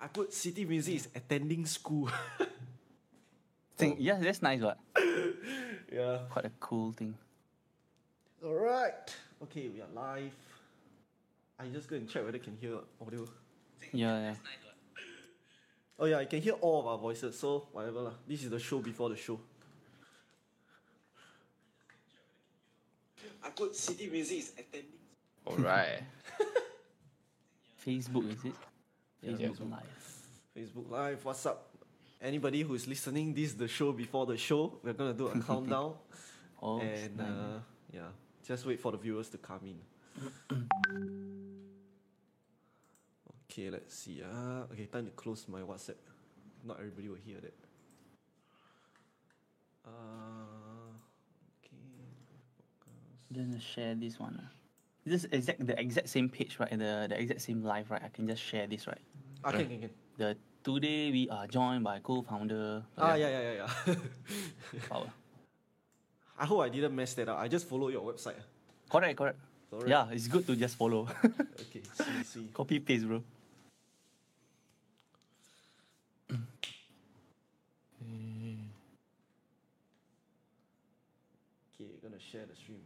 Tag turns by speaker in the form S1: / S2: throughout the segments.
S1: I put city music is attending school.
S2: Think, yeah, that's nice. What?
S1: yeah.
S2: Quite a cool thing.
S1: All right. Okay, we are live. I just go and check whether I can hear audio.
S2: Yeah, yeah.
S1: Oh yeah, I can hear all of our voices. So whatever lah. This is the show before the show. I put city music is attending.
S3: Alright.
S2: Facebook is it?
S1: Yeah.
S2: Facebook Live.
S1: Facebook Live, what's up? Anybody who is listening, this is the show before the show. We're gonna do a countdown.
S2: Oh,
S1: and uh, yeah, just wait for the viewers to come in. okay, let's see. Uh, okay, time to close my WhatsApp. Not everybody will hear that. Uh, okay.
S2: Gonna share this one. ah. This is exact the exact same page, right? The the exact same live, right? I can just share this, right?
S1: Ah, can, can, can.
S2: The today we are joined by co-founder.
S1: Ah, yeah, yeah, yeah, yeah.
S2: Power.
S1: I hope I didn't mess that up. I just follow your website.
S2: Correct, correct.
S1: Correct.
S2: Yeah, it's good to just follow.
S1: Okay, see, see.
S2: Copy paste, bro.
S1: Okay, gonna share the stream.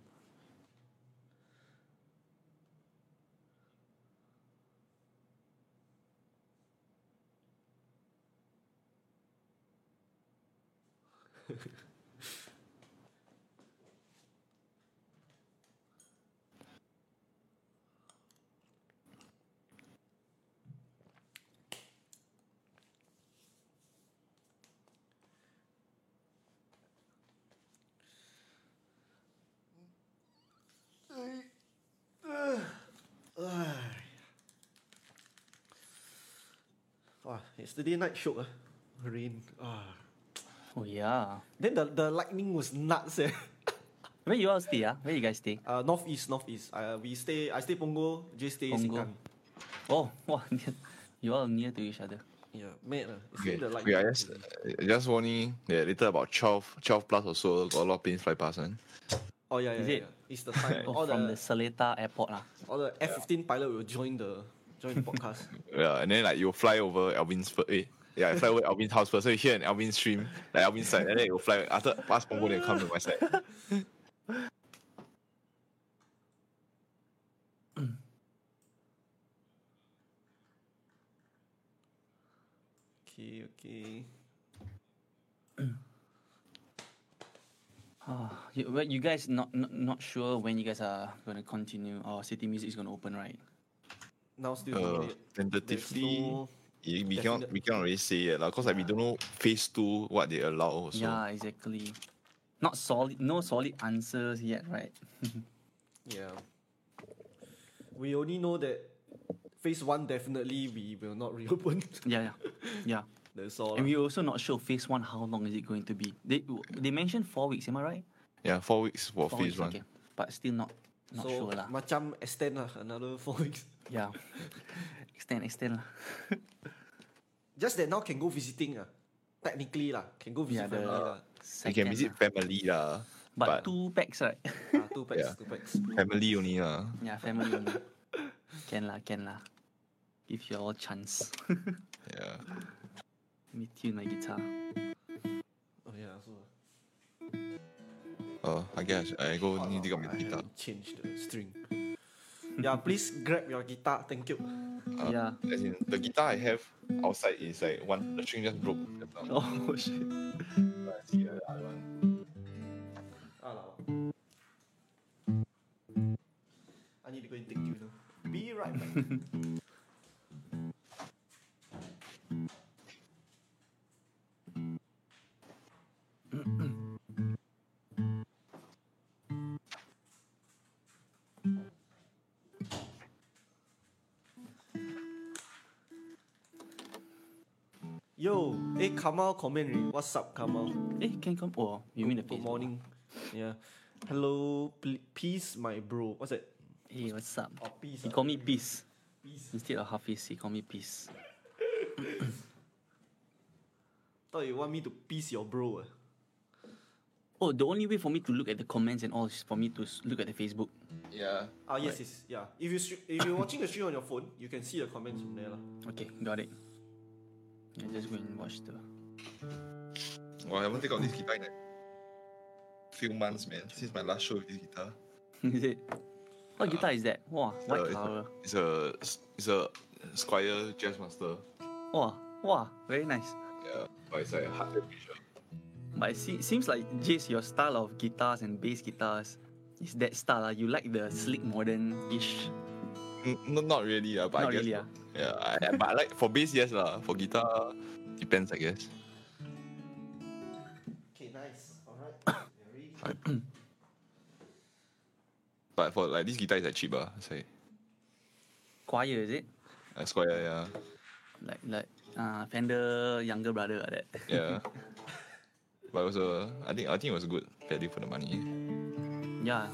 S1: Wow, yesterday night show ah. Rain. Ah.
S2: Oh yeah.
S1: Then the, the lightning was nuts eh.
S2: Where you all stay? Ah, where you guys stay?
S1: Uh, northeast, northeast. Uh, we stay. I stay Punggol. Jay stay
S2: Punggol.
S1: Sengkang.
S2: Oh, wow, you all near to each other.
S1: Yeah, mate. Uh, it's
S3: Okay,
S1: the
S3: okay,
S1: lightning.
S3: I just, uh, just warning that later about 12, 12 plus or so, got a lot of planes fly past. One.
S1: Oh yeah, yeah,
S2: Is
S1: yeah,
S2: it?
S1: yeah. It's the time.
S2: Oh,
S1: all
S2: from
S1: the,
S2: the Seletar airport lah.
S1: all the F fifteen pilot will join the join the podcast.
S3: Yeah, and then like you fly over Alvin's first. Eh, yeah, I fly over Alvin's house first. So you hear an Alvin stream, like Alvin's side, and then you fly after past Punggol, then come to my side.
S1: okay, okay.
S2: Ah, you, well, you guys not, not not sure when you guys are gonna continue or City Music is gonna open, right?
S1: Now still
S3: Uh,
S1: it.
S3: tentatively,
S1: There's no-
S3: we cannot we cannot really say it lah, cause like we don't know phase two what they allow also.
S2: Yeah, exactly. Not solid, no solid answers yet, right?
S1: Yeah. We only know that phase one definitely we will not reopen.
S2: yeah, yeah, yeah.
S1: That's all.
S2: And we're also not sure phase one how long is it going to be. They they mentioned four weeks, am I right?
S3: Yeah, four weeks for
S2: Four
S3: phase
S2: weeks,
S3: one.
S2: okay. But still not not
S1: so
S2: sure lah.
S1: macam extend lah another four weeks.
S2: Yeah. extend, extend lah.
S1: Just that now can go visiting ah. Technically lah, can go visit
S2: Yeah, the-
S1: family lah.
S3: You can visit
S2: lah.
S3: family lah,
S2: But,
S3: but,
S2: two packs, right?
S1: Ah, two packs,
S3: Yeah.
S1: two packs.
S3: family only lah.
S2: yeah, family only. can lah, can lah. Give you all chance.
S3: Yeah.
S2: Let me tune my guitar.
S3: Guess I go need to dig up my guitar.
S1: change the string. yeah, please grab your guitar. Thank you.
S3: Uh,
S2: Yeah.
S3: As in the guitar I have outside is like one the string just broke.
S2: Oh shit.
S1: Kamal comment already. What's up, Kamal?
S2: Eh, can come. Oh, you mean the
S1: Good
S2: Facebook?
S1: morning. Yeah. Hello, pl- peace, my bro. What's that?
S2: Hey, what's up?
S1: Oh, peace.
S2: He
S1: ah.
S2: call me Peace.
S1: Peace.
S2: Instead of Hafiz, he call me Peace.
S1: Thought you want me to peace your bro. ah.
S2: Oh, the only way for me to look at the comments and all is for me to s- look at the Facebook.
S3: Yeah.
S1: Ah yes, yes, yeah. If you stre- if you're watching the stream on your phone, you can see the comments from there lah.
S2: Okay, got it. Yeah, just go and watch the.
S3: Well, I haven't taken out this guitar in like few months, man. Since my last show with this guitar.
S2: is it? What guitar is that? Wow, white
S3: Uh, it's a-
S2: color.
S3: It's a it's a Squier Jazz Master.
S2: Wow, wow, very nice.
S3: Yeah, but it's like a hardware picture.
S2: But it se- seems like Jace, your style of guitars and bass guitars is that style. ah. You like the slick modern-ish.
S3: No, not really, uh, but
S2: Not
S3: I guess.
S2: really, ah.
S3: Yeah, I, but I like for bass, yes, lah. For guitar, depends, I guess. But for like this guitar is like cheap, like
S2: Choir, is it?
S3: uh, Squier, yeah,
S2: Like like uh, Fender younger brother like that.
S3: yeah. but also, I think I think it was good value for the money.
S2: yeah.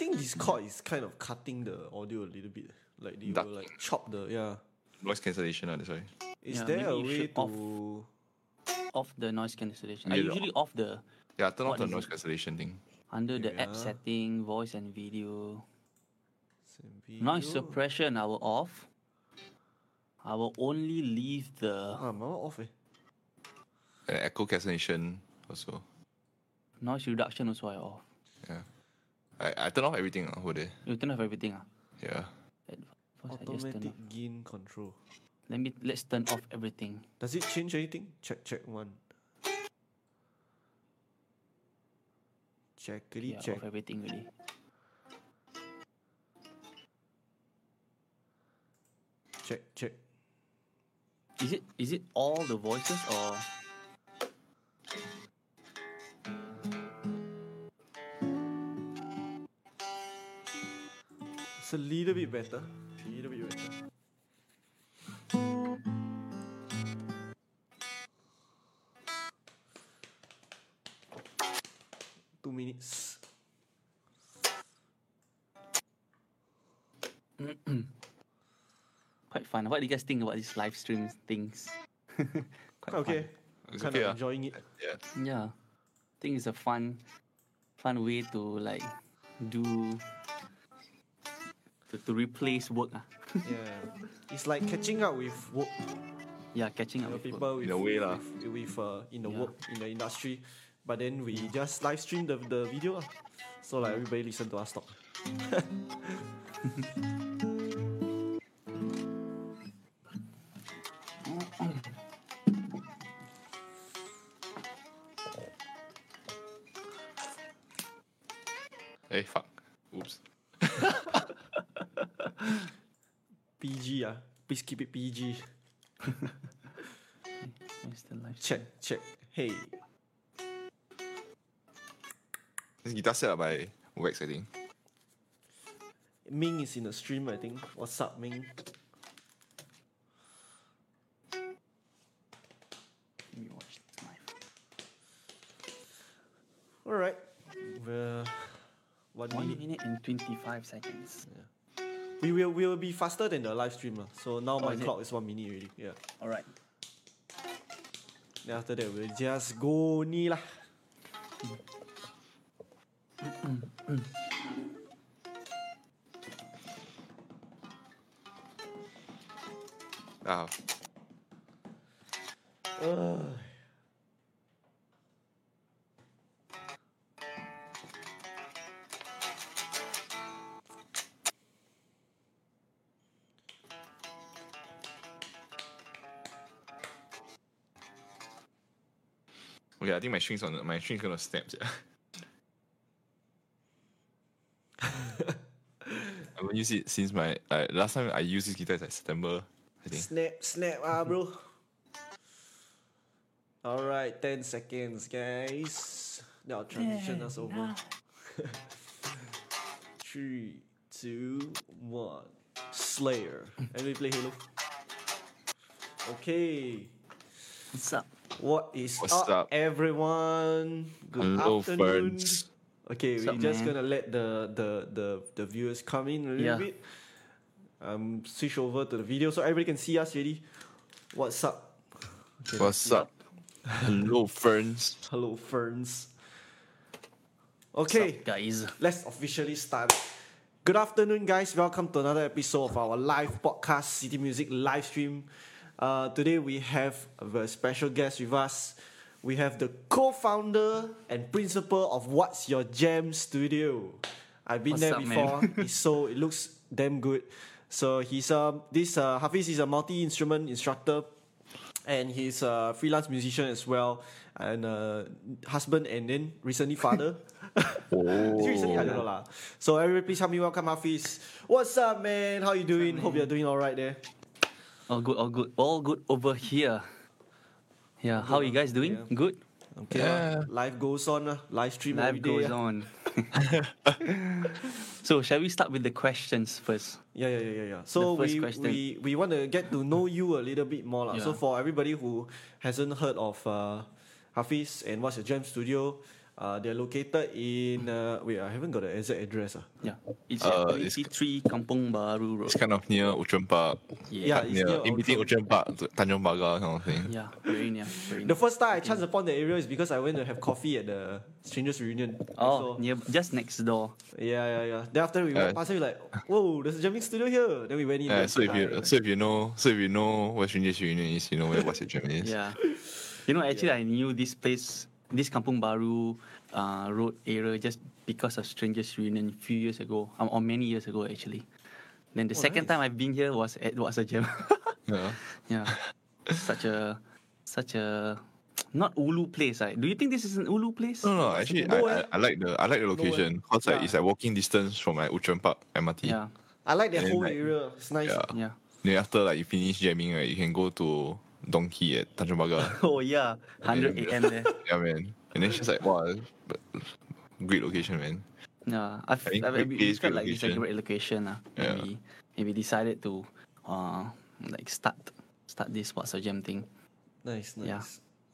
S1: Think Discord is kind of cutting the audio a little bit. Like they
S3: Dark.
S1: will like chop the yeah.
S3: Noise cancellation, ah, that's why.
S1: Is
S2: Yeah,
S1: there
S2: maybe
S1: a
S2: you
S1: way
S2: should
S1: to
S2: off- Off the noise cancellation. I
S3: Yeah,
S2: usually off the
S3: Yeah, turn off
S2: What
S3: the
S2: is
S3: noise cancellation thing.
S2: under the app
S1: Yeah.
S2: setting, voice and video.
S1: send
S2: Noise suppression I will off. I will only leave the
S1: Ah, my one off eh.
S3: And echo cancellation also.
S2: noise reduction also I off.
S3: Yeah. I, I turn off everything ah, over there.
S2: You turn off everything ah.
S3: Yeah.
S2: First I just turn
S1: Automatic
S2: off.
S1: gain control.
S2: Let me let's turn off everything.
S1: Does it change anything? Check check one. Checkity
S2: Yeah,
S1: check.
S2: off everything really.
S1: Check check.
S2: Is it is it all the voices or
S1: It's a little bit better. little bit better. Two minutes.
S2: quite fun? What do you guys think about these live stream things? quite
S1: Okay.
S3: It's
S1: Kind
S3: okay,
S1: of enjoying it.
S3: Yeah.
S2: Yeah. I think it's a fun fun way to like do to, to replace work. ah.
S1: Yeah. It's like catching up with work.
S2: yeah, catching
S1: You
S2: up
S1: know,
S2: with work.
S1: people with,
S3: In a way lah.
S1: with, with uh, in the
S2: Yeah.
S1: work in the industry. But then we just live stream the, the video. lah. So like everybody listen to us talk. Please keep it PG.
S2: Where's the
S1: Check, check. Hey.
S3: This guitar set up by Wax, I think.
S1: Ming is in the stream, I think. What's up, Ming?
S2: Let me watch this live.
S1: Alright. Well, one
S2: One
S1: minute.
S2: minute and twenty five seconds.
S1: We will we will be faster than the live stream. So now my
S2: is
S1: clock is one minute already. Yeah.
S2: Alright.
S1: Then after that we'll just go ni lah.
S3: Ah,
S1: Ugh.
S3: Okay, I think my strings on my strings gonna snap. sia. I haven't used it since my like, last time I used this guitar is like September, I think.
S1: Snap, snap, ah, bro. Alright, 10 seconds, guys. Now transition us over. Three, two, one. Slayer. Everybody play Halo. Okay.
S2: What's up?
S1: What is
S3: What's
S1: up,
S3: up?
S1: everyone? Good
S3: Hello,
S1: afternoon.
S3: friends.
S1: Okay,
S2: What's
S1: we're
S2: up,
S1: just
S2: man?
S1: gonna let the, the the the viewers come in a little
S2: Yeah.
S1: bit. Um, switch over to the video so everybody can see us already. What's up?
S3: What's up? Hello, Ferns.
S1: Hello, Ferns. Okay,
S2: guys.
S1: let's officially start. Good afternoon, guys. Welcome to another episode of our live podcast, City Music live stream. Uh, today we have a very special guest with us. We have the co-founder and principal of What's Your Jam Studio. I've been
S2: What's
S1: there
S2: up,
S1: before. it's so it looks damn good. So he's um this uh, Hafiz is a multi instrument instructor, and he's a freelance musician as well, and uh, husband and then recently father.
S3: Oh.
S1: recently I don't know lah. So everybody please help me welcome Hafiz. What's up, man? How you doing? Hope you're doing all right there.
S2: All good, all good, all good over here. Yeah, how are you guys doing?
S1: Yeah.
S2: Good.
S1: Okay,
S3: Yeah.
S1: life goes on. lah. Live stream
S2: Life
S1: every day.
S2: goes on. so, shall we start with the questions first?
S1: Yeah, yeah, yeah, yeah, yeah. So we,
S2: question.
S1: we we want to get to know you a little bit more. lah. So for everybody who hasn't heard of uh, Hafiz and What's Your Jam Studio, uh, they're located in uh, wait, I haven't got the exact address. ah.
S2: Yeah, it's
S3: Uh,
S2: at
S3: it's-
S2: 23 Kampong Bahru Road.
S3: It's kind of near Outram Park.
S1: Yeah,
S2: Yeah,
S1: it's
S3: near,
S1: near
S3: in between
S1: Outram.
S3: Outram Park Tanjong Pagar kind of thing.
S2: yeah, very near, very
S1: The first time I chanced upon the area is because I went to have coffee at the Strangers Reunion.
S2: Oh,
S1: So-
S2: near, just next door.
S1: Yeah, yeah, yeah. Then after we
S3: Uh,
S1: walked past, we like, whoa, there's a jamming studio here. Then we went in.
S3: Yeah,
S1: then
S3: so if you so if you know so if you know where Strangers Reunion is, you know where What's Your Jam is.
S2: Yeah. You know, actually, I knew this place, this Kampong Bahru uh, road area, just because of Strangers Reunion a few years ago, um, or many years ago, actually. Then the
S1: Oh,
S2: second
S1: nice.
S2: time I've been here was at What's a Jam.
S3: Yeah.
S2: yeah. Such a, such a, not ulu place, right? Do you think this is an ulu place?
S3: No, no, actually, I, I, I like the I like the location. Cause like
S1: Yeah.
S3: it's like walking distance from like Outram Park MRT.
S2: Yeah,
S1: I like that
S3: And then,
S1: whole
S3: like,
S1: area. It's nice.
S3: Yeah.
S2: yeah.
S3: Then after like you finish jamming, right, you can go to Donki at Tanjong Pagar.
S2: Oh, yeah. 100 AM there.
S3: yeah, man. And then she's like, wow, great location, man.
S2: Yeah, I
S3: think
S2: I,
S3: great
S2: we
S3: place,
S2: felt like it's a great location. Uh,
S3: Yeah.
S2: and, we, decided to uh, like start start this What's a Jam thing.
S1: Nice, nice.
S2: Yeah.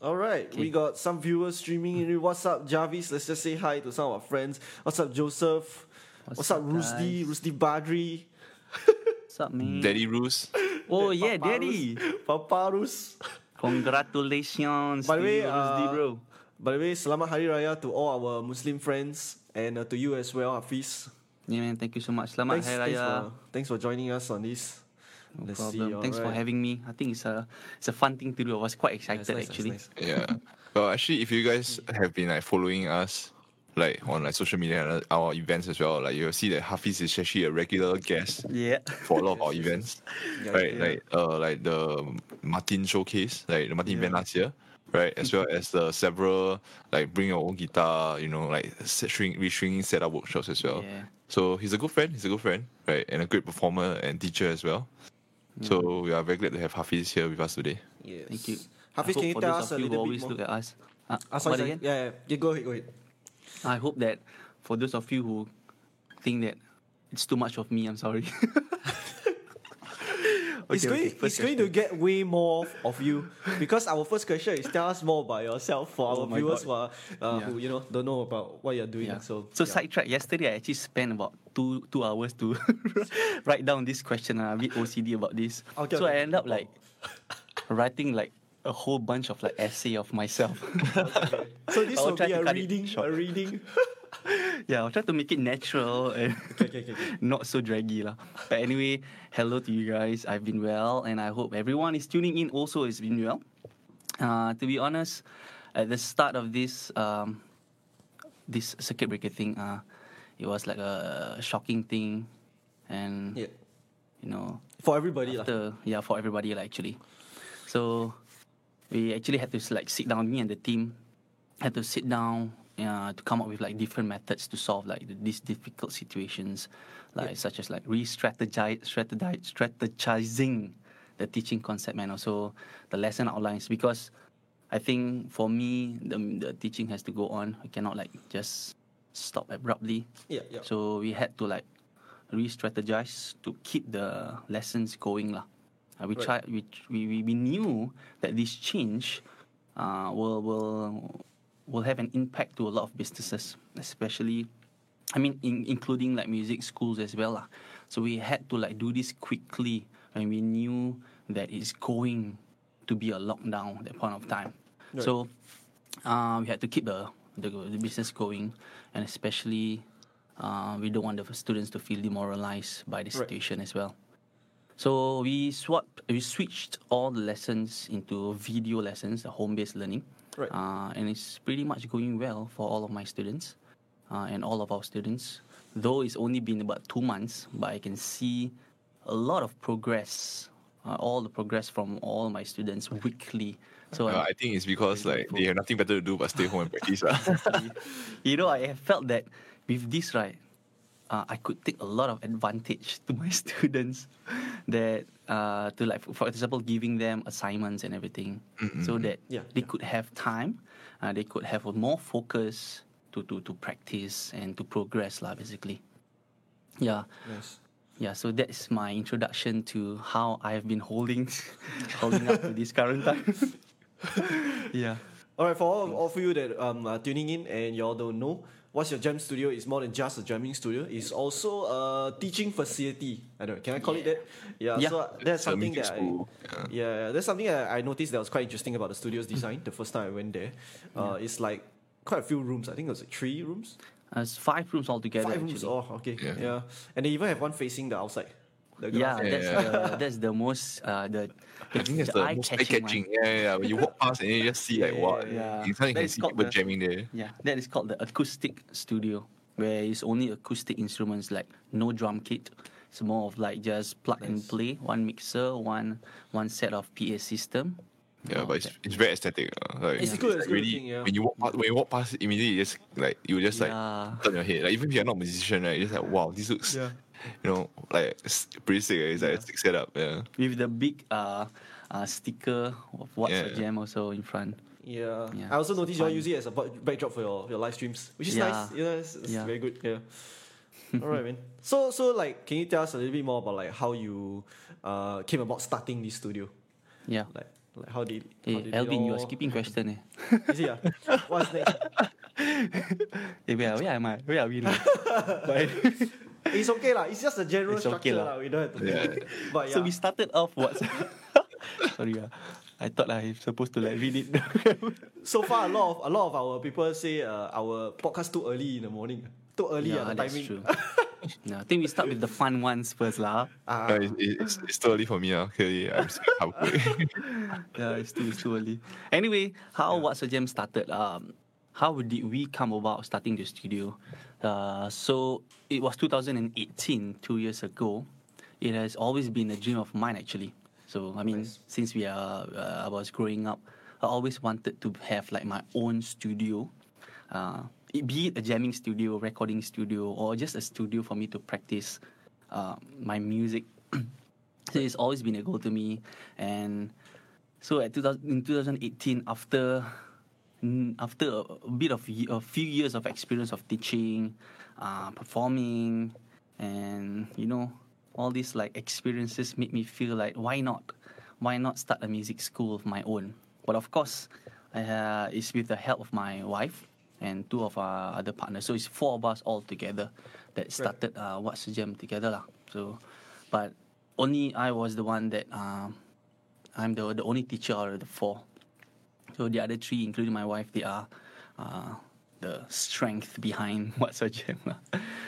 S1: All right, we got some viewers streaming in. What's up, Jarvis? Let's just say hi to some of our friends. What's up, Joseph? What's,
S2: What's
S1: up,
S2: up,
S1: Rusdi?
S2: guys?
S1: Badri?
S2: What's up, man?
S3: Daddy Roos.
S2: Oh, yeah,
S1: Paparus.
S2: Daddy.
S1: Paparus.
S2: Congratulations
S1: By the way,
S2: Rusdi,
S1: uh,
S2: bro.
S1: By the way, Selamat Hari Raya to all our Muslim friends and uh, to you as well, Hafiz.
S2: Yeah, man, thank you so much. Selamat
S1: Thanks,
S2: Hari
S1: thanks,
S2: Raya.
S1: for, thanks for joining us on this.
S2: No
S1: Let's
S2: problem.
S1: see.
S2: Thanks for having me. I think it's a it's a fun thing to do. I was quite excited
S1: it's nice, it's
S2: actually.
S1: nice.
S3: Yeah. Well, actually, if you guys have been like following us, like on like social media and uh, our events as well, like you'll see that Hafiz is actually a regular guest
S2: Yeah.
S3: for a lot of our events,
S1: Yeah,
S3: right?
S1: yeah.
S3: Like uh, like the Martin showcase, like the Martin event last year, right? As well as the several like bring your own guitar, you know, like set string, restringing setup workshops as well.
S2: Yeah.
S3: So he's a good friend. He's a good friend, right? And a great performer and teacher as well. So we are very glad to have Hafiz here with us today.
S1: Yes.
S2: Thank you.
S1: Hafiz, can you tell us a
S2: of you who
S1: little bit
S2: always
S1: more?
S2: look at us. Uh,
S1: Ah, sorry,
S2: what
S1: sorry.
S2: again?
S1: Yeah, yeah, yeah. Go ahead, go ahead.
S2: I hope that for those of you who think that it's too much of me, I'm sorry.
S1: it's
S2: Okay,
S1: going,
S2: okay,
S1: it's going to get way more of you because our first question is tell us more about yourself for our
S2: Oh
S1: viewers who, are, uh,
S2: Yeah.
S1: who you know don't know about what you're doing.
S2: Yeah.
S1: So,
S2: So
S1: yeah.
S2: sidetrack. Yesterday, I actually spent about two two hours to write down this question. I'm a bit OCD about this.
S1: Okay,
S2: so
S1: okay,
S2: I end up like writing like a whole bunch of like essay of myself.
S1: so this
S2: I'll
S1: will be a reading, a reading.
S2: yeah, I'll try to make it natural and
S1: Okay, okay, okay,
S2: not so draggy lah. But anyway, hello to you guys. I've been well, and I hope everyone is tuning in also has been well. Uh, to be honest, at the start of this um, this circuit breaker thing, uh, it was like a shocking thing, and
S1: Yeah,
S2: you know,
S1: for everybody
S2: after yeah for everybody actually. So we actually had to like sit down. Me and the team had to sit down uh, to come up with like different methods to solve like these difficult situations, like such as like re-strategize, strategize, strategizing the teaching concept and also the lesson outlines because I think for me the the teaching has to go on. I cannot like just stop abruptly.
S1: Yeah, yeah.
S2: So we had to like re-strategize to keep the lessons going lah. Uh, we
S1: Right.
S2: tried. We, we we we knew that this change uh, will will will have an impact to a lot of businesses, especially, I mean, in, including like music schools as well lah. So we had to like do this quickly and we knew that it's going to be a lockdown at that point of time. So uh, we had to keep the, the the business going, and especially uh, we don't want the students to feel demoralized by the
S1: Right.
S2: situation as well. So we swapped, we switched all the lessons into video lessons, the home-based learning,
S1: Right.
S2: uh, and it's pretty much going well for all of my students uh, and all of our students. Though it's only been about two months, but I can see a lot of progress, uh, all the progress from all my students weekly. So
S3: Uh,
S2: I'm
S3: think it's because like they have nothing better to do but stay home and practice. ah.
S2: you know, I have felt that with this, right, uh, I could take a lot of advantage to my students. That uh, to like, for example, giving them assignments and everything, so that
S1: Yeah,
S2: they could have time, uh, they could have a more focus to, to, to practice and to progress, lah. Basically, yeah.
S1: Nice.
S2: Yeah, so that's my introduction to how I have been holding, holding up to this current time. yeah.
S1: All right, for all, all of you that um, are tuning in and y'all don't know, What's Your Jam Studio is more than just a jamming studio. It's also a teaching facility. I don't know, can I call it that? Yeah,
S2: Yeah.
S1: so that's something that I, yeah. yeah, that's something that I noticed that was quite interesting about the studio's design the first time I went there. Uh, It's like quite a few rooms. I think it was like three rooms.
S2: Uh, it's five rooms altogether.
S1: Five rooms. Oh, okay. Yeah.
S3: Yeah.
S1: And they even have one facing the outside. The
S2: Yeah.
S3: Yeah,
S2: that's
S3: yeah.
S2: the that's the most uh, the,
S3: I think that's the, most
S2: eye-catching
S3: eye-catching. Yeah, yeah, yeah. When you walk past and you just see like what.
S1: yeah,
S2: yeah.
S3: You suddenly
S2: That
S3: can see
S2: called
S3: people
S2: the-
S3: jamming there.
S2: Yeah, that is called the acoustic studio, where it's only acoustic instruments, like no drum kit. It's more of like just plug and play, one mixer, one one set of PA system.
S3: Yeah,
S2: Oh,
S3: but it's, it's very aesthetic. Uh, like,
S1: It's good, it's good
S3: really,
S1: looking, yeah.
S3: When you walk past, when you walk past, immediately you just like you just like
S2: Yeah.
S3: turn your head. Like even if you're not a musician, right? You're just like wow, this looks
S1: Yeah.
S3: You know like pretty sick. eh? It's like a sick setup. Yeah.
S2: with the big uh, uh sticker of what's
S3: Yeah.
S2: a jam also in front.
S1: Yeah.
S2: Yeah.
S1: I also noticed you all
S2: Fun.
S1: use it as a backdrop for your, your live streams, which is
S2: Yeah.
S1: nice. Yeah, it's, it's
S2: Yeah.
S1: very good. Yeah. all right, man. So so like, can you tell us a little bit more about like how you uh came about starting this studio?
S2: Yeah.
S1: Like like how did how
S2: Hey,
S1: did it
S2: Alvin, you are skipping question. Eh?
S1: Is it? Yeah. What's next?
S2: hey, where, where am I? Where are we now? but,
S1: It's okay lah. It's just a general
S2: It's okay
S1: structure
S2: lah.
S1: lah. We don't have to.
S3: Yeah.
S1: But yeah.
S2: So we started off what? Sorry, ah. I thought I'm supposed to like read it.
S1: so far a lot of a lot of our people say uh, our podcast too early in the morning. Too early
S2: yeah,
S1: at the
S2: that's
S1: timing.
S2: true. yeah, I think we start with the fun ones first, lah.
S1: Ah,
S3: Uh, it, it- it's, it's too early for me. Uh. Clearly, I'm still halfway.
S2: Yeah, it's too, it's too early. Anyway, how What's a Jam started? Um, how did we come about starting the studio? Uh, so it was 2018, two years ago. It has always been a dream of mine, actually. So I mean,
S1: Nice.
S2: since we are, uh, I was growing up, I always wanted to have like my own studio. Uh, it, be it a jamming studio, recording studio, or just a studio for me to practice uh, my music. so it's always been a goal to me, and so at 2000, in 2018, after after a, bit of a few years of experience of teaching, uh, performing, and you know all these like experiences made me feel like why not, why not start a music school of my own? But of course, uh, it's with the help of my wife and two of our other partners. So it's four of us all together that started uh, What's Jam together lah. So, but only I was the one that. Um, I'm the the only teacher out of the four. So the other three, including my wife, they are uh, the strength behind What's a lah.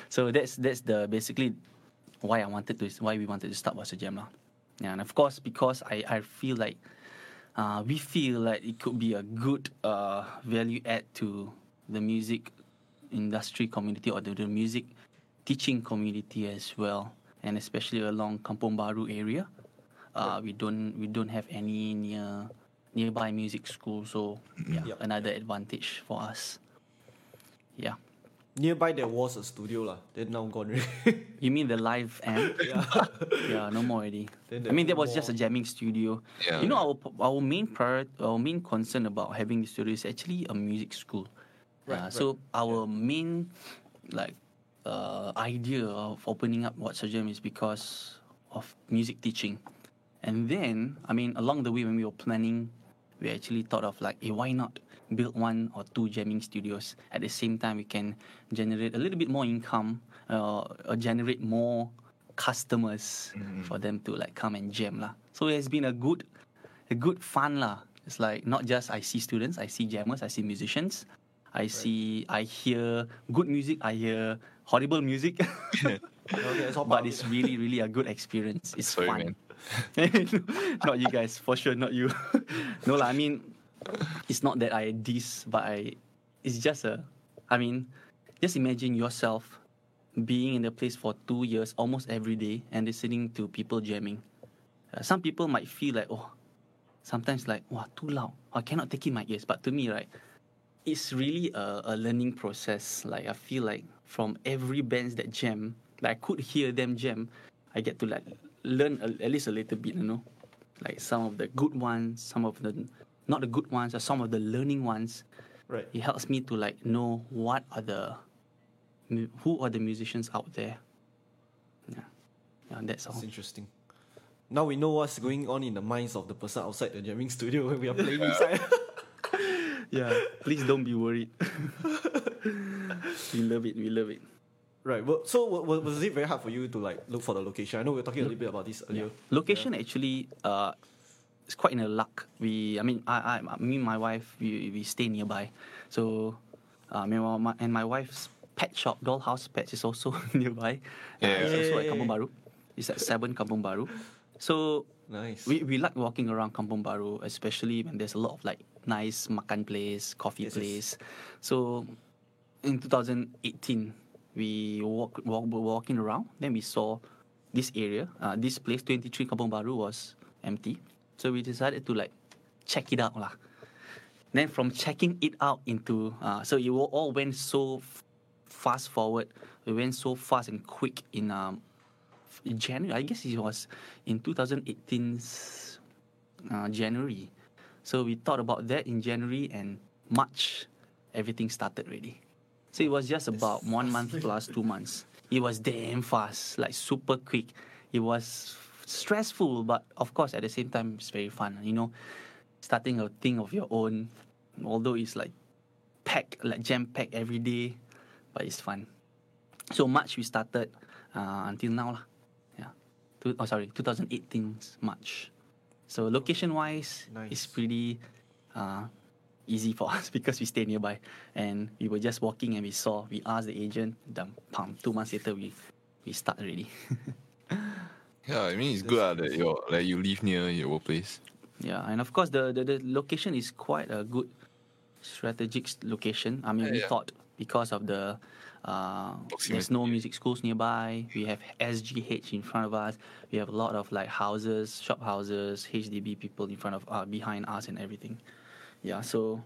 S2: So that's that's the basically why I wanted to why we wanted to start What's Jam. lah. Yeah, and of course because I, I feel like uh, we feel like it could be a good uh, value add to the music industry community or the, the music teaching community as well, and especially along Kampong Bahru area. Uh, we don't we don't have any near nearby music school, so yeah,
S1: Yup.
S2: another advantage for us. Yeah,
S1: Nearby there was a studio lah. Then now gone already.
S2: you mean the live amp?
S1: yeah.
S2: yeah, no more already. I mean,
S1: there
S2: that was
S1: are
S2: just a jamming studio.
S3: Yeah.
S2: You know, our our main prior, our main concern about having the studio is actually a music school.
S1: Right,
S2: Uh, so
S1: right.
S2: our main like uh, idea of opening up What's a Jam is because of music teaching. And then, I mean, along the way when we were planning, we actually thought of like, hey, why not build one or two jamming studios at the same time? We can generate a little bit more income, uh, or generate more customers for them to like come and jam lah. So it has been a good a good fun lah. It's like not just I see students, I see jammers, I see musicians, I see, I hear good music, I hear horrible music.
S1: Okay,
S2: but it's really, really a good experience. It's
S3: Sorry,
S2: fun.
S3: man.
S2: not you guys, for sure, not you. no lah. I mean, it's not that I diss, but I, it's just a, I mean, just imagine yourself being in the place for two years, almost every day, and listening to people jamming. Uh, some people might feel like, oh, sometimes like, wow, too loud. I cannot take in my ears. But to me, right, it's really a, a learning process. Like I feel like from every bands that jam, like I could hear them jam, I get to like learn a, at least a little bit, you know, like some of the good ones, some of the not the good ones, or some of the learning ones.
S1: Right.
S2: It helps me to like know what are the who are the musicians out there. Yeah, yeah, that's all.
S1: It's interesting. Now we know what's going on in the minds of the person outside the jamming studio when we are playing inside.
S2: Yeah, please don't be worried. we love it. We love it.
S1: Right. Well, so wa- wa- was it very hard for you to like look for the location? I know we were talking a little bit about this earlier.
S2: Location actually, uh, it's quite in a luck. We, I mean, I, I, me and my wife, we, we stay nearby. So, uh, my, and my wife's pet shop, Dollhouse Pets, is also nearby. Uh,
S3: Yeah.
S2: it's also at. Kampong Bahru. It's at Seven Kampong Bahru. So
S1: Nice.
S2: we, we like walking around Kampong Bahru, especially when there's a lot of like nice makan place, coffee
S1: Yes, yes.
S2: place. So in 2018, we walk, walk walking around. Then we saw this area, uh, this place, 23 Kampong Bahru was empty. So we decided to like check it out lah. Then from checking it out into, uh, so it all went so f- fast forward. We went so fast and quick in um, January. I guess it was in 2018 uh, January. So we thought about that in January and March, everything started already. So it was just about one month plus two months. It was damn fast, like super quick. It was stressful, but of course at the same time it's very fun. You know, starting a thing of your own, although it's like packed, like jam packed every day, but it's fun. So March we started uh, until now lah. Yeah, Two, oh sorry, 2018's March. So location wise, it's pretty uh, easy for us because we stay nearby, and we were just walking and we saw. We asked the agent. Then, pam, two months later we we start already.
S3: Yeah, I mean it's good uh, that you like you live near your workplace.
S2: Yeah, and of course the, the, the location is quite a good strategic location. I mean,
S3: Yeah,
S2: we
S3: yeah.
S2: thought because of the uh, there's no music schools nearby. We have SGH in front of us. We have a lot of like houses, shop houses, HDB people in front of uh, behind us and everything. Yeah, so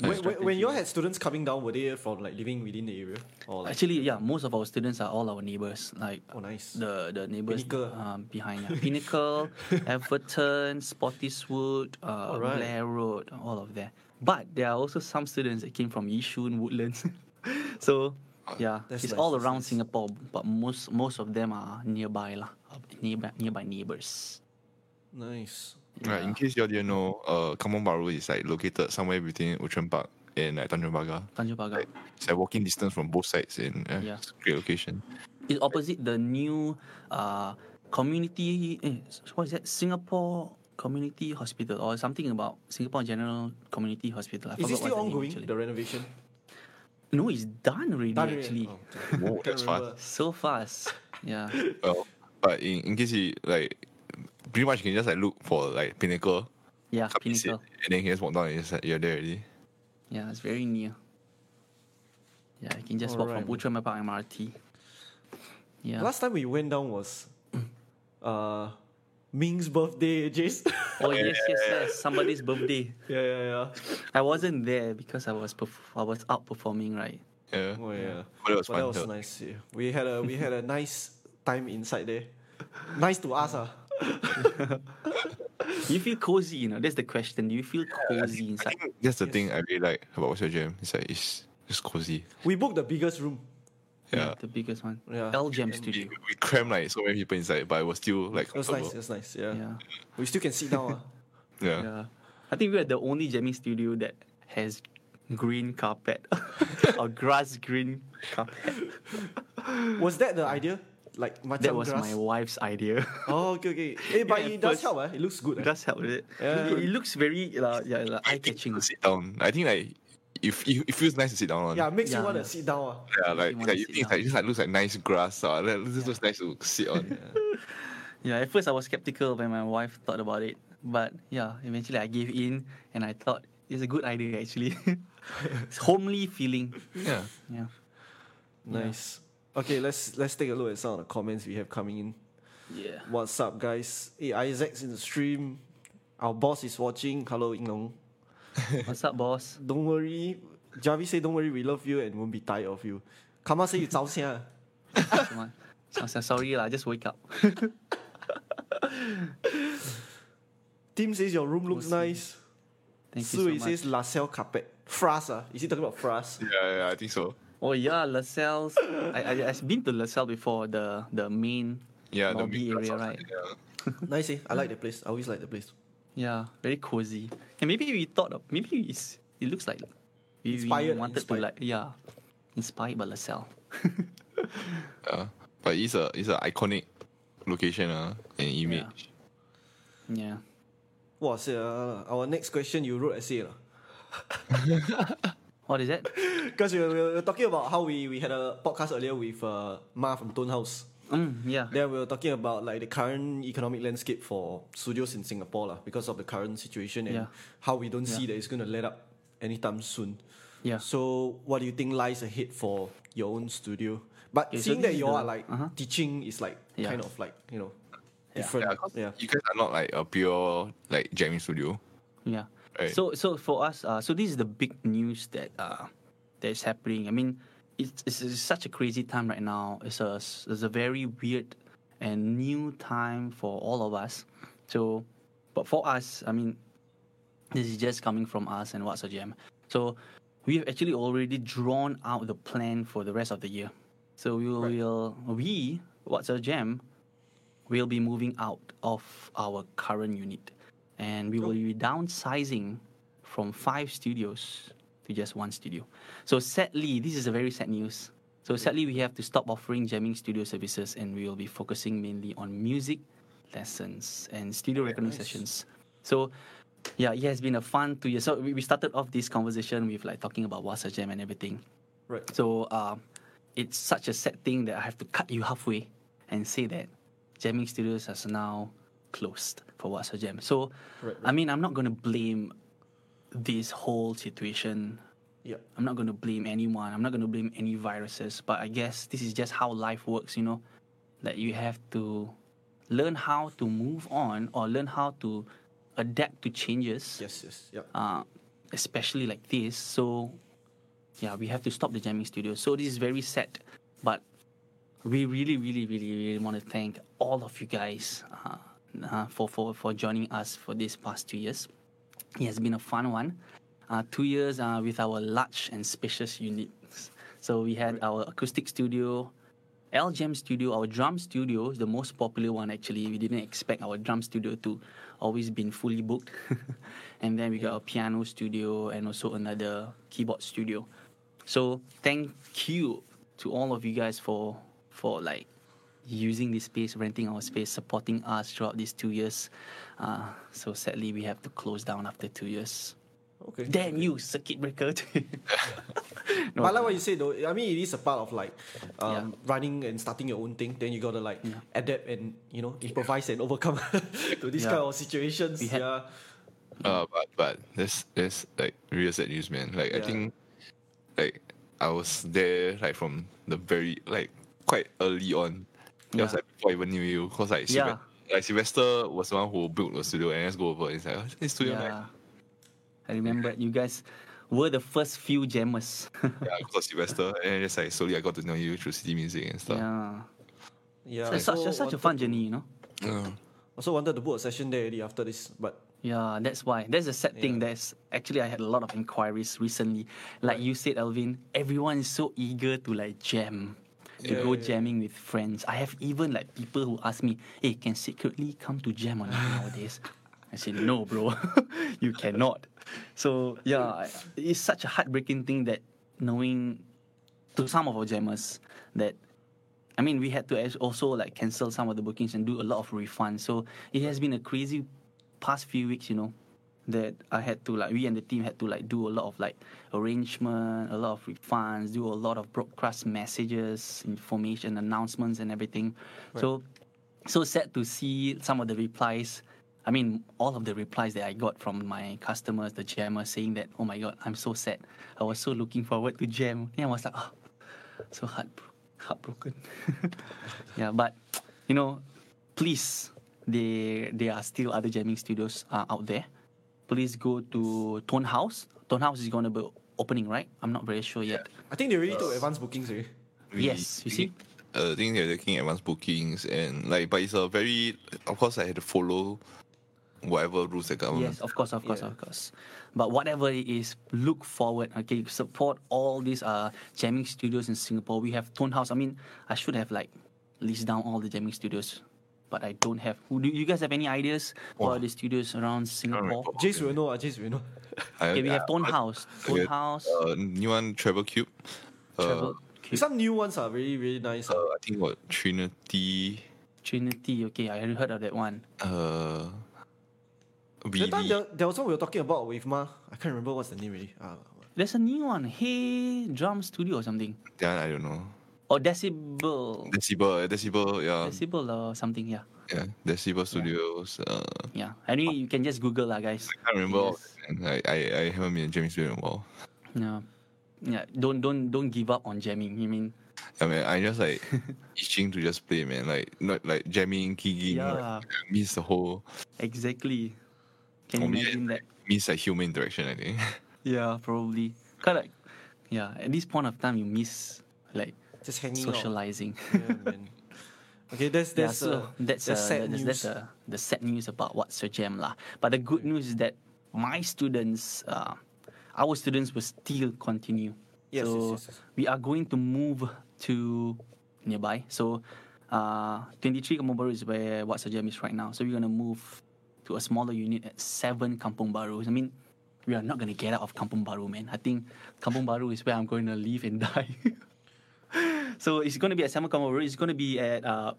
S1: when, when, you all had students coming down, were they from like living within the area or like?
S2: actually yeah, most of our students are all our neighbors. Like
S1: oh, nice.
S2: the the neighbors
S1: Pinnacle.
S2: um, behind yeah. Pinnacle, Everton, Spottiswoode, uh,
S1: Alright.
S2: Blair Road, all of that. But there are also some students that came from Yishun, Woodlands. so yeah,
S1: That's
S2: it's
S1: nice,
S2: all around
S1: nice.
S2: Singapore, but most most of them are nearby lah, nearby nearby neighbors.
S1: nice.
S3: Right, in case you all didn't know, uh, Kampong Bahru is like located somewhere between Outram Park and like Tanjong Pagar.
S2: Tanjong Pagar.
S3: Like, it's like walking distance from both sides and uh,
S2: Yeah.
S3: it's a great location.
S2: It's opposite the new uh, community. Eh, what is that? Singapore Community Hospital or something about Singapore General Community Hospital. I
S1: Is it
S2: forgot
S1: still
S2: what's the name
S1: ongoing?
S2: actually.
S1: The renovation.
S2: No, it's done already.
S1: Done already?
S2: actually,
S1: Oh, okay.
S3: Whoa, that's fast.
S2: so fast. Yeah,
S3: Well, but in, in case you like, pretty much you can just like look for like Pinnacle,
S2: yeah,
S3: come and sit,
S2: Pinnacle.
S3: and then you can just walk down and just, like, you're there already.
S2: Yeah, it's very near. Yeah, you can just walk from
S1: Alright.
S2: Outram Park MRT. Yeah.
S1: Last time we went down was uh Ming's birthday, Jace.
S2: oh yes, yes, yes. Somebody's birthday.
S1: yeah, yeah, yeah.
S2: I wasn't there because I was perf- I was out performing. Right.
S3: Yeah.
S1: Oh yeah.
S3: But it was
S1: But
S3: fun.
S1: that was
S3: though.
S1: nice. Yeah. We had a we had a nice time inside there. Nice to us, ah.
S2: You feel cozy, you know. That's the question. Do you feel cozy
S3: I
S2: inside?
S3: that's the thing I really like about What's Your Jam. It's like it's just cozy.
S1: We booked the biggest room.
S3: Yeah.
S2: The biggest one.
S1: Yeah.
S2: L Jam Studio.
S3: We crammed like so many people inside, but it was still like
S1: It was nice. It was nice. Yeah.
S2: Yeah.
S1: We still can sit down. ah.
S3: Yeah.
S2: Yeah. I think we are the only jamming studio that has green carpet or grass green carpet.
S1: Was that the idea? Like macam
S2: That was
S1: grass.
S2: my wife's idea.
S1: Oh, okay, okay. Eh, but
S2: Yeah,
S1: it does help, eh? It looks good.
S2: it
S1: eh?
S2: does help with it.
S1: Yeah.
S2: It, it looks very uh, yeah, like eye catching.
S3: To sit down. I think like if it, it feels nice to sit down on.
S1: Yeah, makes you want to
S2: yeah.
S1: sit down. ah.
S3: Yeah, like, like you think it's like, just like looks like nice grass. Uh, that this looks nice to sit on.
S2: Yeah, at first I was skeptical when my wife thought about it, but yeah, eventually I gave in and I thought it's a good idea actually. it's homely feeling.
S3: yeah.
S2: Yeah.
S1: Nice. Okay, let's let's take a look at some of the comments we have coming in.
S2: Yeah.
S1: What's up, guys? Hey, Isaac's in the stream. Our boss is watching. Hello, Inglong.
S2: What's up, boss?
S1: Don't worry. Javi say, don't worry, we love you and won't be tired of you. Kama say you 早下.
S2: Come on. So, so sorry lah, just wake up.
S1: Tim says your room looks nice.
S2: Thank you so
S1: Sui
S2: much.
S1: says LaSalle carpet. Fras, ah. Is he talking about Fras?
S3: Yeah, yeah, I think so.
S2: Oh yeah, LaSalle's. I, I I've been to LaSalle before. The the main
S3: Yeah, the
S2: lobby
S3: big
S2: area, right?
S3: Yeah.
S1: nice, eh? I like the place. I always like the place.
S2: Yeah, very cozy. And maybe we thought of maybe it's, it looks like we, we wanted
S1: inspired.
S2: to like yeah, inspired by LaSalle.
S3: Yeah. But it's a it's an iconic location uh, and image.
S2: yeah.
S1: Wow, say, uh, our next question you wrote essay. lah.
S2: What is that?
S1: Because we, were- we were talking about how we, we had a podcast earlier with uh, Ma from Tone House.
S2: Mm, yeah.
S1: Then we were talking about like the current economic landscape for studios in Singapore lah, because of the current situation and
S2: Yeah.
S1: how we don't see that it's going to let up anytime soon.
S2: Yeah.
S1: So what do you think lies ahead for your own studio? But
S2: Okay,
S1: seeing
S2: this
S1: that
S2: is
S1: you are like
S2: uh-huh.
S1: teaching is like
S2: Yeah.
S1: kind of like you know different.
S3: Yeah, 'cause
S1: Yeah.
S3: you guys are not like a pure like jamming studio.
S2: Yeah.
S3: Right.
S2: So so for us, uh, so this is the big news that uh, that is happening. I mean, it's, it's, it's such a crazy time right now. It's a it's a very weird and new time for all of us. So, but for us, I mean, this is just coming from us and what's a jam. So, we have actually already drawn out the plan for the rest of the year. So we will,
S1: Right.
S2: will we what's a jam will be moving out of our current unit and we will be downsizing from five studios to just one studio. So sadly, this is a very sad news. So sadly, we have to stop offering jamming studio services and we will be focusing mainly on music lessons and studio recording
S1: nice.
S2: sessions. So yeah, it has been a fun two years. So we started off this conversation with like talking about Wasa Jam and everything.
S1: Right.
S2: So um, it's such a sad thing that I have to cut you halfway and say that jamming studios has now closed for What's a Jam. So,
S1: Right,
S2: I mean, I'm not going to blame this whole situation.
S1: Yeah.
S2: I'm not going to blame anyone. I'm not going to blame any viruses. But I guess this is just how life works, you know, that you have to learn how to move on or learn how to adapt to changes
S1: Yes. Yes. Yeah.
S2: uh, especially like this. So, yeah, we have to stop the jamming studio. So this is very sad, but we really, really, really, really want to thank all of you guys uh, uh, for, for for joining us for these past two years. It has been a fun one. Uh, two years uh, with our large and spacious units. So we had our acoustic studio, L Jam Studio, our drum studio, is the most popular one actually. We didn't expect our drum studio to always been fully booked. and then we got a piano studio and also another keyboard studio. So thank you to all of you guys for for like using this space, renting our space, supporting us throughout these two years. Uh, so sadly, we have to close down after two years.
S1: Okay.
S2: Damn you, circuit breaker! No,
S1: But like what you said though, I mean it is a part of like um,
S2: Yeah.
S1: running and starting your own thing. Then you gotta like
S2: Yeah.
S1: adapt and you know improvise and overcome to these
S2: Yeah.
S1: kind of situations.
S2: Had-
S1: yeah.
S3: Uh, but but that's that's like real sad news, man. Like I think, like I was there like from the very like quite early on. It was like before I even knew you, cause like
S2: Yeah.
S3: Sylve- like Sylvester was the one who built the studio and let's go over. It's like oh, this studio, man.
S2: yeah. I remember you guys were the first few jammers.
S3: Yeah, because of Sylvester, and just like slowly I got to know you through city music and stuff.
S2: yeah.
S1: Yeah.
S2: So it's such,
S1: also
S2: such a fun
S1: to-
S2: journey, you know?
S3: Uh,
S1: Also wanted to book a session there already after this, but
S2: Yeah, that's why. That's the sad thing.
S1: Yeah.
S2: There's actually I had a lot of inquiries recently. Like you said, Alvin, everyone is so eager to like jam, to
S1: Yeah,
S2: go
S1: yeah,
S2: jamming with friends. I have even like people who ask me, "Hey, can secretly come to jam on nowadays?" I said, "No, bro, you cannot." So yeah, it's such a heartbreaking thing that knowing to some of our jammers that I mean, we had to also like cancel some of the bookings and do a lot of refunds. So it has been a crazy past few weeks, you know, that I had to like we and the team had to like do a lot of like arrangement, a lot of refunds, do a lot of broadcast messages, information, announcements, and everything. So so sad to see some of the replies. I mean, all of the replies that I got from my customers, the jammers, saying that, "Oh my God, I'm so sad. I was so looking forward to jam." Yeah, I was like, "Oh, so heart heartbroken." yeah, but you know, please, there there are still other jamming studios uh, out there. Please go to Tone House. Tone House is gonna be opening, right? I'm not very sure yet.
S1: I think they already took advance bookings already.
S3: We-
S2: Yes, you see?
S3: Uh, I think they're taking advance bookings and like, but it's a very. Of course, I had to follow whatever rules the government.
S2: Yes, of course, of course,
S1: Yeah.
S2: of course. But whatever it is, look forward. Okay, support all these uh jamming studios in Singapore. We have Tone House. I mean, I should have like list down all the jamming studios, but I don't have. Who Do you guys have any ideas? for are the studios around Singapore?
S3: recall.
S1: Jace will know. Uh, Jace will know.
S2: Okay, we have Tone House. Tone
S3: okay,
S2: House.
S3: Uh, new one, Travel Cube. Uh,
S2: Travel. Cube,
S1: Some new ones are really really nice.
S3: uh,
S1: uh.
S3: I think what Trinity.
S2: Trinity. Okay, I heard of that one.
S3: Uh,
S1: That time there, there was one we were talking about with Ma. I can't remember what's the name really. Uh,
S2: There's a new one. Hey Drum Studio or something.
S3: That I don't know.
S2: Or Decibel.
S3: Decibel, Decibel, yeah,
S2: Decibel or something. Yeah.
S3: yeah, Decibel Studios. Uh,
S2: Yeah. Anyway, you can just Google lah, guys.
S3: I can't remember. all
S2: Yes.
S3: of them, man. I, I, I haven't been in jamming studio in a while.
S2: Yeah. Yeah. Don't don't don't give up on jamming. I mean,
S3: I mean, I just like itching to just play, man. Like not like jamming, gigging. like,
S2: Yeah.
S3: I miss the whole,
S2: exactly. Can you imagine that?
S3: miss like human interaction. I think.
S2: Yeah, probably. Kind of. Yeah. At this point of time, you miss like
S1: just hanging
S2: socializing.
S1: Yeah. Okay, that's
S2: Yeah,
S1: that's
S2: so
S1: uh,
S2: that's
S1: that's
S2: uh,
S1: sad
S2: that's,
S1: news.
S2: that's uh, the sad news about what's a jam lah. But the good news is that my students, uh, our students will still continue.
S1: Yes, yes,
S2: so
S1: yes, yes.
S2: we are going to move to nearby. So uh, 23 Kampong Bahru is where what's a jam is right now. So we're gonna move to a smaller unit at seven Kampong Bahru. I mean, we are not gonna get out of Kampong Bahru, man. I think Kampong Bahru is where I'm going to live and die. So it's going to be at Kampong Bahru. It's going to be at uh,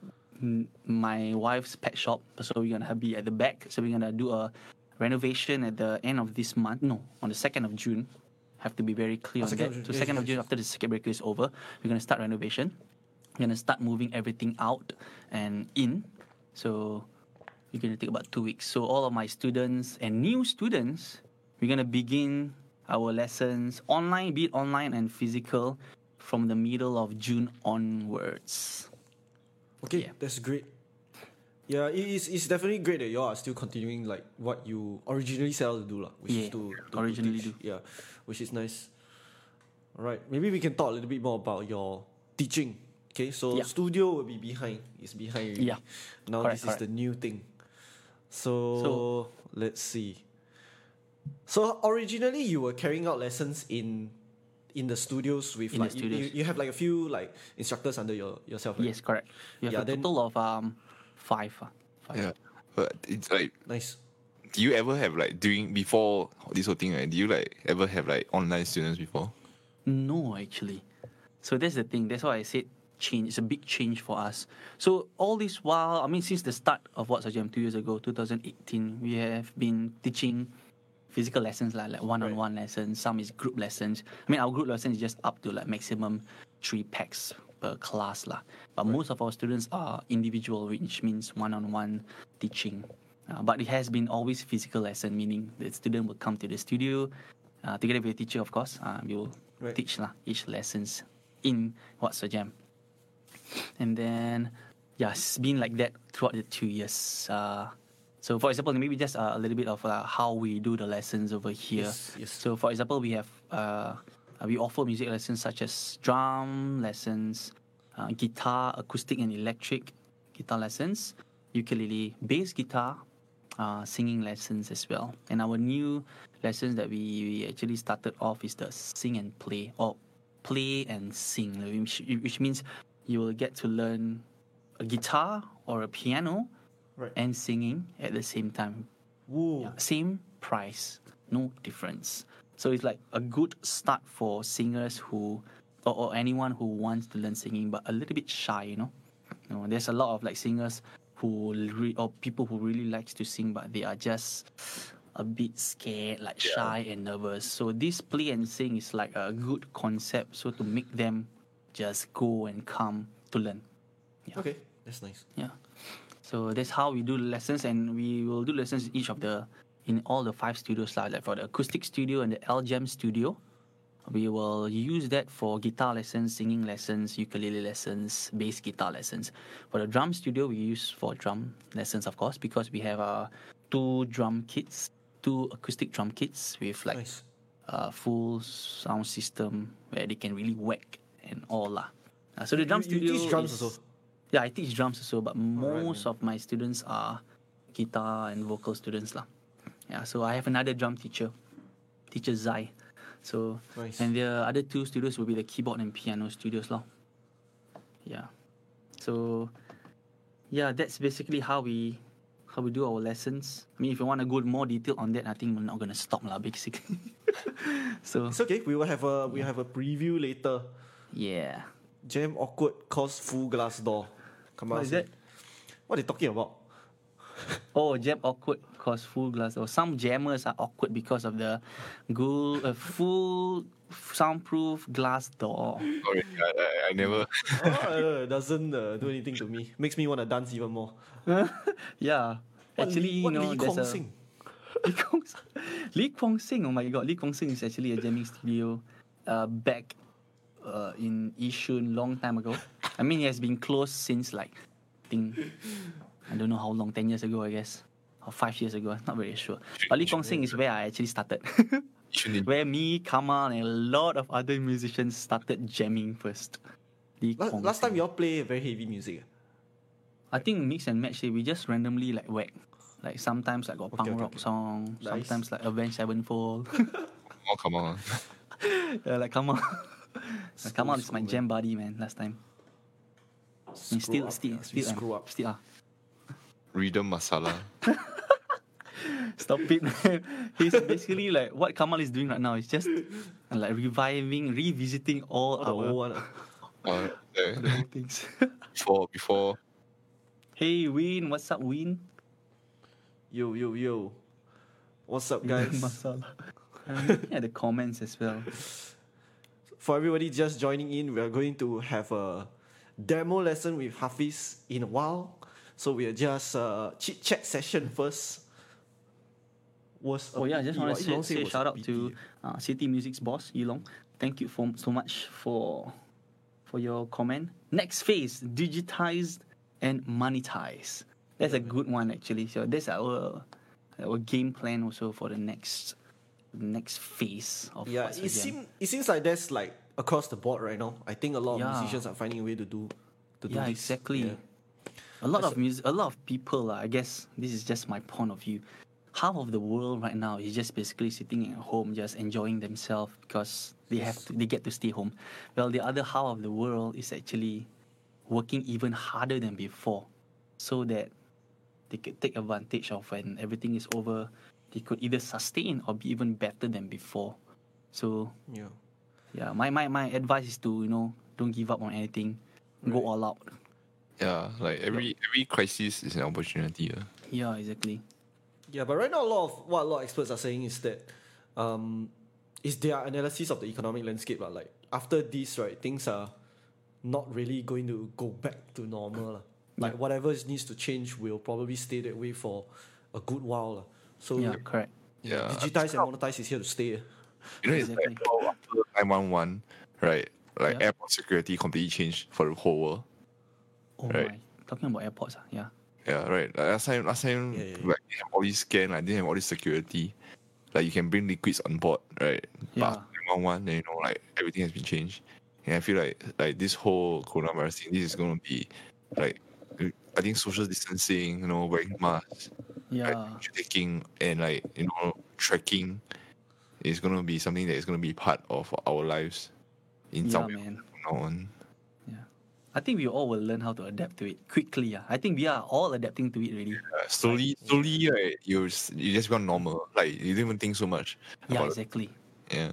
S2: my wife's pet shop. So we're going to be at the back. So we're going to do a renovation at the end of this month. No, on the 2nd of June. Have to be very clear
S1: Oh,
S2: on
S1: 2nd
S2: that. So
S1: Yes,
S2: 2nd of June, after the circuit breaker is over, we're going to start renovation. We're going to start moving everything out and in. So we're going to take about two weeks. So all of my students and new students, we're going to begin our lessons online, be it online and physical, from the middle of June onwards.
S1: Okay,
S2: Yeah.
S1: that's great. Yeah, it is it's definitely great that you all are still continuing like what you originally set out to do, lah, which is to, to
S2: originally
S1: teach.
S2: do.
S1: Yeah, which is nice. Alright, maybe we can talk a little bit more about your teaching. Okay, so
S2: Yeah.
S1: studio will be behind. It's behind already.
S2: Yeah.
S1: Now
S2: Correct,
S1: this
S2: correct.
S1: is the new thing. So,
S2: So-
S1: let's see. So originally you were carrying out lessons in in the studios with
S2: In the
S1: like you- You, you have like a few like instructors under your yourself. Right?
S2: Yes, correct. You have
S1: Yeah,
S2: a
S1: then-
S2: total of um five. ah, five.
S3: Yeah, but it's like,
S1: Nice.
S3: do you ever have like during before this whole thing? Right? Do you like ever have like online students before?
S2: No, actually. So that's the thing. That's why I said change. It's a big change for us. So all this while, I mean, since the start of What's a Jam two years ago, 2018, we have been teaching physical lessons like, like one-on-one lessons. Some is group lessons. I mean, our group lesson is just up to like maximum three packs per class lah. But most of our students are individual, which means one-on-one teaching. Uh, but it has been always physical lesson, meaning the student will come to the studio uh, together with the teacher, of course. Uh, we will
S1: Right.
S2: teach lah each lessons in What's a Jam. And then, yeah, it's been like that throughout the two years. Uh, so, for example, maybe just uh, a little bit of uh, how we do the lessons over here.
S1: Yes, yes.
S2: So, for example, we have uh, we offer music lessons such as drum lessons, uh, guitar, acoustic and electric guitar lessons, ukulele, bass guitar, uh, singing lessons as well. And our new lessons that we, we actually started off is the sing and play or play and sing, which, which means you will get to learn a guitar or a piano
S1: Right.
S2: and singing at the same time. Yeah, same price, no difference. So it's like a good start for singers who or, or anyone who wants to learn singing but a little bit shy, you know. You know, there's a lot of like singers who re- or people who really likes to sing but they are just a bit scared, like shy and nervous. So this play and sing is like a good concept so to make them just go and come to learn.
S1: Okay, that's nice.
S2: Yeah. So that's how we do lessons, and we will do lessons in each of the in all the five studios lah. Like for the acoustic studio and the L Jam studio, we will use that for guitar lessons, singing lessons, ukulele lessons, bass guitar lessons. For the drum studio, we use for drum lessons, of course, because we have uh, two drum kits, two acoustic drum kits with like
S1: Nice.
S2: uh, full sound system where they can really whack and all lah. Uh, so the drum
S1: You- you
S2: studio
S1: teach drums
S2: is-
S1: also?
S2: Yeah, I teach drums also, but most
S1: man.
S2: of my students are guitar and vocal students lah. Yeah, so I have another drum teacher, teacher Zai. So
S1: Nice.
S2: and the other two studios will be the keyboard and piano studios lah. Yeah. So yeah, that's basically how we how we do our lessons. I mean, if you want to go more detail on that, I think we're not gonna stop lah, basically. so
S1: It's okay. We will have a we have a preview later.
S2: yeah.
S1: Jam awkward cause full glass door. Come on.
S2: What is that?
S1: What are they talking about?
S2: Oh, jam awkward cause full glass. Or some jammers are awkward because of the good, uh, full soundproof glass door.
S3: Sorry, I, I, I never.
S1: oh, uh, doesn't uh, do anything to me. Makes me want to dance even more.
S2: yeah,
S1: What
S2: actually,
S1: Lee, what
S2: you know,
S1: Lee
S2: there's
S1: Kwong
S2: a
S1: Sing?
S2: Lee Kwong Lee Kwong Sing. Oh my god, Lee Kwong Sing is actually a jamming studio, uh, back, uh, in Yishun long time ago. I mean, it has been closed since like, I think, I don't know how long, ten years ago, I guess, or five years ago. I'm not very sure. But Lee Kwong Sing is where I actually started. Where me, Kamal, and a lot of other musicians started jamming first. Lee
S1: La-
S2: Kwong
S1: last time
S2: Sing.
S1: you all play very heavy music.
S2: I think mix and match. eh, We just randomly like whack. Like sometimes like got punk
S1: okay,
S2: rock
S1: okay.
S2: song.
S1: Nice.
S2: Sometimes like Avenged Sevenfold.
S3: Oh, come on.
S2: yeah, like Kamal. like, Kamal is my
S1: school,
S2: jam buddy man. Last time. And
S1: Screw
S2: still,
S1: up,
S2: still,
S1: yeah.
S2: still,
S1: You
S2: am.
S1: screw up.
S2: Still are.
S3: Rhythm masala.
S2: Stop it, man. He's basically like what Kamal is doing right now. Is just like reviving, revisiting all
S1: All
S2: our
S1: old.
S3: Uh,
S2: the
S3: uh,
S2: old things.
S3: before before
S2: hey, Win, what's up, Win?
S1: Yo, yo, yo. What's up, guys?
S2: Masala. I'm looking at the comments as well.
S1: For everybody just joining in, we are going to have a demo lesson with Hafiz in a while. So we are just uh, chit chat session first. Was
S2: Oh yeah, I just want to say, say shout out to uh, City Music's boss Yilong. Thank you for so much for for your comment. Next phase: digitized and monetized. That's a good one actually. So that's our our game plan also for the next next phase of
S1: Yeah, it seems it seems like that's like across the board right now. I think a lot of
S2: Yeah.
S1: musicians are finding a way to do to do this.
S2: exactly.
S1: Yeah.
S2: A lot
S1: That's
S2: of music, a lot of people. Uh, I guess this is just my point of view. Half of the world right now is just basically sitting at home, just enjoying themselves because they have to, they get to stay home. Well, the other half of the world is actually working even harder than before, so that they could take advantage of when everything is over. They could either sustain or be even better than before. So
S1: Yeah.
S2: yeah, my my, my advice is to you know don't give up on anything, go all out.
S3: yeah, like every every crisis is an opportunity. Uh.
S2: Yeah, exactly.
S1: Yeah, but right now a lot of what a lot of experts are saying is that um is their analysis of the economic landscape. Uh, like after this, right, things are not really going to go back to normal. lah. Like
S2: Yeah.
S1: whatever needs to change will probably stay that way for a good while. lah. So
S2: Yeah, correct.
S3: Yeah,
S1: digitize and monetize is here to stay.
S3: You know, it's
S2: Exactly.
S3: like how 911, right? Like
S2: Yeah.
S3: airport security completely changed for the whole world.
S2: Oh
S3: Right.
S2: my. Talking about airports, ah, yeah.
S3: Yeah, right. Like last time, last time,
S1: Yeah, yeah, yeah.
S3: like they have all these scan, like they have all this security, like you can bring liquids on board, right?
S2: Yeah.
S3: But after one, then you know, like everything has been changed, and I feel like like this whole coronavirus thing, this is gonna be like, I think social distancing, you know, wearing masks,
S2: Yeah.
S3: like, taking and like you know tracking, is gonna be something that is gonna be part of our lives, in
S2: Yeah,
S3: some way
S2: man.
S3: from now on.
S2: Yeah. I think we all will learn how to adapt to it quickly. Yeah. I think we are all adapting to it really.
S3: Uh, slowly, slowly, right, you s- you just become normal. Like you don't even think so much.
S2: Yeah,
S3: about it.
S2: exactly.
S3: Yeah.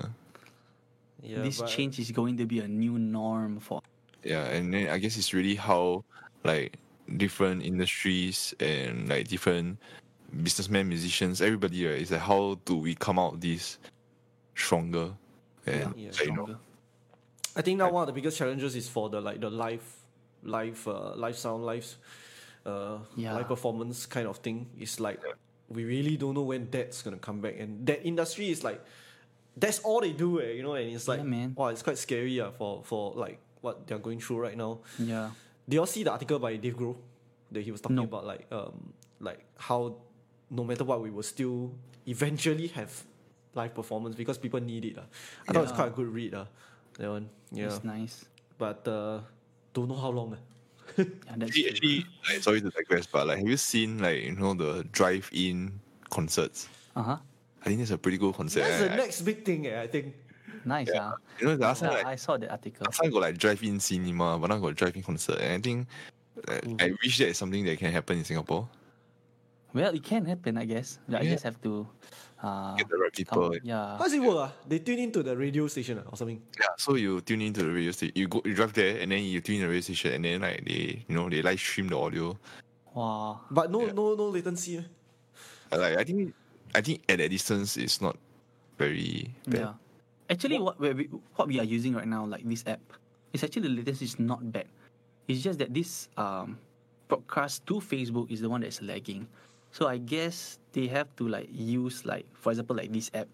S1: Yeah,
S2: this
S1: but-
S2: change is going to be a new norm for
S3: Yeah, and then I guess it's really how like different industries and like different businessmen, musicians, everybody right, it's like how do we come out this stronger and
S1: Yeah,
S3: like, you know,
S2: stronger.
S1: I think now one of the biggest challenges is for the like the live, live, uh, live sound, live, uh,
S2: Yeah.
S1: live performance kind of thing. It's like we really don't know when that's gonna come back, and that industry is like that's all they do, eh, you know. And it's like,
S2: Yeah, man.
S1: wow, it's quite scary, uh, for for like what they're going through right now.
S2: Yeah.
S1: Did you all see the article by Dave Grohl that he was talking
S2: No.
S1: about like um like how no matter what we will still eventually have live performance because people need it. Uh. I thought it's
S2: Yeah.
S1: quite a good read. Uh, that one. Yeah.
S2: It's nice.
S1: But uh, don't know how long. Uh.
S2: Yeah, that's
S3: actually,
S2: true.
S3: actually like, sorry to digress, but like have you seen like you know the drive-in concerts?
S2: Uh-huh.
S3: I think that's a pretty good concept.
S1: That's the
S3: eh.
S1: next big thing, eh, I think.
S2: Nice,
S3: Yeah.
S2: ah.
S3: You know, the last time
S2: Yeah,
S3: like
S2: I saw the article.
S3: last time got like drive-in cinema, but now got drive-in concert. And I think uh, I wish that is something that can happen in Singapore.
S2: Well, it can happen, I guess. I
S3: Yeah.
S2: just have to uh,
S3: Get the right
S2: come-
S3: people.
S2: yeah.
S1: How does it work? Uh? They tune into the radio station uh, or something.
S3: Yeah, so you tune into the radio station. You go, you drive there, and then you tune in the radio station, and then like they, you know, they live stream the audio.
S2: Wow.
S1: But no,
S3: Yeah.
S1: no, no latency. eh?
S3: Uh, Like I think, I think at that distance it's not very bad.
S2: Yeah. Actually, what we, we- what we are using right now, like this app, is actually the latency is not bad. It's just that this um, broadcast to Facebook is the one that's lagging. So I guess they have to like use like, for example, like this app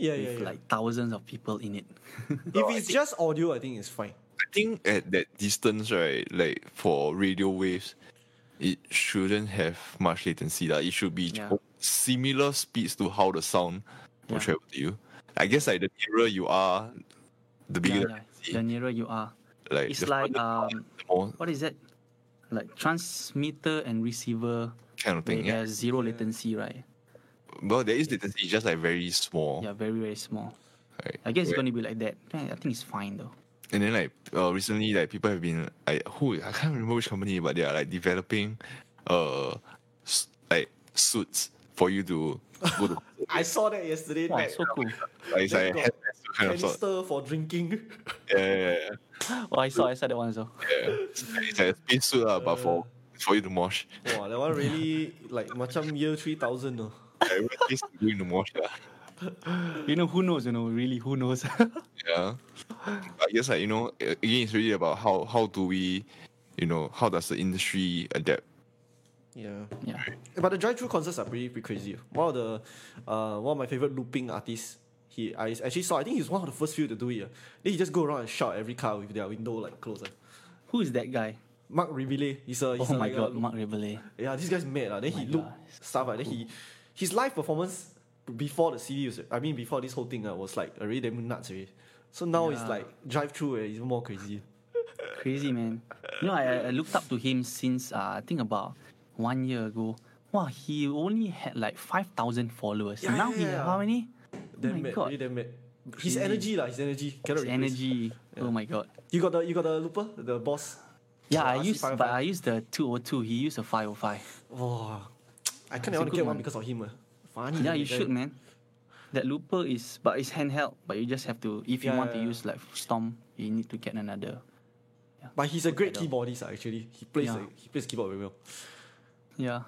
S1: Yeah,
S2: with
S1: yeah, yeah.
S2: like thousands of people in it.
S1: if it's just audio, I think it's fine.
S3: I think at that distance, right, like for radio waves, it shouldn't have much latency. Like it should be
S2: Yeah.
S3: similar speeds to how the sound will
S2: Yeah.
S3: travel to you. I guess like the nearer you are, the bigger
S2: yeah,
S3: the
S2: yeah. The nearer you are,
S3: Like
S2: it's like
S3: further you are,
S2: um, what is that? Like transmitter and receiver.
S3: Kind of thing. Yeah.
S2: zero latency, right?
S3: Well, there is latency, It's just like very small.
S2: Yeah, very very small.
S3: Right?
S2: I guess it's gonna be like that. I I think it's fine though.
S3: And then like uh, recently, like people have been like who I can't remember which company, but they are like developing uh like suits for you to go to.
S1: I saw that yesterday.
S2: Wow,
S1: like,
S2: so cool.
S3: like, it's
S1: Then
S3: like
S1: got
S3: kind of sort.
S1: canister for drinking.
S3: Yeah, yeah, yeah.
S2: Oh, I saw I saw that one as well.
S3: yeah. It's like- it's like a space suit lah, but for for you to mosh.
S1: Wow, that one really like macam year three thousand. No.
S3: Everybody's doing the mosh lah.
S2: You know who knows? You know really who knows?
S3: Yeah. I guess like you know a- again, it's really about how how do we, you know, how does the industry adapt?
S1: Yeah.
S2: yeah.
S1: But the drive-through concerts are pretty, pretty crazy. One of the, uh, one of my favorite looping artists. He, I actually saw. I think he's one of the first few to do it. uh. Then he just go around and shout every car with their window like closed. uh.
S2: Who is that guy?
S1: Marc Rebillet. He's a. He's
S2: oh
S1: a,
S2: my
S1: like
S2: god,
S1: A,
S2: Marc Rebillet.
S1: yeah, this guy's mad. Uh. Then he
S2: my
S1: look stuff. Uh. Then he, his live performance before the CD was. I mean, before this whole thing uh, was like already damn nuts. Already. So now it's like drive-through. Uh, even more crazy.
S2: Crazy man. You know, I, I looked up to him since uh, I think about one year ago. Wow, he only had like five thousand followers.
S1: Yeah,
S2: now
S1: yeah,
S2: he
S1: yeah.
S2: how many?
S1: Damn
S2: oh my
S1: mad.
S2: god.
S1: Really damn mad. His energy lah. His energy. Cannot
S2: His
S1: replace.
S2: energy. Oh my god.
S1: You got the you got the looper, the boss.
S2: Yeah, I
S1: RC
S2: used but I used the two oh two. He used the five oh five.
S1: Wow. I kind
S2: It's a
S1: of want to get one
S2: one.
S1: because of him. Uh. Funny.
S2: Yeah,
S1: that
S2: you
S1: guy.
S2: should, man. That looper is, but it's handheld. But you just have to, if you
S1: Yeah,
S2: want to
S1: yeah, yeah.
S2: use like Storm, you need to get another.
S1: But he's a great
S2: pedal.
S1: keyboardist uh, actually. He plays
S2: Yeah.
S1: the, he plays keyboard very well.
S2: Yeah.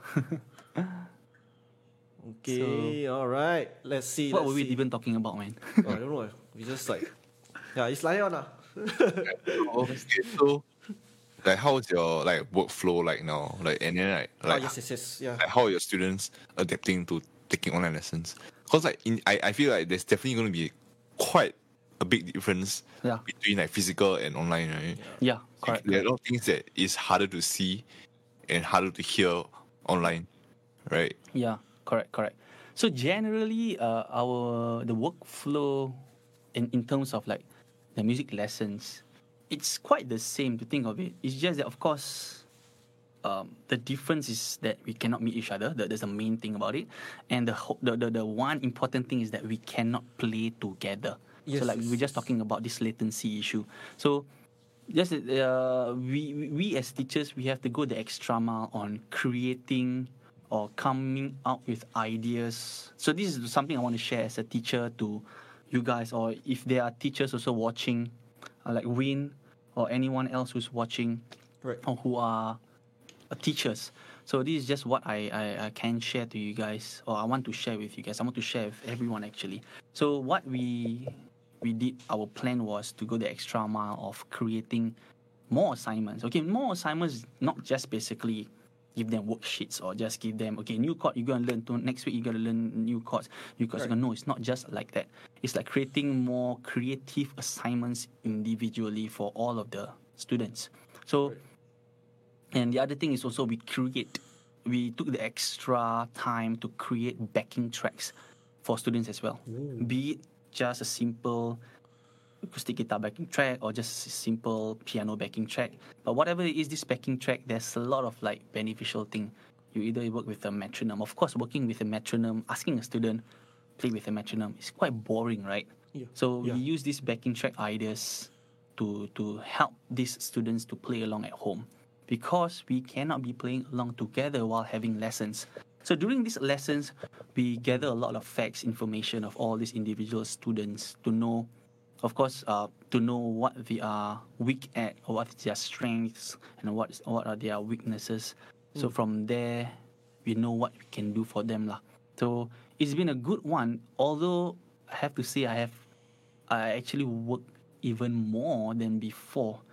S1: Okay, all right. Let's see.
S2: what
S1: let's
S2: were we
S1: see.
S2: even talking about, man?
S1: Oh, I don't know. uh, We just like, yeah, it's like that one. Uh.
S3: Okay, so like how's your like workflow like now? Like and then like
S1: Oh, yes, yes, yes. Yeah.
S3: like how are your students adapting to taking online lessons? Because like in I, I feel like there's definitely gonna be quite a big difference
S2: Yeah.
S3: between like physical and online, right?
S2: Yeah, correct.
S3: There are a lot of things that is harder to see and harder to hear online, right?
S2: Yeah, correct, correct. So generally, uh, our the workflow in in terms of like the music lessons, it's quite the same to think of it. It's just that of course, um, the difference is that we cannot meet each other. That, that's the main thing about it, and the, the the the one important thing is that we cannot play together.
S1: Yes,
S2: so like
S1: yes,
S2: we're just talking about this latency issue. So just uh, we we- as teachers we have to go the extra mile on creating or coming out with ideas. So this is something I want to share as a teacher to you guys, or if there are teachers also watching, uh, like Win or anyone else who's watching,
S1: Right.
S2: or who are uh, teachers. So this is just what I, I, I can share to you guys, or I want to share with you guys. I want to share with everyone actually. So what we we did, our plan was to go the extra mile of creating more assignments. Okay, more assignments, not just basically give them worksheets or just give them okay new chord you're gonna learn to next week you're gonna learn new chords new chords
S1: Right.
S2: no it's not just like that it's like creating more creative assignments individually for all of the students so
S1: Right.
S2: and the other thing is also we create, we took the extra time to create backing tracks for students as well. Be it just a simple acoustic guitar backing track or just a simple piano backing track. But whatever it is, this backing track, there's a lot of like beneficial thing. You either work with a metronome. Of course, working with a metronome, asking a student play with a metronome is quite boring, right?
S1: Yeah.
S2: So
S1: Yeah.
S2: we use these backing track ideas to to help these students to play along at home because we cannot be playing along together while having lessons. So during these lessons, we gather a lot of facts, information of all these individual students to know, of course, uh, to know what they are weak at or what their strengths and what what are their weaknesses. So from there, we know what we can do for them lah. So it's been a good one. Although I have to say I have, I actually worked even more than before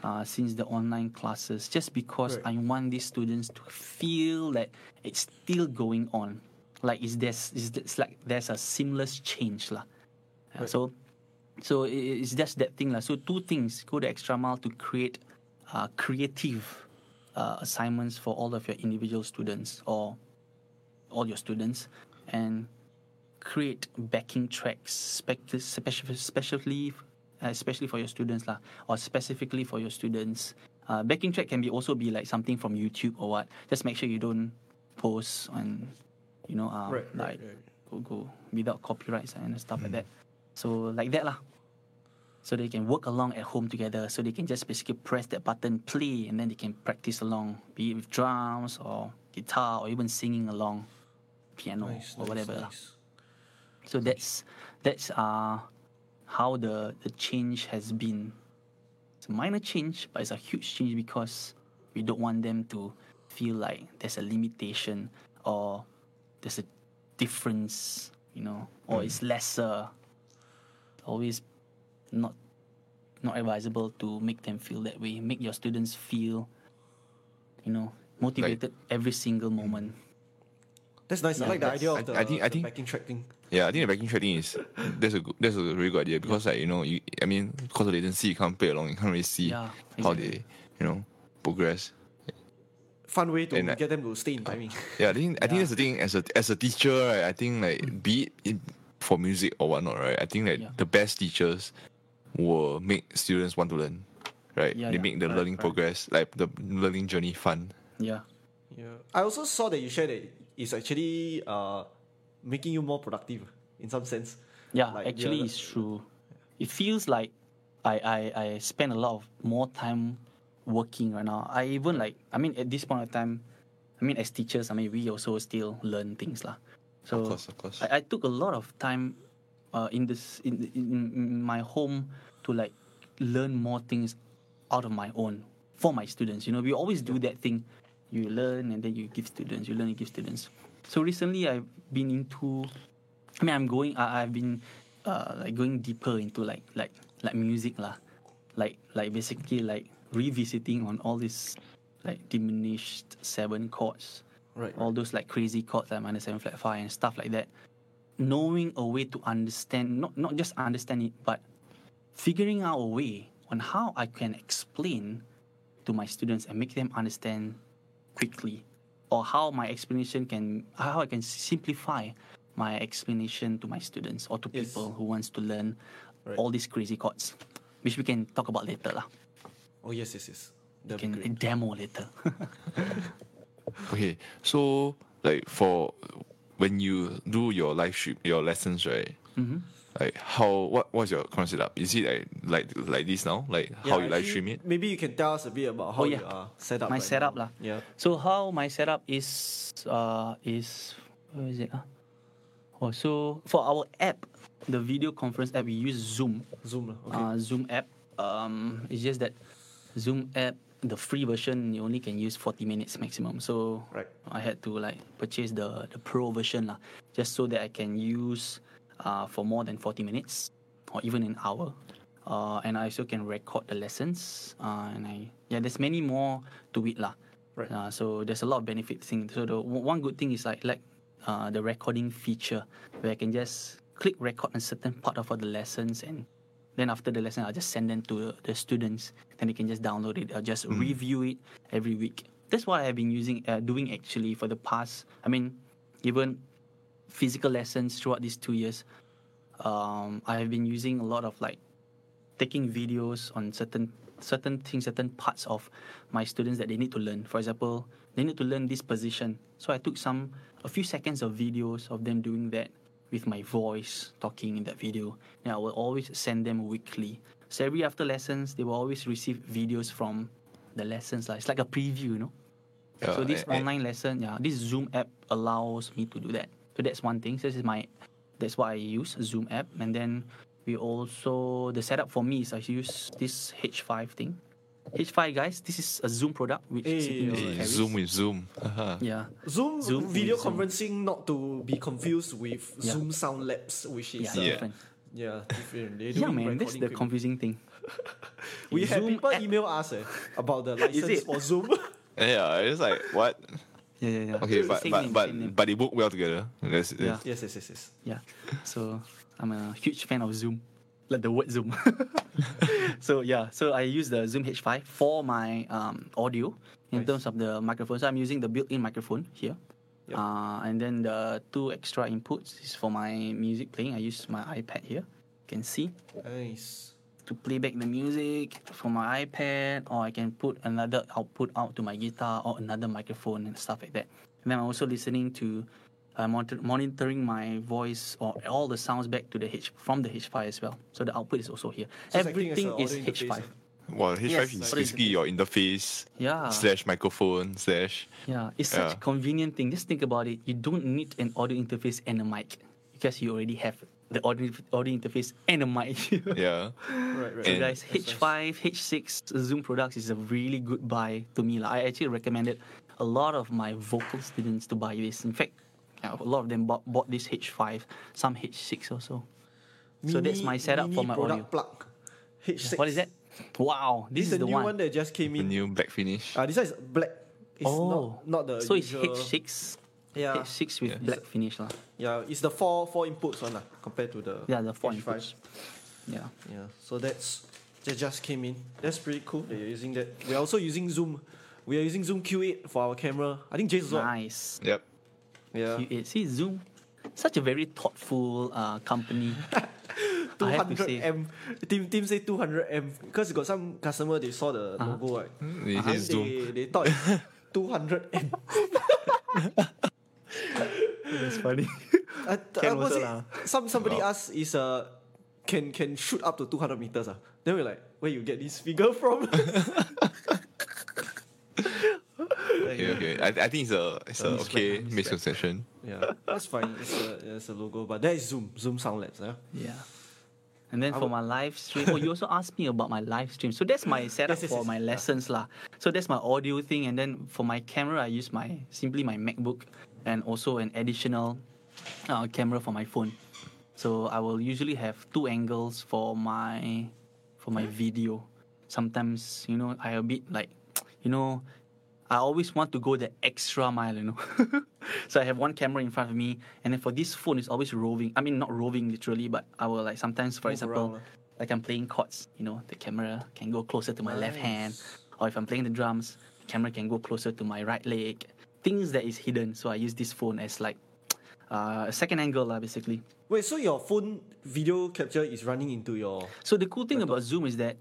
S2: uh, since the online classes, just because
S1: Right.
S2: I want these students to feel that it's still going on. Like is there's is it's like there's a seamless change lah.
S1: Right.
S2: So so it's just that thing lah. So two things: go the extra mile to create uh, creative uh, assignments for all of your individual students or all your students, and create backing tracks, spec- especially especially uh, especially for your students lah, or specifically for your students. Uh, backing track can be also be like something from YouTube or what. Just make sure you don't post on, you know, uh,
S1: Right, right,
S2: like
S1: right.
S2: go go without copyrights and stuff like that. So like that lah. So they can work along at home together. So they can just basically press that button, play, and then they can practice along, be it with drums or guitar or even singing along, piano
S1: Nice,
S2: or whatever.
S1: nice.
S2: So that's that's uh how the the change has been. It's a minor change, but it's a huge change because we don't want them to feel like there's a limitation or there's a difference, you know, or it's lesser. Always not not advisable to make them feel that way. Make your students feel, you know, motivated every single moment.
S1: That's nice. I like the idea of
S3: I-
S1: the,
S3: I think- I think-
S1: backing track thing.
S3: Yeah, I think the backing track thing is that's a good, that's a really good idea because like you know you I mean because of latency you can't play along you can't really see
S2: Yeah,
S3: how they you know progress.
S1: Fun way to
S3: And I-
S1: get them to stay in timing.
S3: Yeah, I think I think that's the thing as a as a teacher right. I think like be it in, for music or whatnot right. I think that
S2: Yeah.
S3: the best teachers will make students want to learn. Right,
S2: Yeah,
S3: they
S2: yeah,
S3: make the
S2: correct,
S3: learning
S2: correct.
S3: progress like the learning journey fun.
S2: Yeah.
S1: Yeah. I also saw that you shared that it's actually uh, making you more productive in some sense.
S2: Yeah,
S1: Like,
S2: actually,
S1: you're-
S2: it's true. It feels like I, I I spend a lot of more time working right now. I even like I mean at this point of time, I mean as teachers, I mean we also still learn things lah. So
S3: Of course, of course.
S2: I, I took a lot of time uh, in this in, in in my home to like learn more things out of my own for my students. You know, we always do that thing. You learn and then you give students. You learn and give students. So recently, I've been into. I mean, I'm going. I, I've been uh, like going deeper into like like like music lah, like like basically like revisiting on all these like diminished seven chords
S1: Right.
S2: all those like crazy chords like minor seven flat five and stuff like that. Knowing a way to understand, not not just understand it, but figuring out a way on how I can explain to my students and make them understand quickly, or how my explanation can how I can simplify my explanation to my students or to
S1: Yes.
S2: people who wants to learn
S1: Right.
S2: all these crazy chords, which we can talk about later lah.
S1: Oh yes, yes, yes.
S2: We
S1: That'd
S2: can
S1: be
S2: demo later.
S3: Okay, so like for when you do your live stream, your lessons, right?
S2: Mhm.
S3: Like how what what's your current setup? Is it like like like this now? Like how you live stream it?
S1: Maybe you can tell us a bit about how
S2: Oh,
S1: you
S2: yeah.
S1: are set up.
S2: My
S1: right
S2: setup
S1: now.
S2: lah.
S1: Yeah.
S2: So how my setup is uh is where is it ah? Oh, so for our app, the video conference app, we use Zoom.
S1: Zoom. Okay.
S2: Uh, Zoom app. Um, it's just that Zoom app, the free version, you only can use 40 minutes maximum. So
S1: Right.
S2: I had to like purchase the the pro version lah, just so that I can use uh, for more than 40 minutes or even an hour. Uh, and I also can record the lessons. Uh, and I yeah, there's many more to it lah.
S1: Right.
S2: Uh, so there's a lot of benefits. Thing. So the one good thing is like like uh, the recording feature where I can just click record a certain part of all the lessons and then after the lesson I'll just send them to the students. Then they can just download it. I'll just review it every week. That's what I've been using, uh, doing actually for the past. I mean, even physical lessons throughout these two years. Um, I have been using a lot of like taking videos on certain certain things, certain parts of my students that they need to learn. For example, they need to learn this position. So I took some a few seconds of videos of them doing that with my voice talking in that video. And I will always send them weekly. So every after lessons, they will always receive videos from the lessons. Like it's like a preview, you know.
S3: Yeah,
S2: so this
S3: and- and-
S2: online lesson, yeah, this Zoom app allows me to do that. So that's one thing. So this is my, that's what I use Zoom app, and then we also the setup for me is I use this H5 thing. H5 guys, this is a Zoom product which
S1: Hey,
S2: Sydney
S3: Hey. Zoom with Zoom. Haha.
S2: Yeah.
S1: Zoom,
S2: Zoom
S1: video
S2: with Zoom.
S1: conferencing, not to be confused with
S2: Yeah.
S1: Zoom Sound Labs, which is
S2: Yeah,
S1: uh,
S2: different.
S1: yeah, different.
S2: Yeah,
S1: doing
S2: man, that's
S1: recording
S2: the confusing thing.
S1: We had
S2: Zoom
S1: people
S2: app-
S1: email us eh, about the license for Zoom.
S3: Yeah, it's like what?
S2: Yeah, yeah, yeah.
S3: Okay, but
S2: Same
S3: but
S2: name,
S3: but
S2: same name.
S3: but they work well together. That's,
S2: Yeah.
S1: yes, yes, yes, yes.
S2: Yeah. So I'm a huge fan of Zoom. Like the word Zoom. so yeah, so I use the Zoom H5 for my um, audio in
S1: Nice.
S2: terms of the microphone. So I'm using the built-in microphone here.
S1: Yep.
S2: Uh, and then the two extra inputs is for my music playing. I use my iPad here. You can see
S1: Nice.
S2: to play back the music from my iPad, or I can put another output out to my guitar or another microphone and stuff like that. And then I'm also listening to, uh, monitor, monitoring my voice or all the sounds back to the H from the H5 as well. So the output is also here.
S1: So it's acting as
S2: Everything is H5.
S1: ah.
S3: Well, H5
S2: Yes,
S3: is
S2: audio
S3: basically your interface
S2: Yeah.
S3: slash microphone slash.
S2: Yeah, it's such a
S3: Yeah.
S2: convenient thing. Just think about it. You don't need an audio interface and a mic because you already have the audio, audio interface and a mic.
S3: Yeah.
S1: Right, right.
S2: So
S3: And-
S2: guys, H5, H6 Zoom products is a really good buy to me. lah. I actually recommended a lot of my vocal students to buy this. In fact, yeah, a lot of them bought, bought this H5, some H6 also. So that's my setup for my audio.
S1: plug. H6.
S2: What is that? Wow,
S1: This is
S2: this,
S1: the,
S2: the,
S1: new
S2: one.
S1: one. that just came in.
S3: The new black finish.
S1: Uh, this one is black. It's
S2: oh,
S1: not, not the
S2: so it's H6,
S1: Yeah.
S2: H6 with
S3: Yeah.
S2: black finish lah.
S1: Yeah, it's the four four inputs one lah, compared to the
S2: Yeah, the four
S1: H5.
S2: inputs. Yeah.
S1: Yeah, so that's that just came in. That's pretty cool that you're using that. We're also using Zoom. We are using Zoom Q8 for our camera. I think Jason.
S2: Nice.
S3: Yep.
S1: Yeah.
S2: Q8. See Zoom, such a very thoughtful uh, company. I have to
S1: 200
S2: say.
S1: M. Team team say 200 M because got some customer they saw the
S2: Uh-huh.
S1: logo right.
S3: They
S1: I
S3: say.
S1: They, they thought 200 M.
S2: That's funny.
S1: I,
S2: Can
S1: I was
S2: also
S1: it,
S2: lah.
S1: some somebody
S3: Wow.
S1: asked is uh can can shoot up to 200 meters ah. Then we're like, where you get this figure from?
S3: Okay, okay. I, I think it's a it's a okay misconception.
S1: yeah, that's fine. It's a, it's a logo, but that is Zoom. Zoom Sound Labs. Yeah.
S2: Yeah. And then
S1: I
S2: for
S1: would-
S2: my live stream, oh, you also asked me about my live stream. So that's my setup
S1: Yes, yes,
S2: for
S1: yes,
S2: my lessons lah. So that's my audio thing, and then for my camera, I use my simply my MacBook, and also an additional uh, camera for my phone. So I will usually have two angles for my for my video. Sometimes you know I a bit like, you know, I always want to go the extra mile, you know. so I have one camera in front of me, and then for this phone, it's always roving. I mean, not roving literally, but I will like sometimes, for
S1: Move
S2: example,
S1: around,
S2: like I'm playing chords, you know, the camera can go closer to my left hand, or if I'm playing the drums, the camera can go closer to my right leg. Things that is hidden, so I use this phone as like uh, a second angle, lah, basically.
S1: Wait, so your phone video capture is running into your
S2: So the cool thing about Zoom is that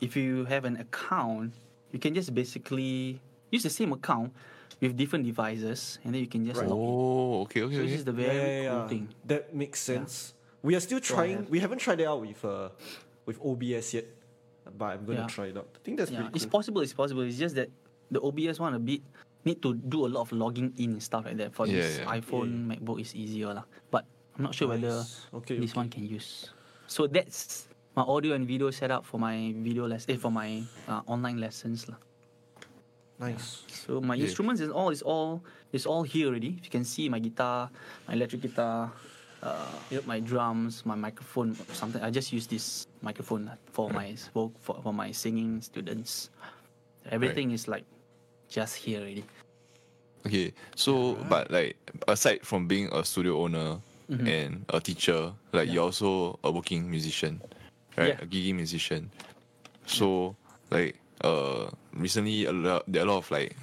S2: if you have an account, you can just basically use the same account with different devices, and then you can just log in.
S3: Oh, okay, okay.
S2: So this is the very
S1: yeah,
S2: cool
S1: yeah.
S2: thing.
S1: That makes sense. We are still trying.
S2: have-
S1: We haven't tried it out with uh with OBS yet, but I'm gonna
S2: Yeah.
S1: try it out. I think that's
S2: Yeah,
S1: pretty
S2: it's possible. It's possible. It's just that the OBS one a bit need to do a lot of logging in and stuff like that. For
S3: Yeah,
S2: this
S3: yeah.
S2: iPhone, MacBook is easier lah. But I'm not sure whether
S1: Okay,
S2: this
S1: okay.
S2: one can use. So that's my audio and video setup for my video lesson, eh, for my uh, online lessons lah.
S1: Nice.
S2: So my
S3: Yeah.
S2: instruments is all is all is all here already. If you can see my guitar, my electric guitar, uh, my drums, my microphone, something. I just use this microphone for my for, for for my singing students. Everything is like just here already.
S3: Okay, so but like aside from being a studio owner and a teacher, like
S2: Mm-hmm. Yeah.
S3: you're also a working musician, right?
S2: Yeah.
S3: A gigging musician. So like uh recently a lot there are a lot of like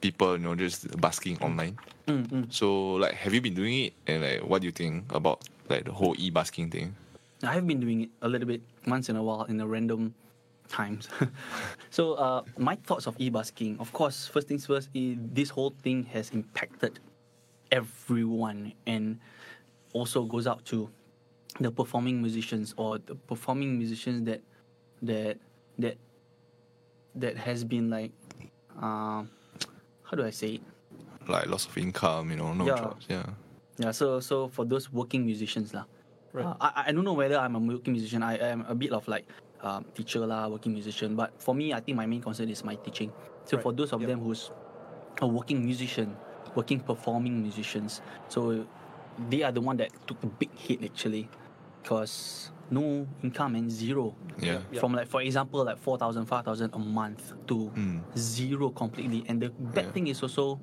S3: people you know just basking online.
S2: Mm-hmm.
S3: So like have you been doing it and like what do you think about like the whole e busking thing?
S2: I have been doing it a little bit once in a while in a random times. so uh, my thoughts of e-busking, of course, first things first, this whole thing has impacted everyone and also goes out to the performing musicians or the performing musicians that that that that has been like uh, how do I say it?
S3: Like loss of income, you know, no
S2: Yeah.
S3: jobs. Yeah.
S2: Yeah, so so for those working musicians lah,
S1: Right.
S2: uh, I I don't know whether I'm a working musician. I am a bit of like um, teacher lah, working musician. But for me, I think my main concern is my teaching. So
S1: Right,
S2: for those of
S1: yep.
S2: them who's a working musician, working performing musicians, so they are the one that took the big hit actually, because no income and zero.
S3: Yeah.
S1: Yep.
S2: From like for example like 4,000, 5,000 a month to
S3: Mm.
S2: zero completely. And the bad
S3: Yeah.
S2: thing is also,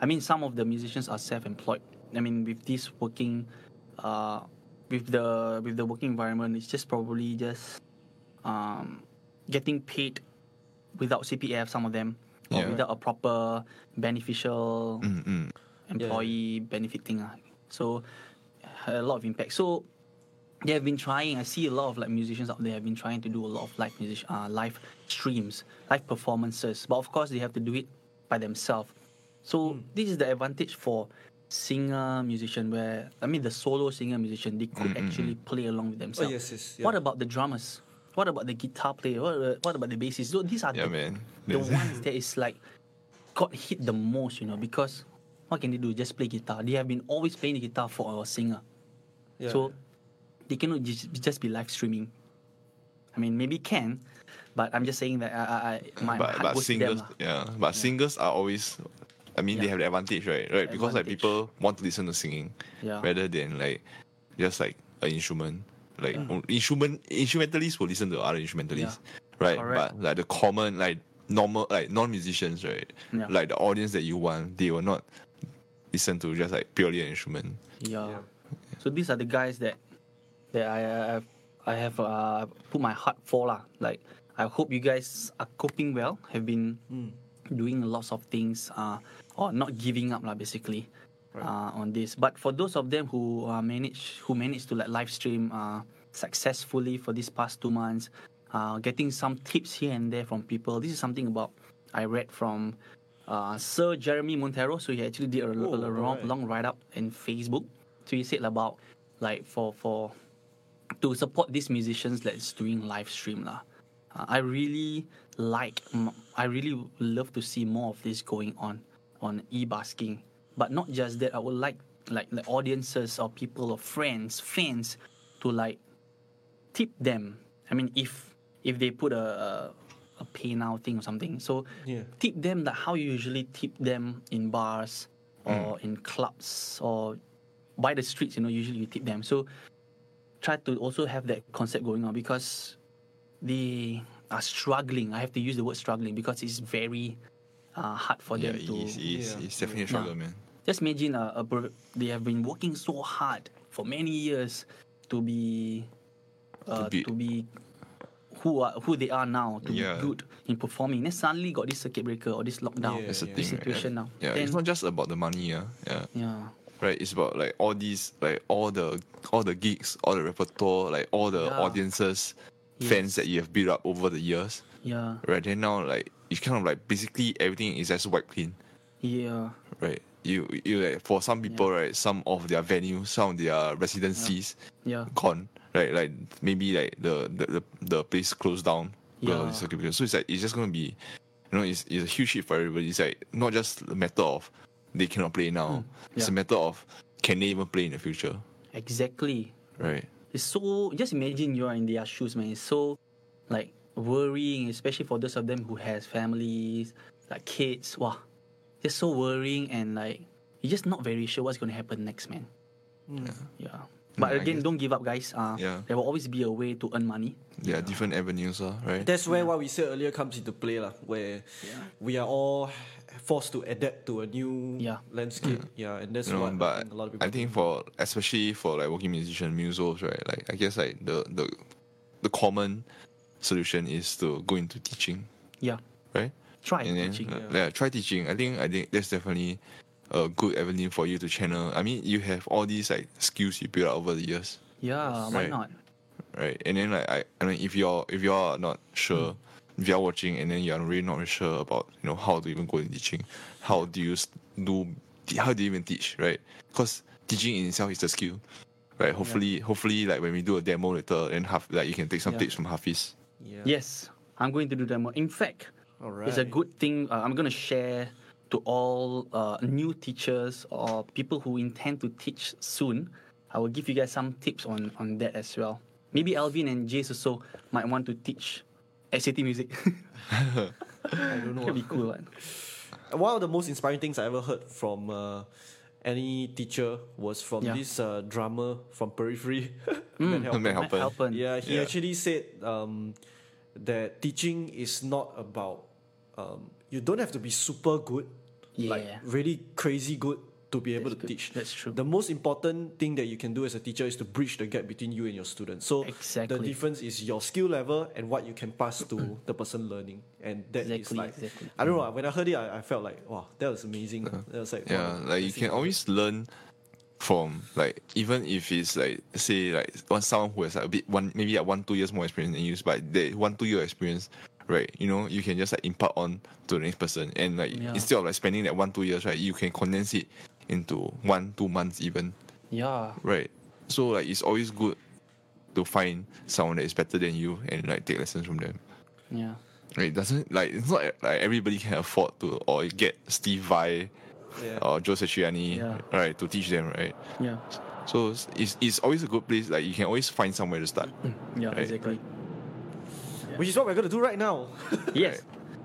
S2: I mean, some of the musicians are self-employed. I mean, with this working, uh, with the with the working environment, it's just probably just um, getting paid without CPF. Some of them, or
S3: Yeah.
S2: without a proper beneficial
S3: Mm, mm.
S2: employee benefit thing. ah. So a lot of impact. So they have been trying. I see a lot of like musicians out there have been trying to do a lot of live music, uh, live streams, live performances. But of course, they have to do it by themselves. So this is the advantage for singer musician, where I mean the solo singer musician, they could actually play along with themselves.
S1: Oh yes, yes. Yeah.
S2: What about the drummers? What about the guitar player? What, uh, what about the bassists? So these are
S3: Yeah,
S2: the,
S3: man.
S2: the ones that is like got hit the most, you know, because what can they do? Just play guitar. They have been always playing the guitar for a singer.
S1: Yeah.
S2: So they cannot just, just be live streaming. I mean, maybe can, but I'm just saying that I, I, I my
S3: but
S2: heart
S3: but
S2: goes to them.
S3: singers,
S2: lah.
S3: yeah, but singers are always. I mean, they have the advantage, right? Right, because like people want to listen to singing
S2: Yeah.
S3: rather than like just like an instrument. Like
S2: Mm.
S3: instrument instrumentalists will listen to other instrumentalists, right?
S2: Correct.
S3: But like the common like normal like non musicians, right?
S2: Yeah.
S3: Like the audience that you want, they will not listen to just like purely an instrument.
S2: Yeah.
S1: Yeah.
S2: So these are the guys that that I I have I have uh, put my heart for lah. Like I hope you guys are coping well. Have been
S1: Mm.
S2: doing lots of things uh, or not giving up lah basically
S1: Right.
S2: uh, on this. But for those of them who uh, manage who managed to like live stream uh, successfully for these past two months, uh, getting some tips here and there from people. This is something about I read from uh, Sir Jeremy Monteiro. So he actually did a,
S1: Oh,
S2: a, a long,
S1: alright.
S2: long write up in Facebook. So he said about like for for to support these musicians that's doing live stream lah. Uh, I really like, I really love to see more of this going on on e-busking. But not just that, I would like like the audiences or people or friends, fans, to like tip them. I mean, if if they put a a, a pay now thing or something, so
S1: Yeah.
S2: tip them like how you usually tip them in bars or in clubs or by the streets. You know, usually you tip them. So try to also have that concept going on because they are struggling. I have to use the word struggling because it's very uh, hard for
S3: Yeah,
S2: them to.
S3: it's, it's,
S1: Yeah.
S3: it's definitely a struggle, man.
S2: Just imagine a, a per- they have been working so hard for many years to be uh,
S3: be-
S2: to be who are who they are now to
S3: Yeah.
S2: be good in performing. Then suddenly got this circuit breaker or this lockdown,
S1: Yeah,
S3: That's the
S1: yeah.
S2: this
S3: thing. right?
S2: situation now.
S3: Yeah,
S2: then,
S3: it's not just about the money, yeah. Yeah.
S2: yeah,
S3: right? It's about like all these, like all the all the gigs, all the repertoire, like all the
S2: Yeah.
S3: audiences, fans that you have built up over the years,
S2: yeah,
S3: right? Then now, like you kind of like basically everything is just wiped clean,
S2: yeah,
S3: right? You you like for some people, right? Some of their venues, some of their residencies
S2: yeah,
S3: gone, right? Like maybe like the the the, the place closed down.
S2: Yeah.
S3: the circuit breaker. So it's like it's just gonna be, you know, it's, it's a huge shit for everybody. It's like not just a matter of they cannot play now. It's a
S2: Mm.
S3: Matter of can they even play in the future?
S2: Exactly.
S3: Right.
S2: It's so just imagine you are in their shoes, man. It's so like worrying, especially for those of them who has families, like kids. Wow, just so worrying and like you're just not very sure what's gonna happen next, man. Yeah. yeah. But
S3: Mm,
S2: again,
S3: guess-
S2: don't give up, guys. Uh,
S3: Yeah.
S2: There will always be a way to earn money.
S3: Yeah, are different avenues, uh, right?
S1: That's where what we said earlier comes into play, lah, where we are all forced to adapt to a new
S2: Yeah.
S1: landscape. Yeah, and that's
S3: you know,
S1: what
S3: but
S1: I think a lot of people
S3: I think
S1: do.
S3: for especially for like working musician, musos, right? Like I guess like the the the common solution is to go into teaching,
S2: Yeah.
S3: right?
S2: Try
S3: and
S2: teaching.
S3: uh, yeah, try teaching. I think I think that's definitely a good avenue for you to channel. I mean, you have all these like skills you built up over the years,
S2: Yeah, why
S3: Right.
S2: not?
S3: right? And then like I, I mean, if you're if you're not sure, if you're watching and then you're really not sure about you know how to even go into teaching, how do you do how do you even teach, right? Because teaching in itself is a skill, right? Hopefully, hopefully like when we do a demo later, and half like you can take some
S2: Yeah.
S3: tips from Hafiz.
S1: Yeah.
S2: Yes, I'm going to do demo. In fact,
S1: All
S2: it's a good thing. Uh, I'm going to share to all uh, new teachers or people who intend to teach soon. I will give you guys some tips on, on that as well. Maybe Alvin and Jace also might want to teach SAT music.
S1: I don't know.
S2: That'd be cool. One.
S1: One of the most inspiring things I ever heard from uh, any teacher was from
S2: Yeah.
S1: this uh, drummer from Periphery.
S2: Mm.
S1: Matt Halpern.
S3: Matt Halpern.
S2: Halpern.
S1: Yeah, he
S3: Yeah.
S1: actually said um, that teaching is not about um, you don't have to be super good, like really crazy good to be able
S2: That's
S1: to
S2: good.
S1: teach.
S2: That's true.
S1: The most important thing that you can do as a teacher is to bridge the gap between you and your students. So
S2: exactly.
S1: the difference is your skill level and what you can pass to the person learning, and that is
S2: Exactly,
S1: like
S2: exactly.
S1: I don't know. When I heard it, I, I felt like wow, that was amazing. Uh-huh. That was like
S3: Yeah,
S1: wow,
S3: like you can always learn from like even if it's like say like one someone who has like a bit one maybe like one two years more experience than you, but that one two year experience, right? You know, you can just like impart on to the next person, and like
S2: Yeah.
S3: instead of like spending that one two years, right, you can condense it into one two months even,
S2: Yeah.
S3: right? So like it's always good to find someone that is better than you and like take lessons from them.
S2: Yeah.
S3: Right? It doesn't like it's not like everybody can afford to or get Steve Vai
S1: Yeah.
S3: or Joe Satriani,
S2: Yeah.
S3: right, to teach them, right?
S2: Yeah.
S3: So it's- it's, it's always a good place. Like you can always find somewhere to start.
S2: Yeah.
S3: Right.
S2: Exactly.
S1: Which is what we're gonna do right now.
S2: Yes.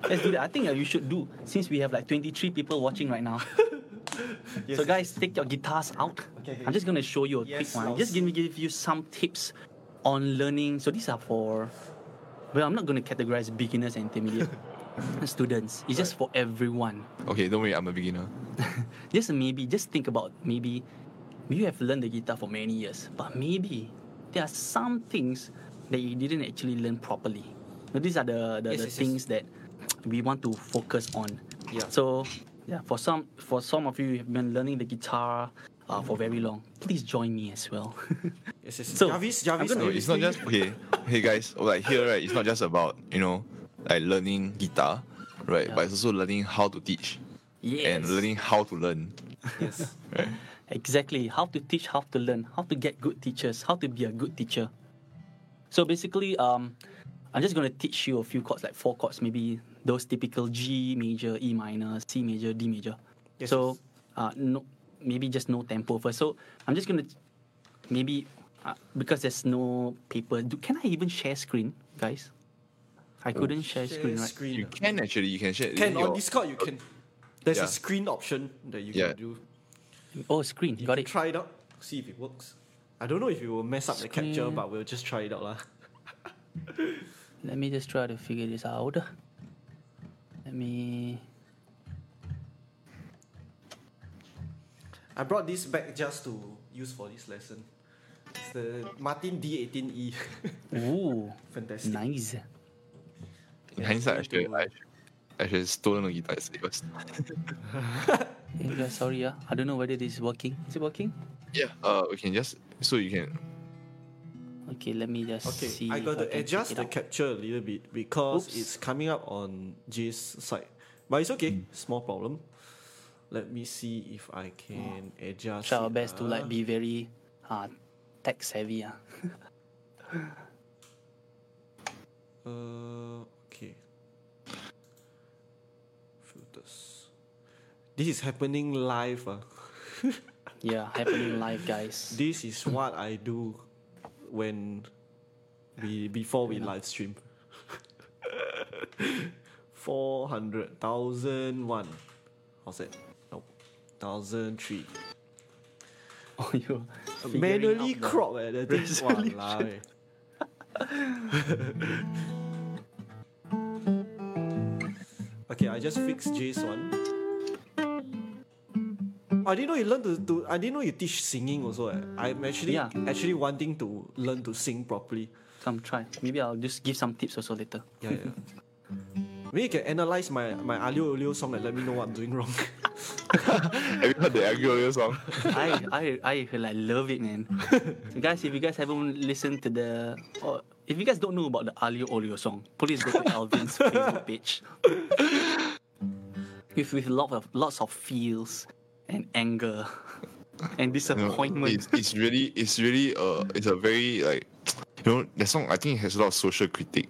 S2: Let's do that. I think uh, you should do since we have like 23 people watching right now.
S1: Yes,
S2: so guys, take your guitars out.
S1: Okay, okay.
S2: I'm just gonna show you a
S1: Yes,
S2: quick one.
S1: I'll
S2: Just give me give you some tips on learning. So these are for well, I'm not gonna categorize beginners and intermediate students. It's just for everyone.
S3: Okay, don't worry, I'm a beginner.
S2: Just maybe, just think about maybe you have learned the guitar for many years, but maybe there are some things that you didn't actually learn properly. Now, these are the, the,
S1: Yes,
S2: the
S1: yes, yes.
S2: things that we want to focus on.
S1: Yeah.
S2: So yeah, for some for some of you who have been learning the guitar uh, for very long, please join me as well.
S1: Yes, yes.
S2: So, I'm gonna-
S3: No, it's not just okay. Hey guys, oh, like here, right? It's not just about you know, like learning guitar, right?
S2: Yeah.
S3: But it's also learning how to teach
S2: yes.
S3: and learning how to learn.
S1: Yes.
S3: Right?
S2: Exactly. How to teach, how to learn, how to get good teachers, how to be a good teacher. So basically, um, I'm just gonna teach you a few chords, like four chords, maybe those typical G major, E minor, C major, D major.
S1: Yes,
S2: so,
S1: yes.
S2: uh, no, maybe just no tempo first. So I'm just gonna maybe uh, because there's no paper. Do, can I even share screen, guys? I couldn't share
S1: Share
S2: screen, right?
S1: screen.
S3: You can actually, you can share.
S1: Can
S3: your-
S1: on Discord you can. There's
S3: Yeah.
S1: a screen option that you
S3: Yeah.
S1: can do.
S2: Oh, screen.
S1: You
S2: Got
S1: can
S2: it.
S1: try it out, see if it works. I don't know if it will mess up the capture, but we'll just try it out lah.
S2: Let me just try to figure this out. Let me.
S1: I brought this back just to use for this lesson. It's the Martin D18E.
S2: Ooh,
S1: Fantastic.
S2: nice.
S3: In hindsight, I
S1: it's going
S3: should,
S1: to-
S3: I, should- I should have stolen the guitar yesterday. but-
S2: Hey guys, sorry, yeah. I don't know whether this is working. Is it working?
S3: Yeah, uh, we can just so you can.
S2: Okay, let me just
S1: Okay,
S2: see.
S1: I got to
S2: can
S1: adjust the
S2: out.
S1: capture a little bit because
S2: Oops.
S1: it's coming up on Jay's side. But it's okay, small problem. Let me see if I can adjust.
S2: Try our
S1: it,
S2: best to like
S1: ah.
S2: be very uh, tech savvy. ah.
S1: Uh, okay. Filters. This is happening live. ah.
S2: Yeah, happening live, guys.
S1: This is what I do when we before we live stream. Four hundred thousand one. How's it? Nope. Thousand three.
S2: Oh, you
S1: Manually crop eh, the thing. Walao eh. okay, I just fixed Jay's one. I didn't know you learn to, to I didn't know you teach singing also. Eh. I'm actually
S2: Yeah.
S1: actually wanting to learn to sing properly.
S2: Come try. Maybe I'll just give some tips also later.
S1: Yeah, yeah. Maybe you can analyze my my Aglio Olio song and let me know what I'm doing wrong.
S3: Have you heard the Aglio song?
S2: I I I like love it, man. so guys, if you guys haven't listened to the, or if you guys don't know about the Aglio Olio song, please go to Alvin's Facebook page. With with lot of lots of feels and anger and
S3: You know,
S2: disappointment.
S3: it's, it's really it's really uh it's a very like you know that song I think it has a lot of social critique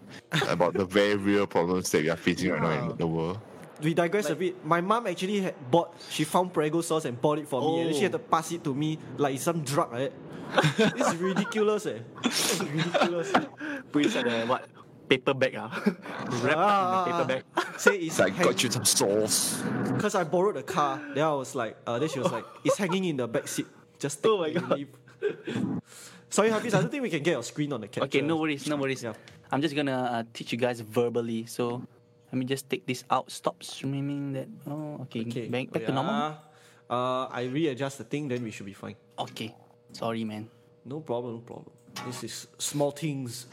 S3: about the very real problems that we are facing right now in the world.
S1: we digress a bit. My mom actually had bought. She found Prego sauce and bought it for me, and then she
S2: Oh.
S1: had to pass it to me like some drug, right? this is ridiculous, eh? This is ridiculous.
S2: Put inside the what paper bag ah, wrap
S1: Ah,
S2: in the paper bag.
S1: Say it's
S3: It's like got you some sauce.
S1: because I borrowed a car. Then I was like, uh, then she was like, it's hanging in the back seat. Just take
S2: Oh my God.
S1: leave. Sorry, Hafiz. I don't think we can get your screen on the capture.
S2: Okay, no worries, no worries.
S1: Yeah.
S2: I'm just gonna uh, teach you guys verbally. So let me just take this out. Stop streaming that. Oh, okay.
S1: Okay.
S2: Back, back
S1: oh,
S2: to normal.
S1: Uh, I readjust the thing, then we should be fine.
S2: Okay. Sorry, man.
S1: No problem, no problem. This is small things.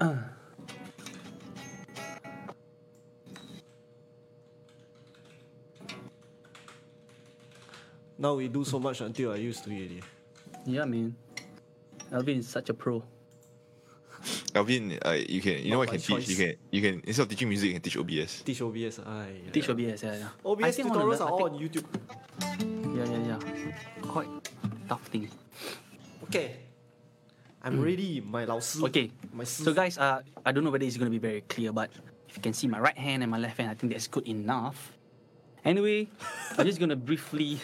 S1: Now we do so much until I used to it. already.
S2: Yeah, man. Alvin is such a pro.
S3: Alvin, uh, you can you know
S1: Not
S3: what you
S1: my
S3: can teach? You can you can instead of teaching music, you can teach OBS.
S1: Teach OBS. Ay,
S2: Teach OBS, yeah, yeah. I
S1: OBS
S2: think I wanna
S1: tutorials
S2: learn-
S1: are
S2: I
S1: all on YouTube.
S2: Yeah, yeah, yeah. Quite tough thing.
S1: Okay. I'm ready, my 老师.
S2: Hmm. Okay.
S1: My
S2: So guys, uh, I don't know whether it's gonna be very clear, but if you can see my right hand and my left hand, I think that's good enough. Anyway, I'm just gonna briefly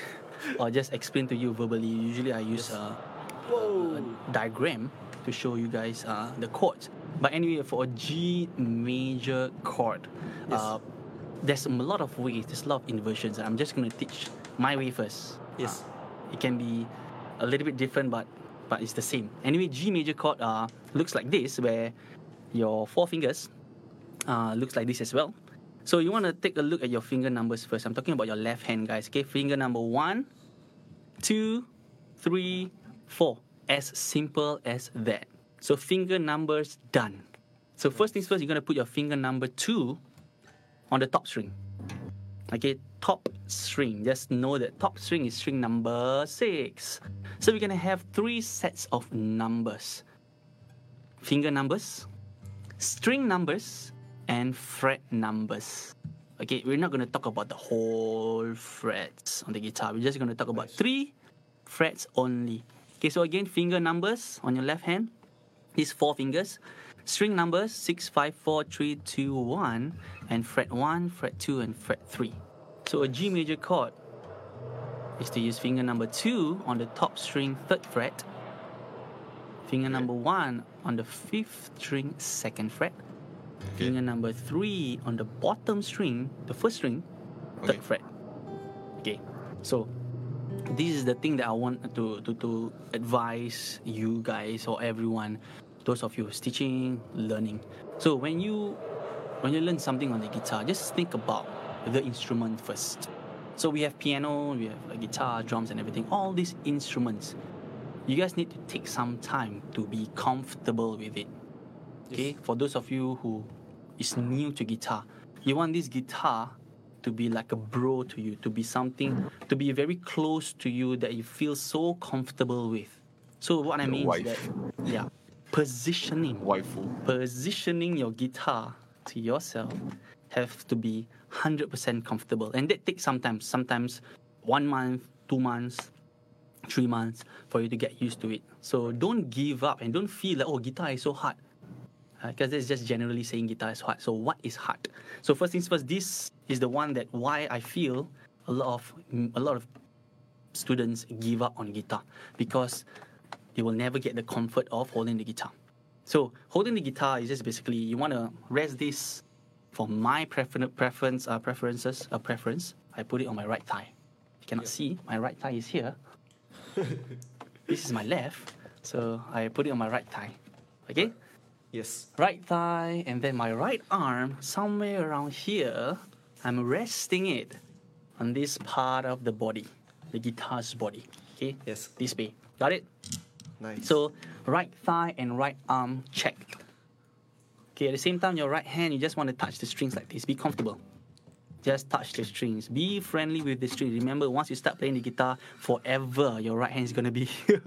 S2: or just explain to you verbally. Usually I use a, a diagram to show you guys uh, the chords. But anyway, for a G major chord, uh, there's a lot of ways, there's a lot of inversions. I'm just gonna teach my way first.
S1: Yes.
S2: Uh, it can be a little bit different, but but it's the same. Anyway, G major chord uh, looks like this, where your four fingers uh, looks like this as well. So you want to take a look at your finger numbers first. I'm talking about your left hand, guys. Okay, finger number one, two, three, four. As simple as that. So finger numbers done. So first things first, you're gonna put your finger number two on the top string. Okay, top string. Just know that top string is string number six. So we're gonna have three sets of numbers finger numbers, string numbers, and fret numbers. Okay, we're not gonna talk about the whole frets on the guitar. We're just gonna talk about three frets only. Okay, so again, finger numbers on your left hand, these four fingers. String numbers six, five, four, three, two, one, and fret one, fret two, and fret three. So a G major chord is to use finger number two on the top string, third fret, finger number one on the fifth string, second fret,
S3: Okay.
S2: finger number three on the bottom string, the first string, third fret. Okay, so this is the thing that I want to, to, to advise you guys or everyone, those of you who's teaching, learning. So when you when you learn something on the guitar, just think about the instrument first. So we have piano, we have guitar, drums, and everything. All these instruments, you guys need to take some time to be comfortable with it. Okay, for those of you who is new to guitar, you want this guitar to be like a bro to you, to be something, to be very close to you that you feel so comfortable with. So what I mean
S3: wife.
S2: is that, yeah, positioning,
S3: Waifu.
S2: positioning your guitar to yourself have to be 100% comfortable, and that takes sometimes. Sometimes one month, two months, three months for you to get used to it. So don't give up and don't feel like, oh, guitar is so hard. Because that's just generally saying guitar is hard. So what is hard? So first things first, this is the one that why I feel a lot of a lot of students give up on guitar because they will never get the comfort of holding the guitar. So holding the guitar is just basically you want to rest this for my prefer- preference uh, preferences a preference. I put it on my right thigh. You cannot see my right thigh is here. this is my left, so I put it on my right thigh. Okay,
S1: Yes.
S2: right thigh, and then my right arm somewhere around here. I'm resting it on this part of the body, the guitar's body. Okay,
S1: Yes.
S2: this way. Got it?
S1: Nice.
S2: So right thigh and right arm check. Okay, at the same time, your right hand, you just want to touch the strings like this. Be comfortable. Just touch the strings. Be friendly with the strings. Remember, once you start playing the guitar, forever your right hand is gonna be here.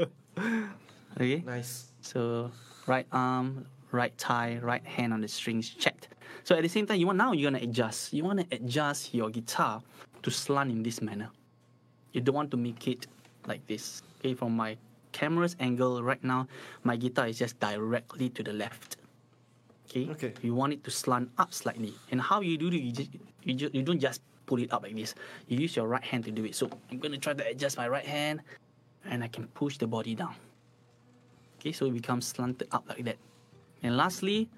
S2: okay.
S1: nice.
S2: So right arm, right thigh, right hand on the strings checked. So at the same time, you want now you're gonna adjust. You want to adjust your guitar to slant in this manner. You don't want to make it like this. Okay, from my camera's angle right now, my guitar is just directly to the left. Okay.
S1: Okay.
S2: You want it to slant up slightly, and how you do it, you just you, just, you don't just pull it up like this. You use your right hand to do it. So I'm gonna try to adjust my right hand, and I can push the body down. Okay, so it becomes slanted up like that. And lastly,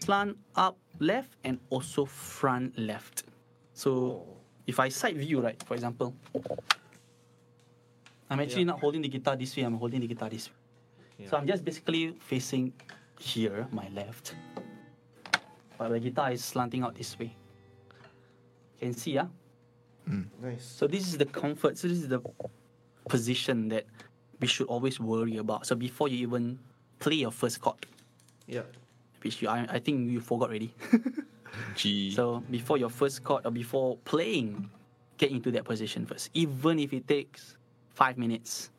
S2: slant up left and also front left. So if I side view, right, for example, I'm actually
S1: Yeah.
S2: not holding the guitar this way, I'm holding the guitar this way. So I'm just basically facing here, my left. But the guitar is slanting out this way. Can see, yeah? Hmm.
S1: Nice.
S2: So this is the comfort. So this is the position that we should always worry about. So before you even play your first chord,
S1: Yeah.
S2: which you, I, I think you forgot already.
S3: G.
S2: so before your first chord or before playing, get into that position first. Even if it takes five minutes,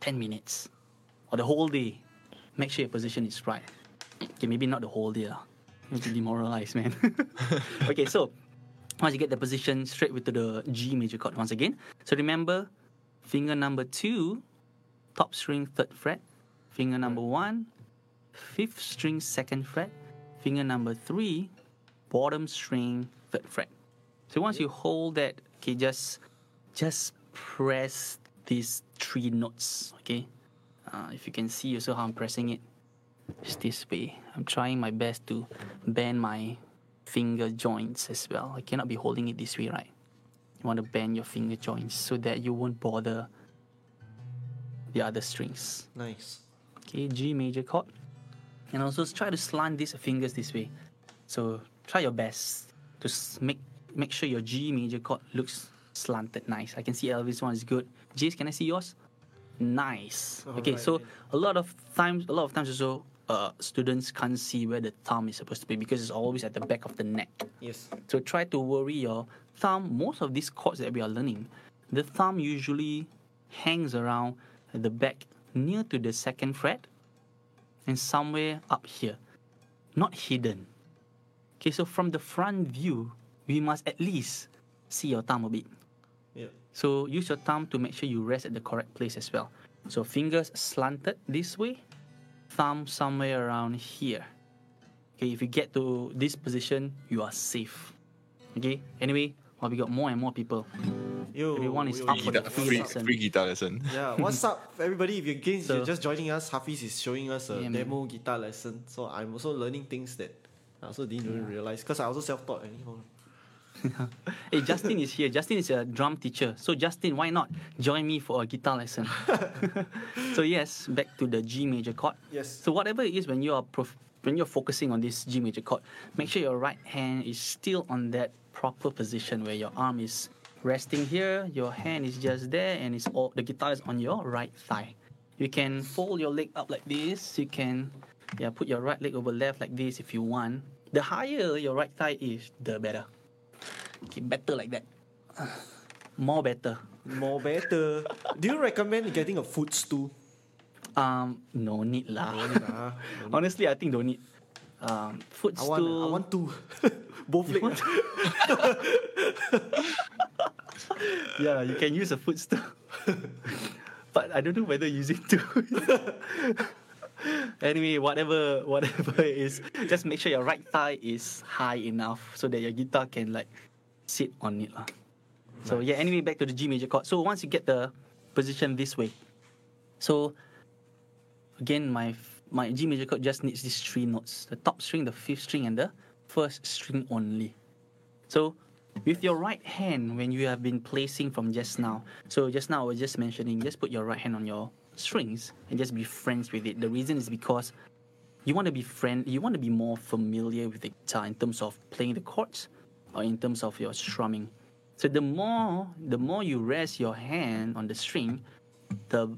S2: ten minutes, or the whole day, make sure your position is right. Okay, maybe not the whole day lah. You'll be demoralized, man. okay, so once you get the position straight with the G major chord once again. So remember, finger number two, top string third fret, finger number one, fifth string second fret, finger number three, bottom string third fret. So once you hold that, okay, just just press these three notes, okay. Uh, if you can see also how I'm pressing it, it's this way. I'm trying my best to bend my finger joints as well. I cannot be holding it this way, right? You want to bend your finger joints so that you won't bother the other strings.
S1: Nice.
S2: Okay, G major chord. And also try to slant these fingers this way. So try your best to make make sure your G major chord looks slanted nice. I can see Elvis one is good. Jace, can I see yours? Nice. okay,
S1: Alright,
S2: so a lot of times, a lot of times also, uh, students can't see where the thumb is supposed to be because it's always at the back of the neck.
S1: Yes.
S2: So try to worry your thumb. Most of these chords that we are learning, the thumb usually hangs around the back near to the second fret and somewhere up here, not hidden. Okay, so from the front view, we must at least see your thumb a bit.
S1: Yeah.
S2: So use your thumb to make sure you rest at the correct place as well. So fingers slanted this way, thumb somewhere around here. Okay, if you get to this position, you are safe. Okay, anyway, while we got more and more people,
S1: Yo,
S2: Everyone is
S1: yo,
S2: up
S1: yo.
S2: for the free
S3: free,
S2: lesson.
S3: free guitar lesson.
S1: Yeah, what's up, everybody? If you're, again,
S2: So-
S1: you're just joining us, Hafiz is showing us a
S2: Yeah, man.
S1: demo guitar lesson. So I'm also learning things that I also didn't even realize because I also self-taught anyhow.
S2: hey, Justin is here. Justin is a drum teacher. So Justin, why not join me for a guitar lesson? so yes, back to the G major chord.
S1: Yes.
S2: So whatever it is when you are prof- when you're focusing on this G major chord, make sure your right hand is still on that proper position where your arm is resting here, your hand is just there, and it's all the guitar is on your right thigh. You can fold your leg up like this. You can yeah put your right leg over left like this if you want. The higher your right thigh is, the better. Okay, better like that. More better.
S1: More better. Do you recommend getting a footstool?
S2: Um, no need lah.
S1: Ah,
S2: Honestly, I think don't need. Um,
S1: I want, I want two. Both legs.
S2: yeah, you can use a footstool. but I don't know whether using two. anyway, whatever whatever it is, just make sure your right thigh is high enough so that your guitar can like sit on it. lah. So yeah, anyway, back to the G major chord. So once you get the position this way, so again, my my G major chord just needs these three notes: the top string, the fifth string, and the first string only. So with your right hand, when you have been placing from just now, so just now I was just mentioning, just put your right hand on your strings and just be friends with it. The reason is because you want to be friend, you want to be more familiar with the guitar in terms of playing the chords or in terms of your strumming. So the more the more you rest your hand on the string, the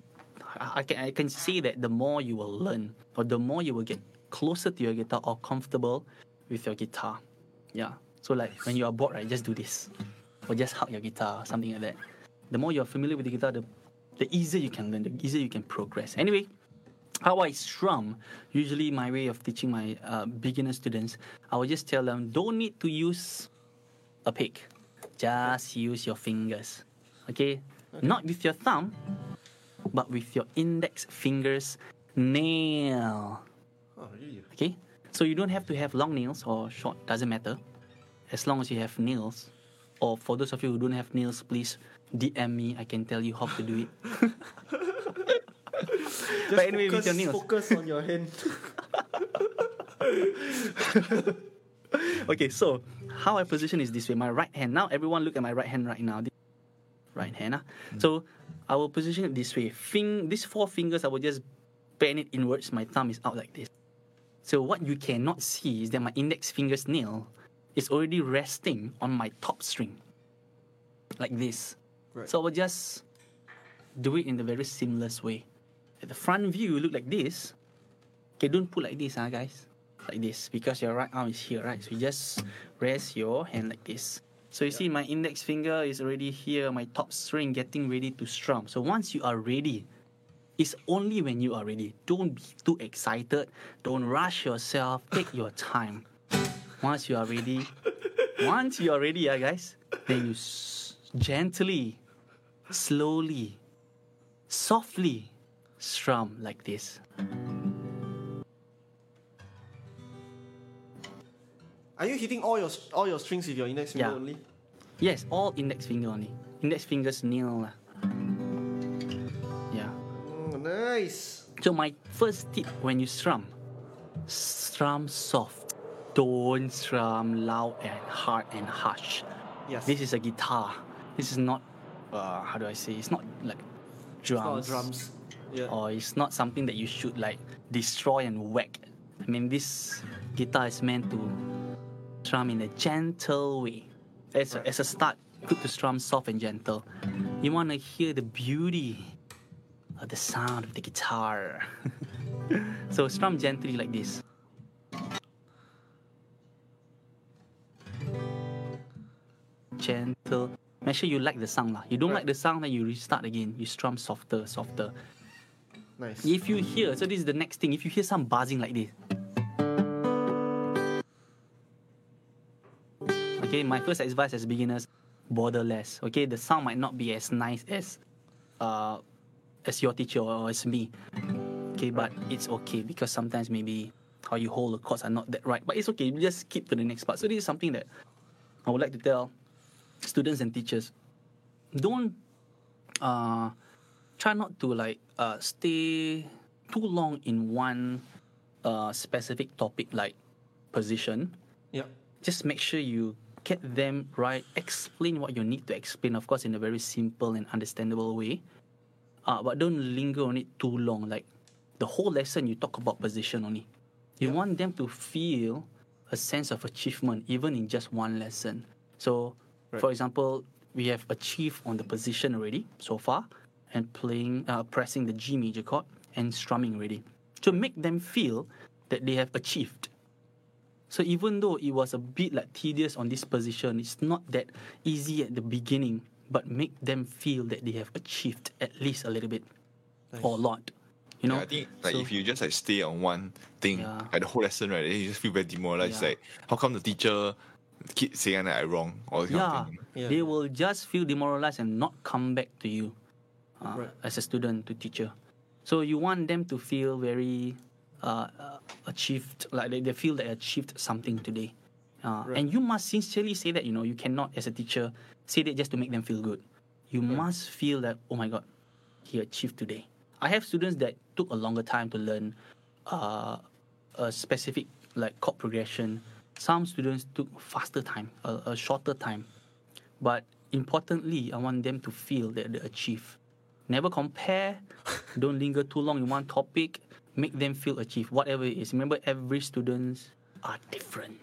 S2: I can I can say that the more you will learn or the more you will get closer to your guitar or comfortable with your guitar. Yeah. So like when you are bored, right, just do this. Or just hug your guitar, something like that. The more you're familiar with the guitar, the the easier you can learn, the easier you can progress. Anyway, how I strum, usually my way of teaching my uh, beginner students, I will just tell them don't need to use a pick, just use your fingers. Okay? Not with your thumb, but with your index fingers nail.
S1: Oh, really?
S2: Okay? So you don't have to have long nails or short, doesn't matter. As long as you have nails. Or for those of you who don't have nails, please DM me. I can tell you how to do it.
S1: Just
S2: But anyway, with your nails.
S1: focus on your hand.
S2: okay, so how I position is this way. My right hand. Now everyone look at my right hand right now. Right hand. ah. So I will position it this way. Fing these four fingers I will just bend it inwards. My thumb is out like this. So what you cannot see is that my index finger's nail is already resting on my top string. Like this.
S1: Right.
S2: So I will just do it in a very seamless way. At the front view look like this. Okay, don't put like this, ah, guys. Like this, because your right arm is here, right? So you just rest your hand like this. So you see, my index finger is already here, my top string getting ready to strum. So once you are ready, it's only when you are ready. Don't be too excited. Don't rush yourself. Take your time. Once you are ready, once you are ready, yeah, guys, then you s- gently, slowly, softly strum like this.
S1: Are you hitting all your all your strings with your index finger
S2: Yeah.
S1: only?
S2: Yes, all index finger only. Index fingers nail lah. Yeah.
S1: Mm, nice.
S2: So my first tip when you strum, strum soft. Don't strum loud and hard and harsh.
S1: Yes.
S2: This is a guitar. This is not, uh, how do I say? It's not like drums.
S1: It's not drums. Yeah.
S2: Or it's not something that you should like destroy and whack. I mean, this guitar is meant to strum in a gentle way. As a, as a start, good to strum soft and gentle. You want to hear the beauty of the sound of the guitar. so strum gently like this. Gentle. Make sure you like the sound lah. You don't
S1: Right.
S2: like the sound, then you restart again. You strum softer, softer.
S1: Nice.
S2: If you hear, so this is the next thing. If you hear some buzzing like this, okay, my first advice as beginners, bother less. Okay, the sound might not be as nice as, uh, as your teacher or as me. Okay, but it's okay because sometimes maybe how you hold the chords are not that right. But it's okay. You just keep to the next part. So this is something that I would like to tell students and teachers. Don't uh, try not to like uh, stay too long in one uh, specific topic like position
S1: Yeah.
S2: just make sure you get them right? Explain what you need to explain of course in a very simple and understandable way. Uh, but don't linger on it too long. Like the whole lesson you talk about position only. You want them to feel a sense of achievement even in just one lesson. So for example we have achieved on the position already so far and playing uh, pressing the g major chord and strumming already. To make them feel that they have achieved so even though it was a bit like tedious on this position, it's not that easy at the beginning, but make them feel that they have achieved at least a little bit or a lot. You know,
S3: yeah, I think like
S2: So-
S3: if you just like stay on one thing
S2: Yeah.
S3: like the whole lesson, right, then you just feel very demoralized.
S2: Yeah.
S3: Like how come the teacher keep saying that I wrong or this
S2: yeah.
S1: Yeah.
S2: they will just feel demoralized and not come back to you uh,
S1: Right.
S2: as a student to teacher. So you want them to feel very uh, achieved, like they, they feel they achieved something today. Uh,
S1: Right.
S2: And you must sincerely say that, you know, you cannot, as a teacher, say that just to make them feel good. You must feel that, oh my God, he achieved today. I have students that took a longer time to learn uh, a specific like chord progression. Some students took faster time, a, a shorter time. But importantly, I want them to feel that they achieve. Never compare. don't linger too long in one topic. Make them feel achieve, whatever it is. Remember, every students are different.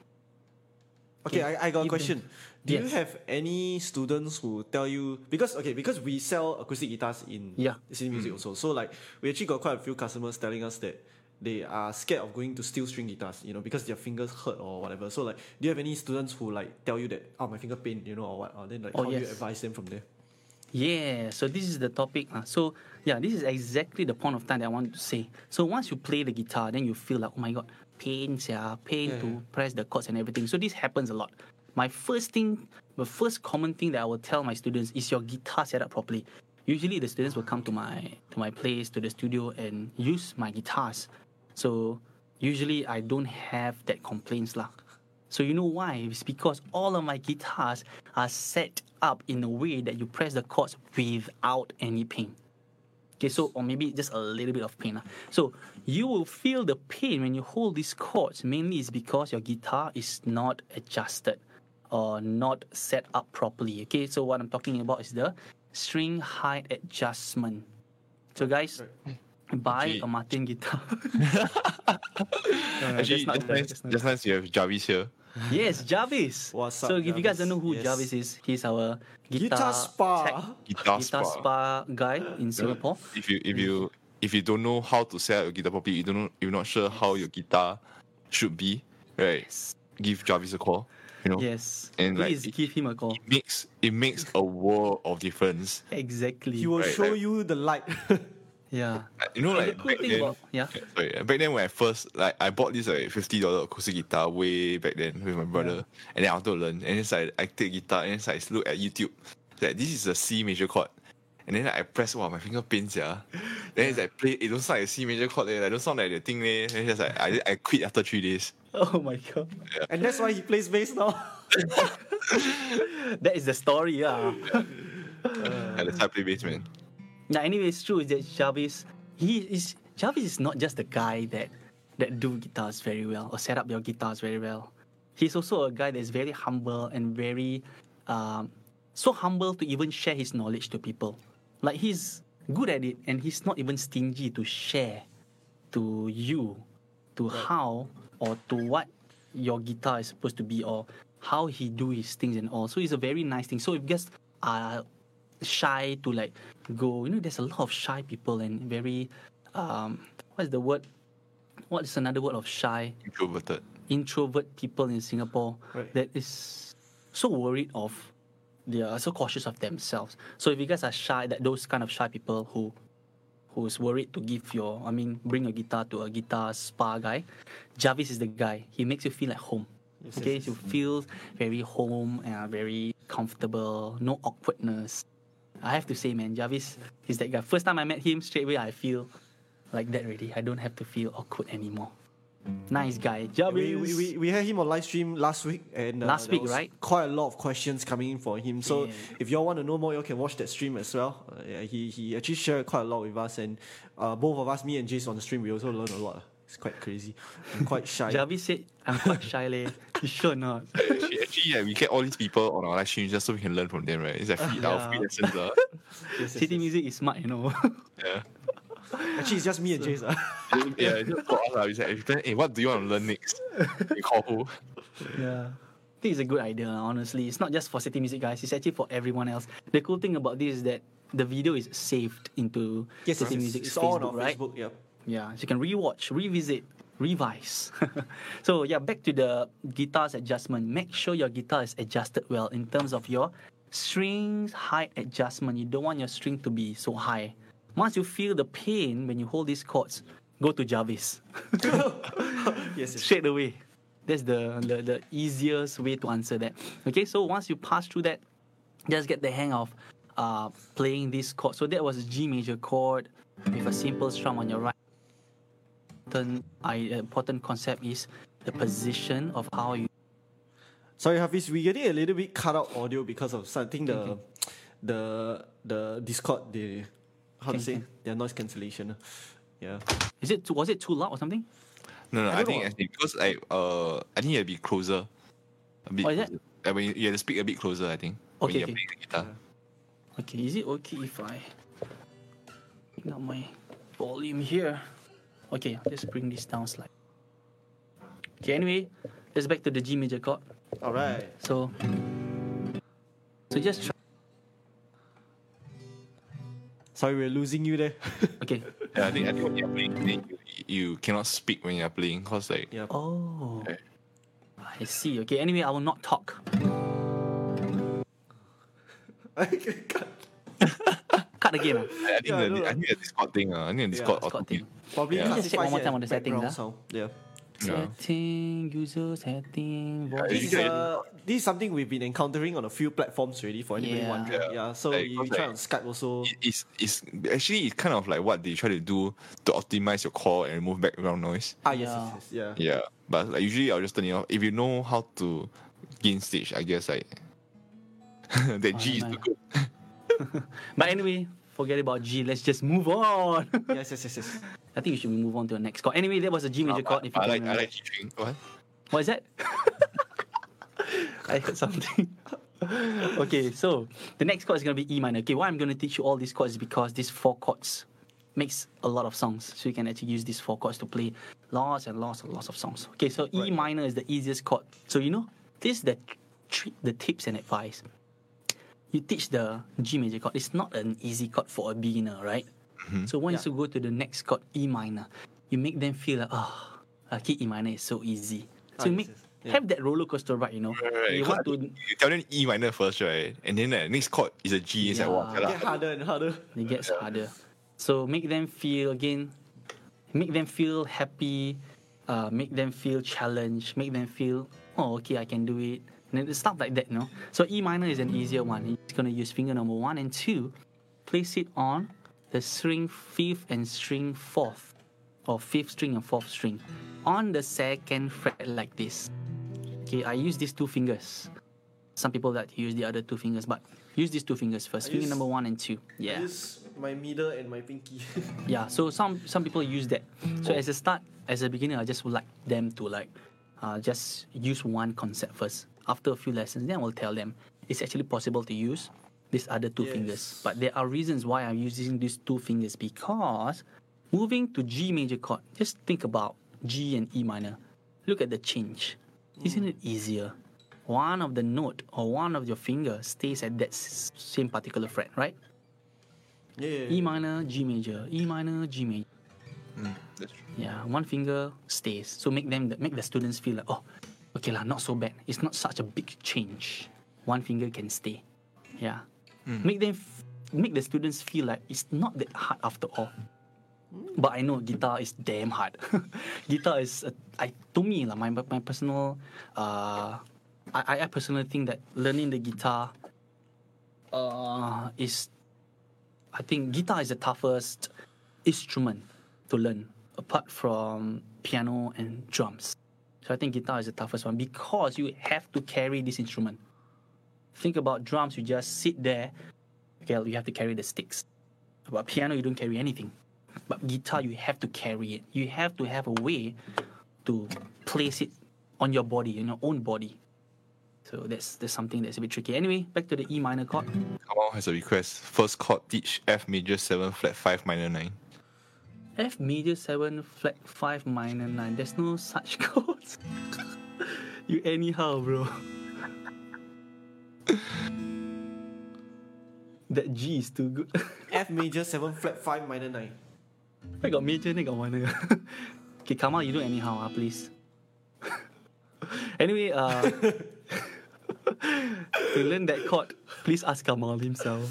S1: Okay, I, I got a
S2: them-
S1: question. Do you have any students who tell you because okay because we sell acoustic guitars in
S2: Yeah.
S1: city music also so like we actually got quite a few customers telling us that they are scared of going to steel string guitars you know because their fingers hurt or whatever so like do you have any students who like tell you that oh my finger pain you know or what or then like
S2: Oh,
S1: how do you advise them from there
S2: Yeah, so this is the topic. Uh. So yeah, this is exactly the point of time that I want to say. So once you play the guitar, then you feel like, oh my god, pain, yeah, pain
S1: Yeah,
S2: to press the chords and everything. So this happens a lot. My first thing, the first common thing that I will tell my students is your guitar set up properly. Usually the students will come to my to my place to the studio and use my guitars. So usually I don't have that complaints lah. So you know why? It's because all of my guitars are set up in a way that you press the chords without any pain. Okay, so or maybe just a little bit of pain. So you will feel the pain when you hold these chords. Mainly is because your guitar is not adjusted or not set up properly. Okay, so what I'm talking about is the string height adjustment. So guys, buy
S3: Actually-
S2: a Martin guitar. No, no,
S3: Actually,
S2: that's
S3: just nice,
S2: that's
S3: just nice you have Jarvis here.
S2: Yes, Jarvis.
S1: What's up,
S2: so
S1: up,
S2: if you guys don't know who
S1: Jarvis?
S2: Jarvis is, he's our guitar,
S1: Guitar spa.
S2: tech,
S3: Guitar,
S2: guitar spa guy in Singapore.
S3: If you if you if you don't know how to set up your guitar properly, you don't know you're not sure how your guitar should be, right? Yes. Give Jarvis a call. You know,
S2: Yes.
S3: And,
S2: Please
S3: it-
S2: give him a call.
S3: it makes it makes a world of difference.
S2: Exactly.
S1: he will
S3: Right,
S1: show
S3: right.
S1: you the light
S2: yeah.
S3: Uh, you know, like
S2: the cool
S3: back then,
S2: about yeah.
S3: Sorry, uh, back then when I first like I bought this like fifty dollar acoustic guitar way back then with my brother, and then I wanted to learn, and it's like I take guitar and it's like look at YouTube, it's like this is a C major chord, and then I press wow my finger pains yeah, then it's like play it don't sound like a C major chord leh, like don't sound like the thing leh, then it's just like I I quit after three days.
S2: Oh my god.
S1: and that's why he plays bass now
S2: That is the story, yeah.
S3: and that's how I play bass man.
S2: Now anyway, it's true that Jarvis he is Jarvis is not just the guy that that do guitars very well or set up your guitars very well. He's also a guy that's very humble and very um, so humble to even share his knowledge to people. Like he's good at it and he's not even stingy to share to you to how or to what your guitar is supposed to be or how he do his things and all. So it's a very nice thing. So if guys are shy to like go, you know, there's a lot of shy people and very um what's the word? What is another word of shy?
S3: Introverted.
S2: Introvert people in Singapore
S1: Right.
S2: that is so worried of they are so cautious of themselves. So if you guys are shy, that those kind of shy people who who's worried to give your I mean bring your guitar to a guitar spa guy, Jarvis is the guy. He makes you feel like home.
S1: Yes,
S2: okay,
S1: yes,
S2: you feel very home and very comfortable, no awkwardness. I have to say, man, Jarvis is that guy. First time I met him, straight away I feel like that already. I don't have to feel awkward anymore. Nice guy, Jarvis.
S1: we, we, we, had him on live stream last week and uh,
S2: Last week, right?
S1: quite a lot of questions coming in for him so
S2: Yeah.
S1: if y'all want to know more y'all can watch that stream as well uh, yeah, he, he actually shared quite a lot with us and uh, both of us me and Jace on the stream we also learned a lot it's quite crazy I'm quite shy
S2: Jarvis said, I'm quite shy, leh. You sure not?
S3: Actually, actually, yeah, we get all these people on our live stream just so we can learn from them, right? It's like free, our free lessons. Uh.
S1: Yes, yes,
S2: City
S1: yes.
S2: music is smart, you know.
S3: Yeah.
S1: actually it's just me and Jace uh.
S3: yeah, it's just for us. Uh, it's like, plan, hey, what do you want to learn next? You call who?
S2: Yeah. I think it's a good idea, honestly. It's not just for City Music guys, it's actually for everyone else. The cool thing about this is that the video is saved into
S1: yes,
S2: City
S1: yes,
S2: Music's
S1: it's all on
S2: Facebook,
S1: our
S2: right?
S1: Facebook yeah
S2: Yeah, so you can rewatch, revisit, revise. so yeah, back to the guitar's adjustment. Make sure your guitar is adjusted well in terms of your strings height adjustment. You don't want your string to be so high. Once you feel the pain when you hold these chords, go to Jarvis.
S1: yes, yes.
S2: straight away. That's the, the the easiest way to answer that. Okay, so once you pass through that, just get the hang of uh, playing this chord. So that was a G major chord with a simple strum on your right. Important, I, important concept is the position of how you
S1: Sorry, Hafiz, we're getting a little bit cut out audio because of something the the the Discord the how to say
S2: okay.
S1: their noise cancellation. Yeah.
S2: Is it too, was it too loud or something?
S3: No, no,
S1: I
S3: I, think
S1: know.
S3: actually because like uh, I think you have to be closer. A bit.
S2: Oh, is it?
S3: closer. Like when you, you have to speak a bit closer. I think. when
S2: Okay,
S3: you're
S2: okay.
S3: playing the guitar.
S2: Okay, is it okay if I bring up my volume here? Okay, let's bring this down slightly. Okay, anyway, let's back to the G major chord.
S1: All right.
S2: So, so just try.
S1: Sorry, we're losing you there.
S2: Okay.
S3: Yeah, I think I think when you're playing, you, you cannot speak when you're playing because like oh.
S1: yeah.
S2: Oh,
S3: Okay.
S2: I see. Okay. Anyway, I will not talk. Cut again. ah.
S3: I think
S1: Yeah, I
S3: the,
S1: know.
S3: I think the Discord thing. Uh, I think the Discord
S2: Discord thing.
S1: Probably
S3: Yeah.
S2: Just check one more time on the settings,
S1: background
S2: ah.
S1: Yeah.
S3: Yeah.
S2: Setting user setting
S3: Yeah,
S2: voice.
S1: This is, uh, this is something we've been encountering on a few platforms already for anybody
S2: Yeah.
S1: wondering. Yeah.
S3: Yeah.
S1: so
S3: Like,
S1: you, try
S3: like-
S1: on Skype also.
S3: It- It's, it's actually it's kind of like what they try to do to optimize your call and remove background noise.
S1: Ah, yes,
S2: Yeah.
S1: yes, yes, yeah.
S3: Yeah, but like usually I'll just turn it off. If you know how to gain stage, I guess like that G is
S2: Oh,
S3: too good.
S2: But anyway, forget about G. Let's just move on.
S1: yes, yes, yes, yes.
S2: I think we should move on to the next chord. Anyway, that was a G major chord. If you
S3: I like I
S2: remember.
S3: like G string. What?
S2: What is that? I heard something. okay, so the next chord is gonna be E minor. Okay, why I'm gonna teach you all these chords is because these four chords makes a lot of songs. So you can actually use these four chords to play lots and lots and lots of songs. Okay, so E minor is the easiest chord. So you know, this is the tr- the tips and advice. You teach the G major chord. It's not an easy chord for a beginner, right? So once
S1: Yeah.
S2: you go to the next chord, E minor, you make them feel like, oh, okay, E minor is so easy. So
S1: Ah,
S2: you
S1: yes,
S2: make
S1: yes. Yeah.
S2: have that roller coaster ride, you know.
S3: Right,
S2: You want to
S3: you tell them E minor first, right? And then the next chord is a G. It's like wow,
S2: Yeah.
S3: yeah.
S1: Get harder and harder.
S2: it gets harder. So make them feel again, make them feel happy, uh, make them feel challenged, make them feel oh okay I can do it, and stuff like that, you know. So E minor is an easier one. It's gonna use finger number one and two, place it on the string fifth and string fourth, or fifth string and fourth string, on the second fret like this. Okay, I use these two fingers. Some people that use the other two fingers, but use these two fingers first.
S1: I
S2: Finger
S1: use-
S2: number one and two. Yeah.
S1: I use my middle and my pinky.
S2: Yeah, so some some people use that. So as a start, as a beginner, I just would like them to like uh, just use one concept first. After a few lessons, then I will tell them it's actually possible to use these other two fingers. But there are reasons why I'm using these two fingers because moving to G major chord, just think about G and E minor. Look at the change. Isn't it easier? One of the note or one of your finger stays at that s- same particular fret, right?
S1: yeah.
S2: E minor, G major, E minor, G major.
S3: Mm, that's true.
S2: Yeah, one finger stays. So make them make the students feel like, oh, okay lah, not so bad. It's not such a big change. One finger can stay. Yeah, make them f- make the students feel like it's not that hard after all. But I know guitar is damn hard. guitar is, a, I to me lah, my my personal, uh, I I personally think that learning the guitar, uh, is, I think guitar is the toughest instrument to learn apart from piano and drums. So I think guitar is the toughest one because you have to carry this instrument. Think about drums, you just sit there. Okay, you have to carry the sticks. But piano, you don't carry anything. But guitar, you have to carry it. You have to have a way to place it on your body, in your own body. So that's that's something that's a bit tricky. Anyway, back to the E minor chord.
S3: Kamal has a request. First chord teach F major seven flat five minor nine.
S2: F major 7, flat 5, minor 9. There's no such chords. you anyhow, bro. that G is too good.
S1: F major seven flat five minor nine.
S2: I got major, I got minor. okay, come Kamal, you do anyhow, ah, please. anyway, uh, to learn that chord, please ask Kamal himself.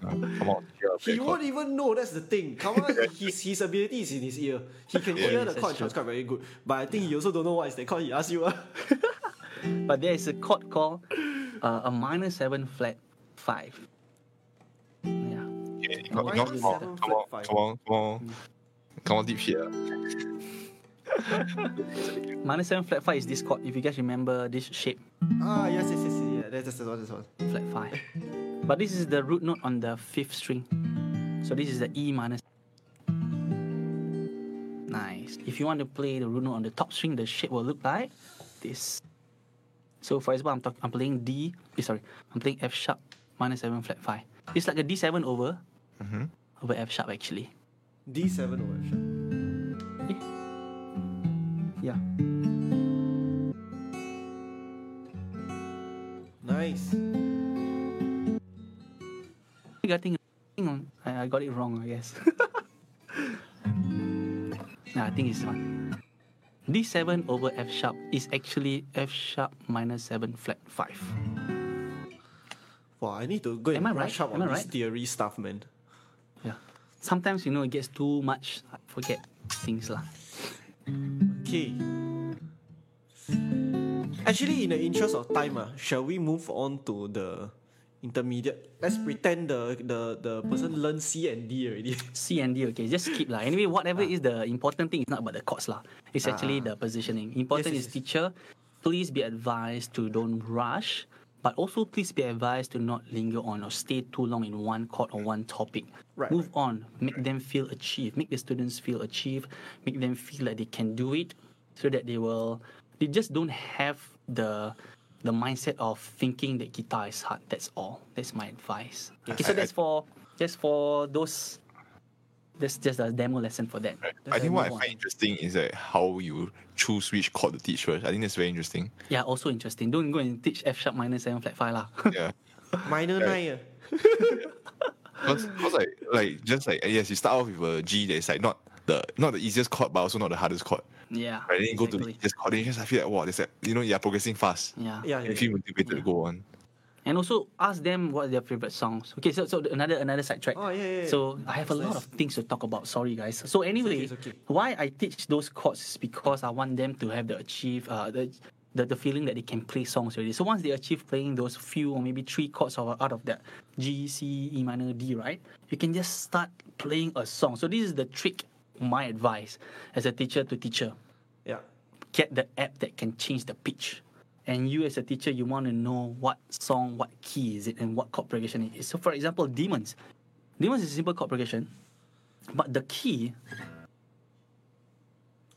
S3: Come on,
S1: He won't even know. That's the thing. Kamal, his his ability is in his ear. He can hear the
S2: Yes,
S1: chord
S2: that's true.
S1: transcribe very good. But I think he also don't know what is the chord he asked you. ah.
S2: but there is a chord called uh, a minor 7 flat 5. Yeah.
S3: Yeah, come on,
S1: Minor
S3: come on,
S1: seven
S3: come on, come on, come on, come on, deep shit.
S2: Minus seven flat five is this chord. If you guys remember this shape,
S1: Ah, yes, yes, yes, yes, yeah. That's the one, that's the one.
S2: flat five. But this is the root note on the fifth string. So this is the E minus. Nice. If you want to play the root note on the top string, the shape will look like this. So for example, I'm talk- I'm playing D. eh, sorry, I'm playing F sharp minus seven flat five. It's like a D seven over
S3: Mhm.
S2: over F sharp actually.
S1: D7 over F sharp.
S2: Yeah.
S1: Nice.
S2: I think I, I got it wrong, I guess. nah, I think it's one. D7 over F sharp is actually F sharp minus 7 flat 5.
S1: Wow, I need to go and
S2: Am I
S1: brush
S2: right?
S1: up
S2: Am
S1: on
S2: I
S1: this
S2: right?
S1: theory stuff, man.
S2: Yeah. Sometimes, you know, it gets too much, I forget things lah.
S1: Okay. Actually, in the interest of time, uh, shall we move on to the intermediate? Let's pretend the the, the person learned C and D already.
S2: C and D, okay, just skip lah. Anyway, whatever is the important thing is not about the chords lah. It's actually
S1: Ah.
S2: the positioning. Important
S1: Yes,
S2: is
S1: yes.
S2: teacher, please be advised to don't rush, but also please be advised to not linger on or stay too long in one chord or one topic.
S1: Right,
S2: Move on, make them feel achieved, make the students feel achieved, make them feel like they can do it, so that they will. They just don't have the the mindset of thinking that guitar is hard. That's all. That's my advice. Okay, so that's for that's for those. That's just a demo lesson for that.
S3: Right. I think what I
S1: move on.
S3: find interesting is that how you choose which chord to teach first. I think that's very interesting.
S2: Yeah, also interesting. Don't go and teach F sharp minor seven flat five lah.
S3: Yeah.
S1: Minor nine.
S3: Right. Because, like like just like yes, you start off with a G that is like not the not the easiest chord, but also not the hardest chord.
S2: yeah.
S3: Right? Then you go to the
S2: exactly.
S3: easiest chord, then you just I feel like wow, there's like you know you're progressing fast.
S2: Yeah.
S1: Yeah,
S3: And
S1: yeah,
S3: you feel
S1: yeah.
S3: motivated to go on.
S2: And also ask them what their favorite songs. Okay, so so another another sidetrack.
S1: Oh, yeah, yeah, yeah.
S2: So I have a lot of things to talk about. Sorry guys. So anyway,
S1: it's okay.
S2: why I teach those chords is because I want them to have the achieve uh the the, the feeling that they can play songs already. So once they achieve playing those few or maybe three chords of, out of that G, C, E minor, D, right? You can just start playing a song. So this is the trick, my advice as a teacher to teacher.
S1: Yeah.
S2: get the app that can change the pitch. And you as a teacher, you want to know what song, what key is it, and what chord progression it is. So for example, Demons. Demons is a simple chord progression, but the key,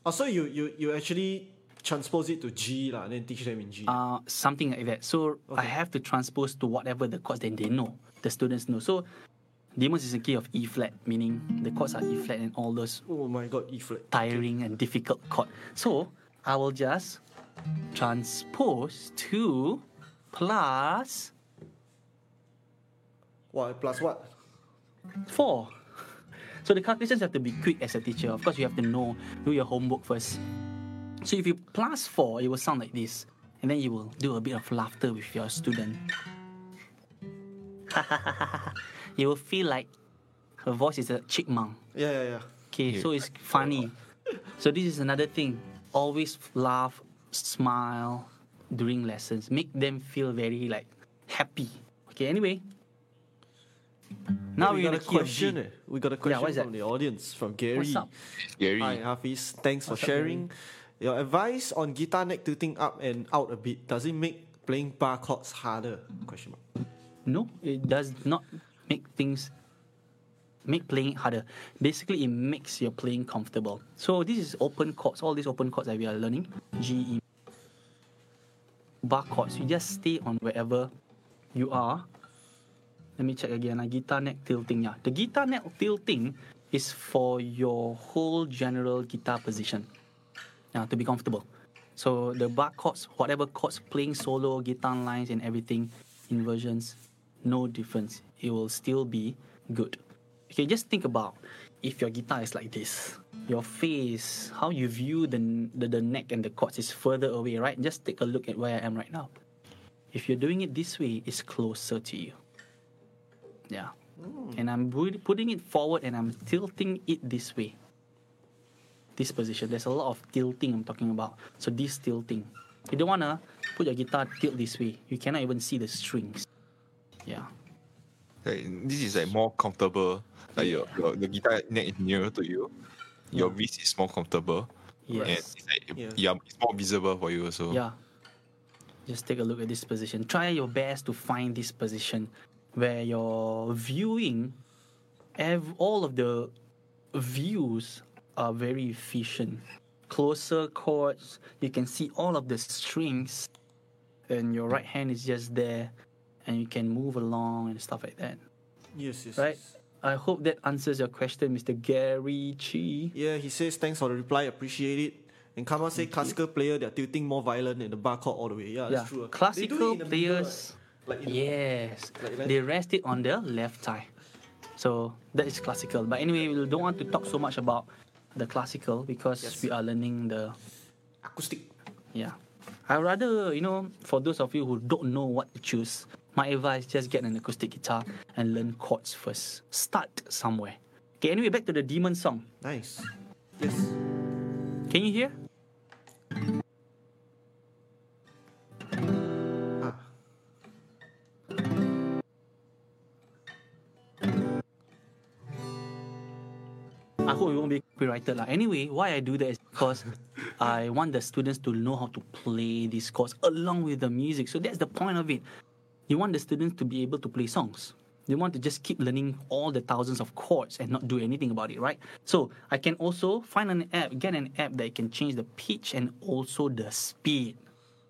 S1: Oh, so you, you, you actually transpose it to G lah, and then teach them in G.
S2: uh, something like that. So I have to transpose to whatever the chords that they know, the students know. So Demons is a key of E flat, meaning the chords are E flat and all those
S1: oh my god, E flat.
S2: tiring and difficult chord. So I will just transpose 2 plus
S1: What plus what?
S2: Four. So the calculations have to be quick as a teacher. Of course, you have to know, do your homework first. So if you plus four, it will sound like this. And then you will do a bit of laughter with your student. you will feel like her voice is a chipmunk.
S1: Yeah, yeah, yeah.
S2: Okay, so it's funny. So this is another thing. Always laugh, smile during lessons. Make them feel very like happy. Okay, anyway. Now
S1: we
S2: we're
S1: got a
S2: the key of
S1: question.
S2: G.
S1: Eh. We got a question
S2: what's that?
S1: from the audience from Gary.
S2: What's up?
S3: Gary.
S1: Hi, Hafiz. Thanks for
S2: What's up,
S1: sharing. Your advice on guitar neck tilting up and out a bit. Does it make playing bar chords harder? Question mark.
S2: No, it does not make things make playing harder. Basically, it makes your playing comfortable. So this is open chords. All these open chords that we are learning, G, E, bar chords. You just stay on wherever you are. Let me check again. Uh, guitar neck tilting. Yeah, the guitar neck tilting is for your whole general guitar position. Yeah, to be comfortable. So the bar chords, whatever chords, playing solo, guitar lines, and everything, inversions, no difference. It will still be good. Okay, just think about if your guitar is like this, your face, how you view the, the, the neck and the chords is further away, right? Just take a look at where I am right now. If you're doing it this way, it's closer to you. Yeah. Hmm. And I'm pu- putting it forward and I'm tilting it this way. This position. There's a lot of tilting I'm talking about. So this tilting. You don't wanna put your guitar tilt this way. You cannot even see the strings. Yeah.
S3: Like, this is like more comfortable. Like your, your the guitar neck is nearer to you. Your wrist is more comfortable. And
S2: Yes.
S3: it's like,
S1: Yeah.
S3: yeah, it's more visible for you also.
S2: Yeah. Just take a look at this position. Try your best to find this position where you're viewing ev- all of the views are very efficient. Closer chords, you can see all of the strings, and your right hand is just there, and you can move along and stuff like that.
S1: Yes, yes.
S2: Right?
S1: yes.
S2: I hope that answers your question, Mr. Gary Chi.
S1: Yeah, he says thanks for the reply, appreciate it. And Kama say classical player, they're tilting more violent in the bar chord all the way. Yeah,
S2: Yeah,
S1: that's true. Do it
S2: classical
S1: in the middle,
S2: players.
S1: Like,
S2: Yes,
S1: Like
S2: they rest it on the left thigh. So that is classical. But anyway, we don't want to talk so much about the classical because
S1: Yes.
S2: we are learning the
S1: acoustic.
S2: yeah. I rather you know for those of you who don't know what to choose, my advice just get an acoustic guitar and learn chords first. Start somewhere. Okay. Anyway, back to the demon song.
S1: Nice. Yes.
S2: Can you hear?
S1: Ah.
S2: I hope you won't be copyrighted. lah. Anyway, why I do that is because I want the students to know how to play these chords along with the music. So that's the point of it. You want the students to be able to play songs. You want to just keep learning all the thousands of chords and not do anything about it, right? So I can also find an app, get an app that can change the pitch and also the speed.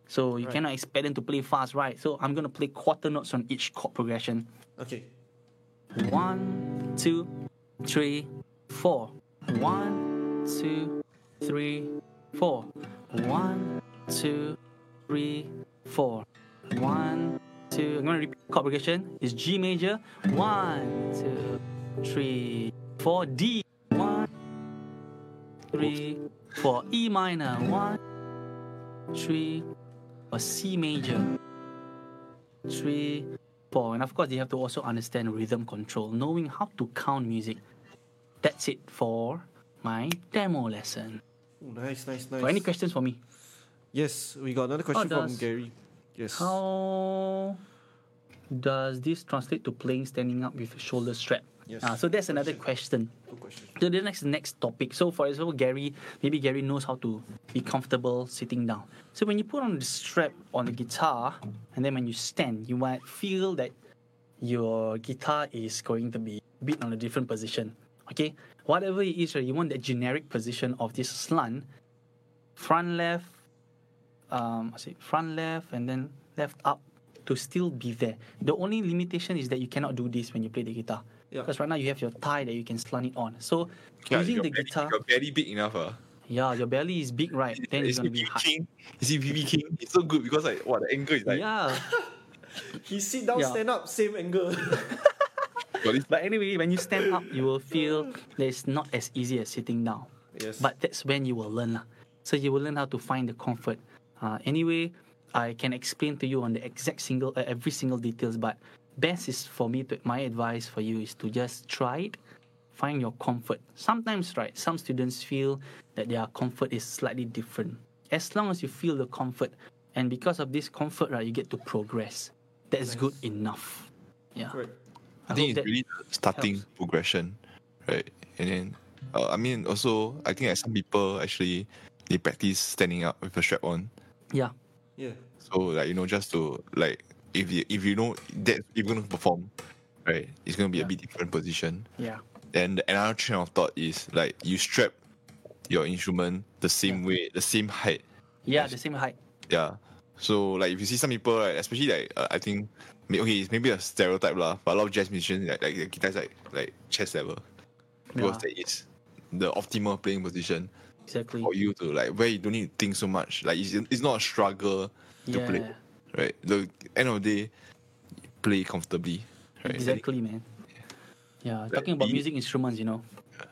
S2: So you
S1: Right.
S2: cannot expect them to play fast, right? So I'm gonna play quarter notes on each chord progression.
S1: Okay.
S2: One, two, three, four. One, two, three, four. One, two, three, four. One, two. I'm gonna repeat chord progression. It's G major. One, two, three, four. D. One, three, four. E minor. One, three, or C major. Three, four. And of course, you have to also understand rhythm control, knowing how to count music. That's it for my demo lesson.
S1: Ooh, nice, nice, nice.
S2: Got any questions for me?
S1: Yes, we got another question oh,
S2: from
S1: Gary. Yes.
S2: How does this translate to playing standing up with shoulder strap?
S1: Yes.
S2: Ah, so that's another question.
S1: Question.
S2: So the next next topic. So for example, Gary, maybe Gary knows how to be comfortable sitting down. So when you put on the strap on the guitar, and then when you stand, you might feel that your guitar is going to be beat on a different position. Okay, whatever it is, right, you want that generic position of this slant, front left, um, I say front left, and then left up to still be there. The only limitation is that you cannot do this when you play the guitar.
S1: Yeah.
S2: Because right now you have your thigh that you can slant it on. So
S3: Yeah,
S2: using the
S3: belly,
S2: guitar,
S3: Your belly big enough, uh.
S2: yeah, your belly is big, right? Then
S3: you
S2: it's gonna be
S3: BB
S2: hard.
S3: King, you see BB King, it's so good because like what the angle is like
S2: Yeah.
S1: He sit down,
S2: Yeah.
S1: stand up, same angle.
S3: got
S2: But anyway, when you stand up, you will feel that it's not as easy as sitting down.
S1: yes.
S2: But that's when you will learn. lah. So you will learn how to find the comfort. Uh, anyway, I can explain to you on the exact single, uh, every single details. But best is for me to, my advice for you is to just try it, find your comfort. Sometimes, right, some students feel that their comfort is slightly different. As long as you feel the comfort, and because of this comfort, right, you get to progress. That's good enough. Yeah.
S1: Correct.
S3: I
S2: I
S3: think it's really starting
S2: helps.
S3: progression, right? And then, uh, I mean, also, I think like some people actually they practice standing up with a strap on.
S2: yeah.
S1: Yeah.
S3: So like you know, just to like if you if you know that you're gonna perform, right? It's gonna be a bit different position.
S2: Yeah.
S3: Then the, another train of thought is like you strap your instrument the same way, the same height.
S2: Yeah, the same height.
S3: Yeah. So like if you see some people, right, especially like uh, I think okay, it's maybe a stereotype lah, but a lot of jazz musicians like like the guitars like like chest level because
S2: Yeah.
S3: that is the optimal playing position
S2: Exactly.
S3: for you to like where you don't need to think so much. Like it's, it's not a struggle to play, right? The end of the day, play comfortably, right?
S2: Exactly, man. Yeah,
S3: Like,
S2: talking about
S3: be-
S2: music instruments, you know,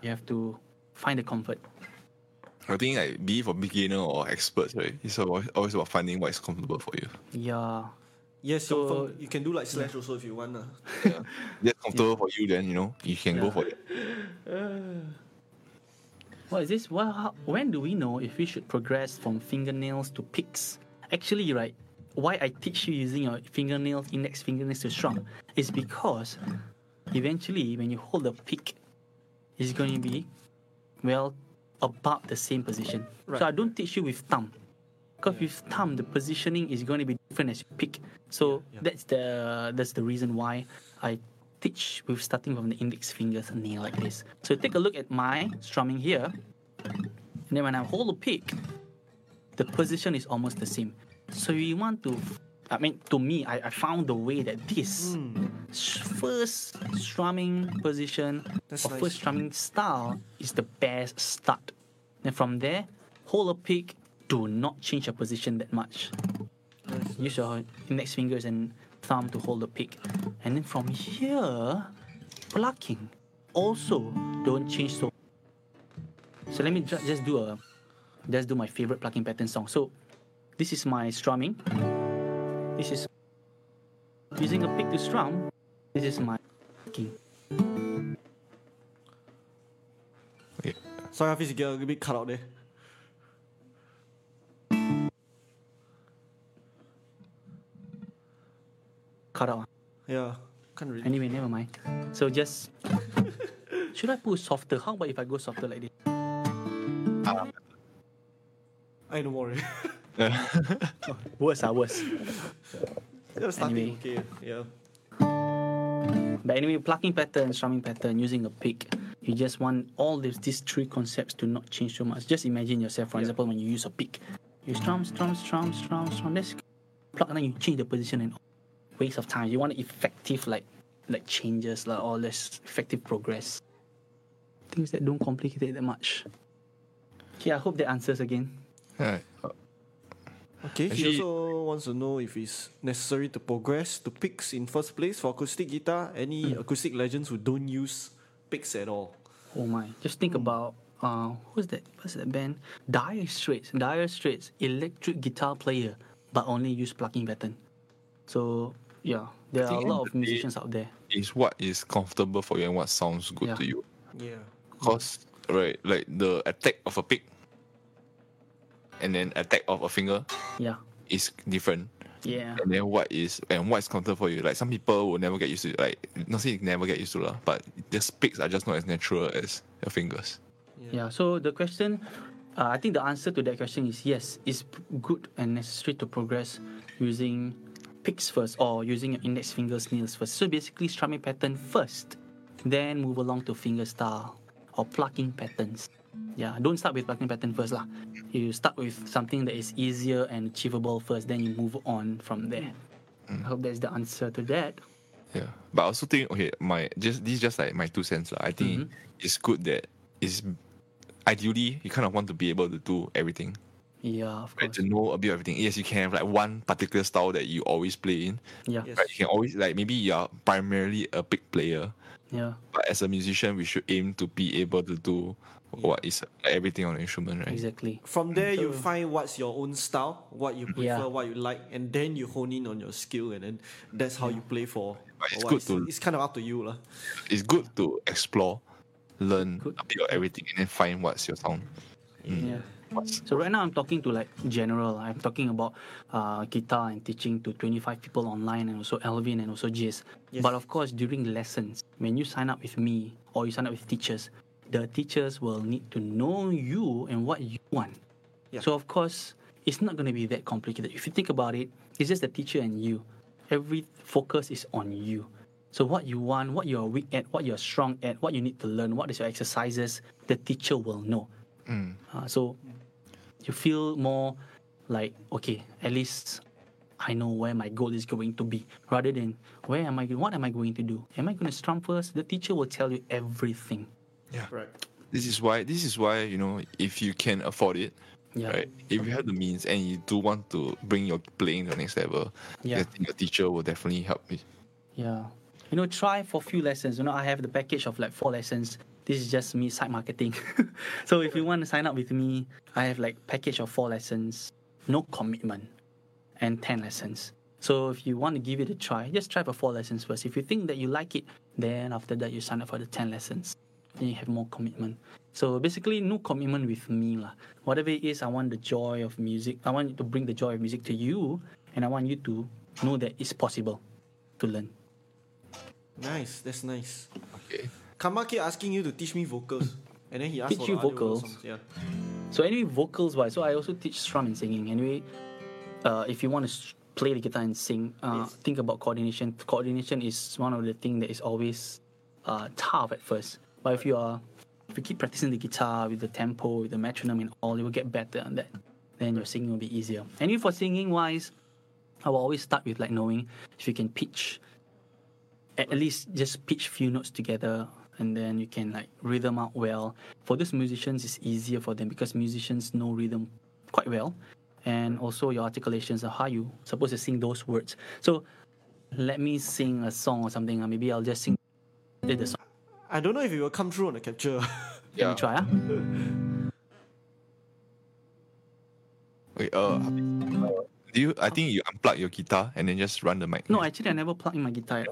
S2: you have to find the comfort.
S3: I think like be for beginner or experts, right? It's always, always about finding what is comfortable for you.
S2: Yeah,
S1: Yes,
S2: So-
S1: so, you can do like slash also if you want. lah.
S3: Yeah. That's comfortable for you, then you know you can go for it.
S2: what is this? Well, how, when do we know if we should progress from fingernails to picks? Actually, right, why I teach you using your fingernails, index fingernails to strum, is because eventually when you hold the pick, it's going to be well about the same position.
S1: Right.
S2: So I don't teach you with thumb. Because with thumb, the positioning is going to be different as you pick. So
S1: Yeah, yeah.
S2: that's the that's the reason why I teach with starting from the index fingers and nail like this. So take a look at my strumming here. And then when I hold a pick, the position is almost the same. So you want to, I mean, to me, I, I found the way that this s- first strumming position
S1: That's
S2: or
S1: nice.
S2: first strumming style is the best start. Then from there, hold a pick, do not change your position that much. Use your index fingers and thumb to hold the pick. And then from here, plucking. Also, don't change so. So let me ju- just do a, just do my favorite plucking pattern song. So, this is my strumming. This is using a pick to strum. This is my plucking.
S3: Okay.
S1: Sorry, Hafiz, you get a bit cut out there.
S2: Cut out.
S1: Yeah, can't really.
S2: Anyway, never mind. So just should I put softer? How about if I go softer like this?
S1: I know more.
S2: Worse ah, worse.
S1: yeah,
S2: Anyway.
S1: okay. Yeah.
S2: But anyway, plucking pattern, strumming pattern, using a pick. You just want all these these three concepts to not change so much. Just imagine yourself, for
S1: Yeah.
S2: example, when you use a pick, you strum, strum, strum, strum, strum. That's pluck, and then you change the position and waste of time. You want effective like like changes, like all this effective progress. Things that don't complicate it that much. Okay, I hope that answers again.
S3: Alright.
S1: Okay, he also wants to know if it's necessary to progress to picks in first place for acoustic guitar. Any acoustic legends who don't use picks at all?
S2: Oh my! Just think about uh, who's that? What's that band? Dire Straits. Dire Straits, electric guitar player, but only use plucking pattern. So yeah, there are a lot of
S3: of day-
S2: musicians out there.
S3: Is what is comfortable for you and what sounds good
S2: Yeah.
S3: to you.
S1: Yeah.
S3: Cause right, like the attack of a pick and then attack of a finger
S2: Yeah,
S3: is different.
S2: yeah,
S3: And then what is and what is comfortable for you? Like some people will never get used to it. Like not saying never get used to lah, but the picks are just not as natural as your fingers.
S2: yeah. So the question, uh, I think the answer to that question is yes. It's good and necessary to progress using picks first or using your index fingers nails first. So basically, strumming pattern first, then move along to finger style or plucking patterns. Yeah, don't start with plucking pattern first lah. You start with something that is easier and achievable first, then you move on from there. Mm. I hope that's the answer to that.
S3: Yeah, but I also think okay, my just this is just like my two cents. lah. I think mm-hmm. it's good that it's ideally you kind of want to be able to do everything,
S2: Yeah, of
S3: right?
S2: course.
S3: To know a bit of everything. Yes, you can have like one particular style that you always play in.
S2: Yeah,
S1: Yes.
S3: Right? You can always like maybe you're primarily a big player,
S2: yeah,
S3: but as a musician, we should aim to be able to do what is everything on the instrument, right?
S2: exactly.
S1: From there, you find what's your own style, what you mm-hmm. prefer,
S2: Yeah.
S1: what you like, and then you hone in on your skill, and then that's how you play for.
S3: But it's
S1: for what
S3: good to-
S1: It's kind of up to you, lah.
S3: It's good to explore, learn
S2: Good.
S3: a bit of everything, and then find what's your sound.
S2: Mm.
S3: Yeah.
S2: So right now I'm talking to like general. I'm talking about uh, guitar and teaching to 25 people online and also Alvin and also Jace.
S1: Yes.
S2: But of course during lessons, when you sign up with me or you sign up with teachers, the teachers will need to know you and what you want.
S1: Yeah.
S2: So of course it's not going to be that complicated. If you think about it, it's just the teacher and you. Every focus is on you. So what you want, what you're weak at, what you're strong at, what you need to learn, what is your exercises, the teacher will know. Uh, so you feel more like okay, at least I know where my goal is going to be, rather than where am I? What am I going to do? Am I going to strum first? The teacher will tell you everything.
S3: yeah.
S1: Right.
S3: This is why. This is why you know if you can afford it,
S2: Yeah.
S3: right? If you have the means and you do want to bring your playing to the next level,
S2: Yeah.
S3: I think a teacher will definitely help you.
S2: Yeah. You know, try for few lessons. You know, I have the package of like four lessons. This is just me side marketing. so if you want to sign up with me, I have like package of four lessons, no commitment, and ten lessons. So if you want to give it a try, just try for four lessons first. If you think that you like it, then after that you sign up for the ten lessons. Then you have more commitment. So basically, no commitment with me lah. Whatever it is, I want the joy of music. I want to bring the joy of music to you, and I want you to know that it's possible to learn.
S1: Nice. That's nice.
S3: Okay.
S1: Kama keep asking you to teach me vocals. And then he asked
S2: Teach
S1: for
S2: you vocals.
S1: Yeah.
S2: So anyway, vocals wise, so I also teach strum and singing. Anyway, uh, if you want to play the guitar and sing, uh,
S1: Yes.
S2: think about coordination. Coordination is one of the things that is always uh, tough at first. But if you are, if you keep practicing the guitar with the tempo, with the metronome and all, you will get better on that. Then your singing will be easier. Anyway, for singing wise, I will always start with like knowing if you can pitch at least just pitch few notes together and then you can like rhythm out well. For those musicians, it's easier for them because musicians know rhythm quite well, and also your articulations of how you supposed to sing those words. So let me sing a song or something. uh, Maybe I'll just sing the song.
S1: I don't know if it will come through on the capture.
S2: Let
S3: Yeah.
S2: me try. ah.
S3: Wait, uh, do you? I think you unplug your guitar and then just run the mic.
S2: No, actually, I never plug in my guitar. at.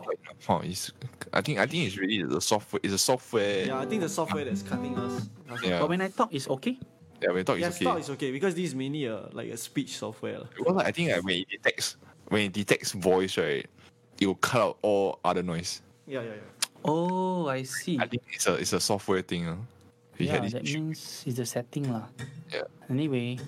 S3: Oh, it's, I think I think it's really the software. It's a software.
S1: yeah, I think the software that's cutting us. us
S3: Yeah.
S2: But when I talk, it's okay.
S3: Yeah, when you talk,
S1: Yeah,
S3: it's okay.
S1: stop is okay because this is mainly a like a speech software. lah.
S3: Because I think like, when it detects when it detects voice, right, it will cut out all other noise.
S1: Yeah, yeah, yeah.
S2: Oh, I see.
S3: I think it's a it's a software thing. Uh. We
S2: Yeah,
S3: had this
S2: that
S3: issue.
S2: means it's a setting lah.
S3: Yeah.
S2: Anyway,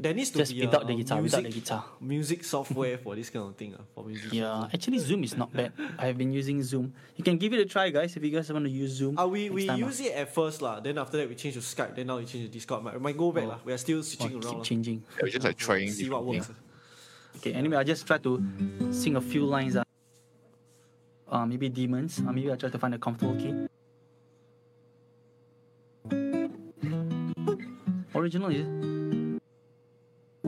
S1: There needs to
S2: just
S1: be
S2: without
S1: a,
S2: the guitar,
S1: music,
S2: without the guitar.
S1: music software for this kind of thing. Uh, for musicians.
S2: Yeah, actually Zoom is not bad. I've been using Zoom. You can give it a try, guys, if you guys want to use Zoom.
S1: Uh, we we
S2: time,
S1: use it at first lah. Then after that we change to Skype. Then now we change to Discord. Might, might go back
S2: Oh.
S1: lah. We are still
S2: Oh,
S1: switching
S2: keep
S1: around. lah.
S2: changing.
S3: Yeah, we're just like trying.
S1: See what works.
S3: things.
S2: Okay, anyway, I'll just try to sing a few lines. Uh, uh maybe demons. Uh, maybe I'll try to find a comfortable key. Original is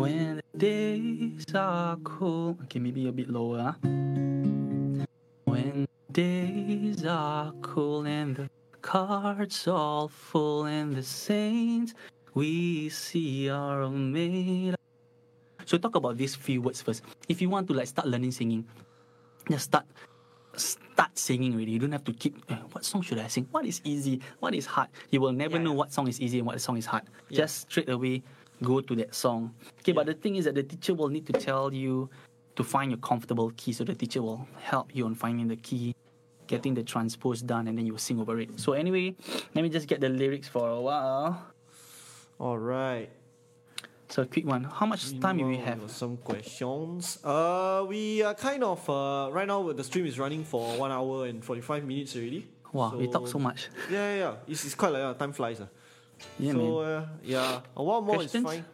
S2: when the days are cold. Okay, maybe a bit lower. Huh? When days are cold and the cards all full and the saints we see are all made. So talk about these few words first. If you want to like start learning singing, just start start singing really. You don't have to keep eh, what song should I sing? What is easy? What is hard? You will never
S1: Yeah,
S2: know
S1: yeah.
S2: what song is easy and what song is hard.
S1: Yeah.
S2: Just straight away go to that song. Okay, but the thing is that the teacher will need to tell you to find your comfortable key. So the teacher will help you on finding the key, getting the transpose done, and then you will sing over it. So anyway, let me just get the lyrics for a while.
S1: All right.
S2: So a quick one. How much time do we have?
S1: Some questions. Uh, we are kind of uh, right now. The stream is running for one hour and forty five minutes already.
S2: Wow, we talk so much.
S1: Yeah, yeah, yeah. It's, it's quite like uh, time flies. Uh.
S2: Yeah,
S1: so uh, yeah, a while more
S2: Questions?
S1: is fine.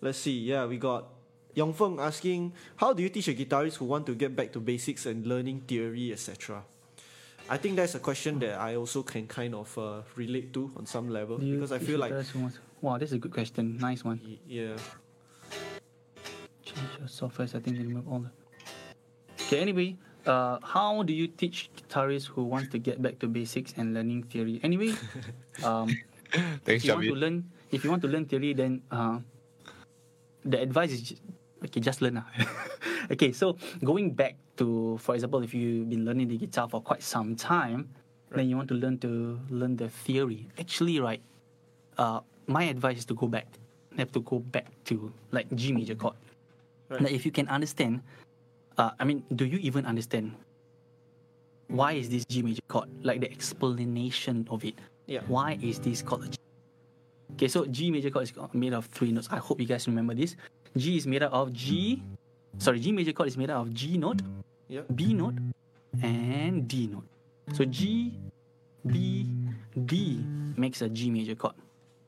S1: Let's see. Yeah, we got Yong Feng asking, how do you teach a guitarist who want to get back to basics and learning theory, etc. I think that's a question that I also can kind of uh, relate to on some level
S2: you
S1: because I feel like
S2: guitarists who want- Wow, that's a good question. Nice one.
S1: y- yeah.
S2: Change your software settings and remove all the. Okay, anyway, uh, how do you teach guitarists who want to get back to basics and learning theory? Anyway, um,
S3: Thanks,
S2: if you want to learn, if you want to learn theory, then uh, the advice is ju- okay, just learn. lah. okay, so going back to, for example, if you've been learning the guitar for quite some time, then you want to learn to learn the theory. Actually, right, uh, my advice is to go back. You have to go back to like G major chord.
S1: Right.
S2: Like if you can understand, uh, I mean, do you even understand why is this G major chord? Like the explanation of it.
S1: Yeah.
S2: Why is this called a G? Okay, so G major chord is made of three notes. I hope you guys remember this. G is made up of G. Sorry, G major chord is made up of G note,
S1: Yeah.
S2: B note, and D note. So G, B, D makes a G major chord.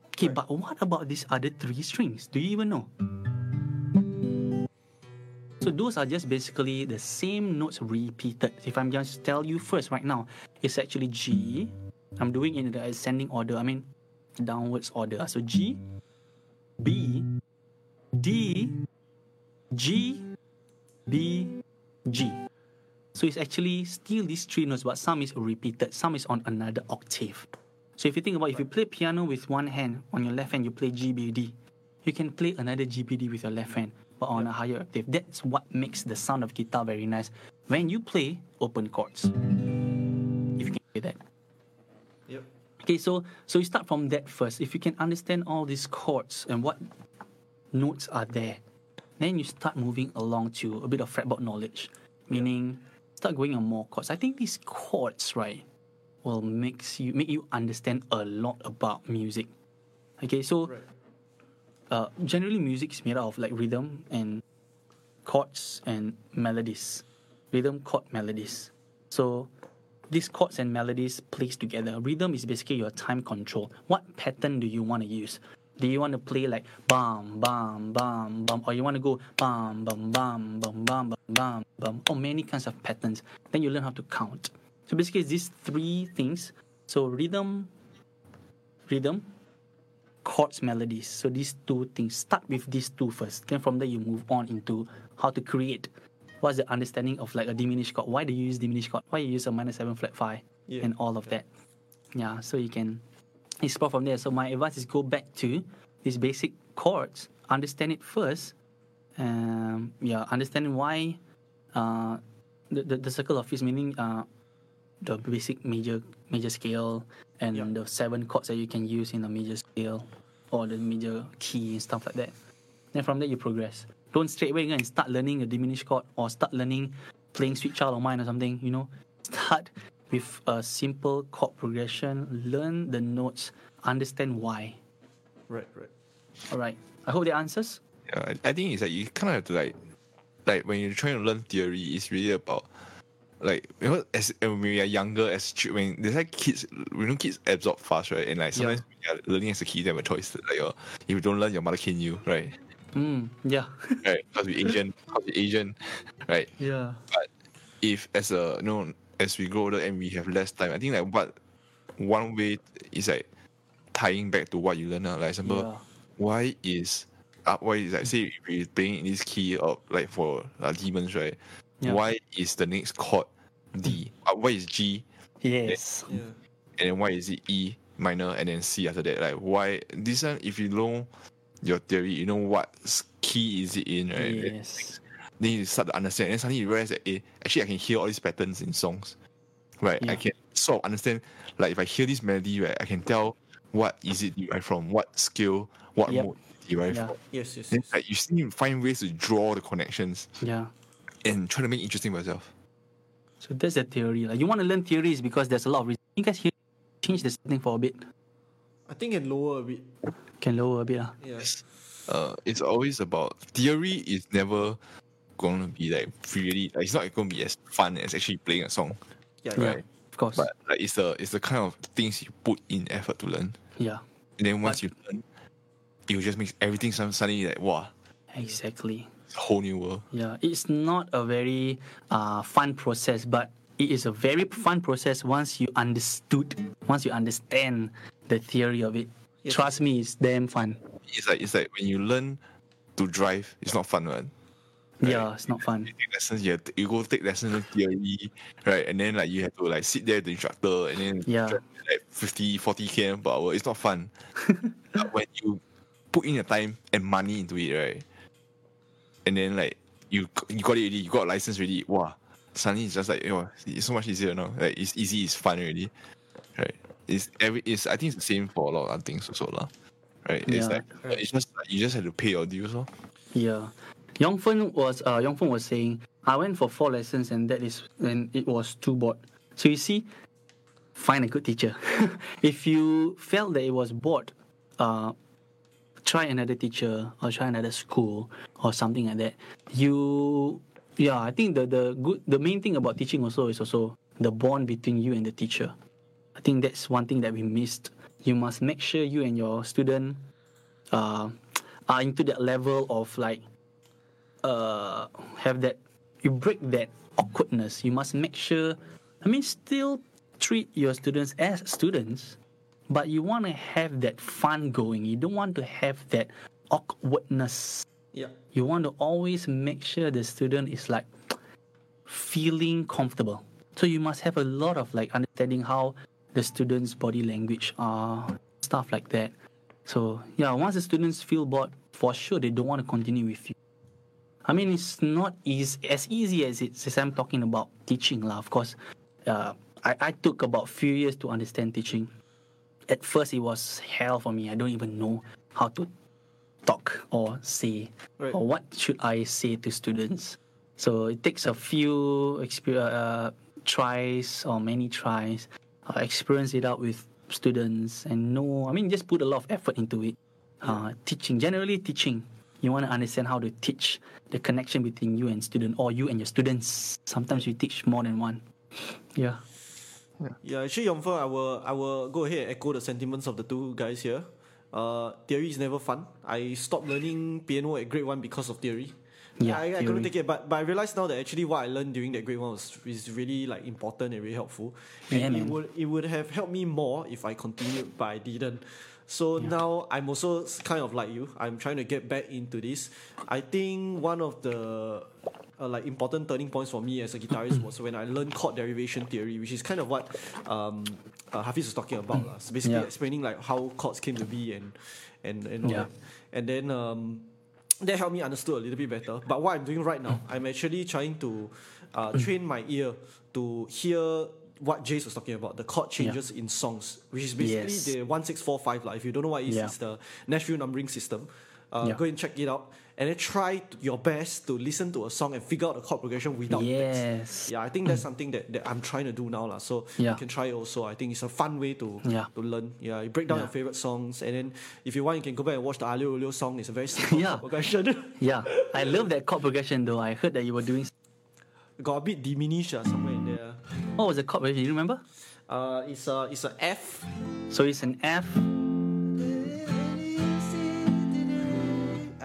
S2: Okay,
S1: Right.
S2: but what about these other three strings? Do you even know? So those are just basically the same notes repeated. If I'm just tell you first right now, it's actually G. I'm doing in the ascending order. I mean, downwards order. Ah, so G, B, D, G, B, G. So it's actually still these three notes, but some is repeated, some is on another octave. So if you think about if you play piano with one hand, on your left hand you play G, B, D. You can play another G, B, D with your left hand, but on a higher octave. That's what makes the sound of guitar very nice. When you play open chords. If you can play that. Okay, so so you start from that first. If you can understand all these chords and what notes are there, then you start moving along to a bit of fretboard knowledge, meaning start going on more chords. I think these chords, right? will makes you make you understand a lot about music. Okay, so
S1: Right.
S2: uh, generally music is made out of like rhythm and chords and melodies. Rhythm, chord, melodies. So these chords and melodies plays together. Rhythm is basically your time control. What pattern do you want to use? Do you want to play like bam bam bam bam, or you want to go bam bam bam bam bam bam bam, or many kinds of patterns? Then you learn how to count. So basically, these three things. So rhythm, rhythm, chords, melodies. So these two things. Start with these two first. Then from there you move on into how to create. What's the understanding of like a diminished chord? Why do you use diminished chord? Why you use a minor seven flat five
S1: Yeah.
S2: and all of that? Yeah. So you can explore from there. So my advice is go back to these basic chords. Understand it first. Um, yeah. Understanding why uh, the, the the circle of fifths meaning uh, the basic major major scale and
S1: Yeah.
S2: the seven chords that you can use in a major scale or the major key and stuff like that. Then from there you progress. Don't straight away go and start learning a diminished chord or start learning playing Sweet Child of Mine or something. You know, start with a simple chord progression. Learn the notes. Understand why.
S1: Right, right.
S2: All right. I hope that answers.
S3: Yeah, I, I think it's like you kind of have to like, like when you're trying to learn theory, it's really about like you know as when we are younger as chi- when there's like kids we know kids absorb fast right and like
S2: Yeah.
S3: sometimes when you're learning as a kid they have a choice like your, if you don't learn your mother can you right
S2: Mm, yeah.
S3: right because we Asian because we Asian right
S2: yeah.
S3: but if as a you know as we grow older and we have less time I think like what one way is like tying back to what you learn uh, like example
S2: Yeah.
S3: why is uh, why is like say if we're playing in this key of like for uh, demons right
S2: Yeah.
S3: why is the next chord D uh, why is G
S2: Yes.
S1: Yeah.
S3: and then why is it E minor and then C after that like why this one if you know your theory you know what key is it in right
S2: Yes.
S3: then you start to understand and then suddenly you realize that eh, actually I can hear all these patterns in songs right I can sort of understand like if I hear this melody right I can tell what is it derived from what scale what
S2: Yep.
S3: mode derived
S2: Yeah.
S3: from
S1: Yes, yes.
S3: then
S1: yes.
S3: like you still find ways to draw the connections
S2: Yeah.
S3: and try to make it interesting for yourself.
S2: So that's the theory. Like you want to learn theories because there's a lot of reasons. You guys here change the setting for a bit.
S1: I think can lower a bit.
S2: Can lower a bit. Uh.
S1: Yeah.
S3: Uh, it's always about theory is never going to be like really like it's not going to be as fun as actually playing a song,
S1: Yeah,
S2: Yeah.
S3: right?
S2: Of course.
S3: But like it's the it's the kind of things you put in effort to learn,
S2: yeah.
S3: and then once you learn, it will just make everything some suddenly like wow,
S2: Exactly.
S3: it's a whole new world.
S2: Yeah. It's not a very uh, fun process, but it is a very fun process once you understood, once you understand the theory of it.
S1: Yes.
S2: Trust me, it's damn fun.
S3: It's like it's like when you learn to drive, it's not fun, man. Right.
S2: Yeah, it's not fun.
S3: You take lessons, you, to, you go take lessons in theory, right? And then like you have to like sit there with the instructor and then
S2: Yeah.
S3: drive like 50, 40 km per hour. It's not fun. but when you put in the time and money into it, right? And then like you you got it already, you got a license already. Wow, suddenly it's just like you know, it's so much easier now. Like it's easy, it's fun already, right? It's every it's I think it's the same for a lot of other things also lah. Right? It's
S2: Yeah.
S3: like it's just like, you just have to pay your dues, lor.
S2: Yeah. Yong Feng was uh Yong Feng was saying, I went for four lessons and that is and it was too bored. So you see, find a good teacher. if you felt that it was bored, uh try another teacher or try another school or something like that. You yeah, I think the the good the main thing about teaching also is also the bond between you and the teacher. I think that's one thing that we missed. You must make sure you and your student uh, are into that level of like uh have that you break that awkwardness you must make sure i mean still treat your students as students but you want to have that fun going you don't want to have that awkwardness
S1: Yeah.
S2: you want to always make sure the student is like feeling comfortable so you must have a lot of like understanding how the students body language are stuff like that so yeah once the students feel bored for sure they don't want to continue with you I mean, it's not easy, as easy as it's as I'm talking about teaching, lah. Of course, uh, I, I took about few years to understand teaching. At first, it was hell for me. I don't even know how to talk or say
S1: Right.
S2: or what should I say to students. So it takes a few exper- uh, tries or many tries uh, experience it out with students and know. I mean, just put a lot of effort into it. Uh, teaching, generally teaching. You want to understand how to teach the connection between you and student, or you and your students. Sometimes you teach more than one. Yeah.
S1: Yeah, actually, Yong Feng, I will, I will go ahead and echo the sentiments of the two guys here. Uh, theory is never fun. I stopped learning piano at grade one because of theory.
S2: Yeah,
S1: I, I couldn't take it, but but I realized now that actually what I learned during that grade one was is really like important and really helpful. And
S2: Yeah,
S1: it would it would have helped me more if I continued, but I didn't. So now I'm also kind of like you. I'm trying to get back into this. I think one of the uh, like important turning points for me as a guitarist was when I learned chord derivation theory, which is kind of what um, uh, Hafiz was talking about. lah. So basically
S2: Yeah.
S1: explaining like how chords came to be and and and all
S2: Yeah.
S1: that. And then um, that helped me understood a little bit better. But what I'm doing right now, I'm actually trying to uh, train my ear to hear what Jace was talking about, the chord changes in songs, which is basically
S2: Yes.
S1: the 1645. Like, if you don't know what it is,
S2: Yeah.
S1: it's the Nashville numbering system. Uh,
S2: Yeah.
S1: Go and check it out. And then try your best to listen to a song and figure out the chord progression without the text.
S2: Yes.
S1: Yeah, I think that's something that, that I'm trying to do now. lah. So you can try it also. I think it's a fun way to
S2: Yeah.
S1: to learn. Yeah, you break down
S2: Yeah.
S1: your favorite songs and then if you want you can go back and watch the Aglio Olio song. It's a very simple
S2: Yeah.
S1: progression.
S2: Yeah. I love that chord progression though. I heard that you were doing.
S1: Got a bit diminished uh, somewhere in there.
S2: What was the chord progression? You remember?
S1: Uh, it's a it's a F.
S2: So it's an F.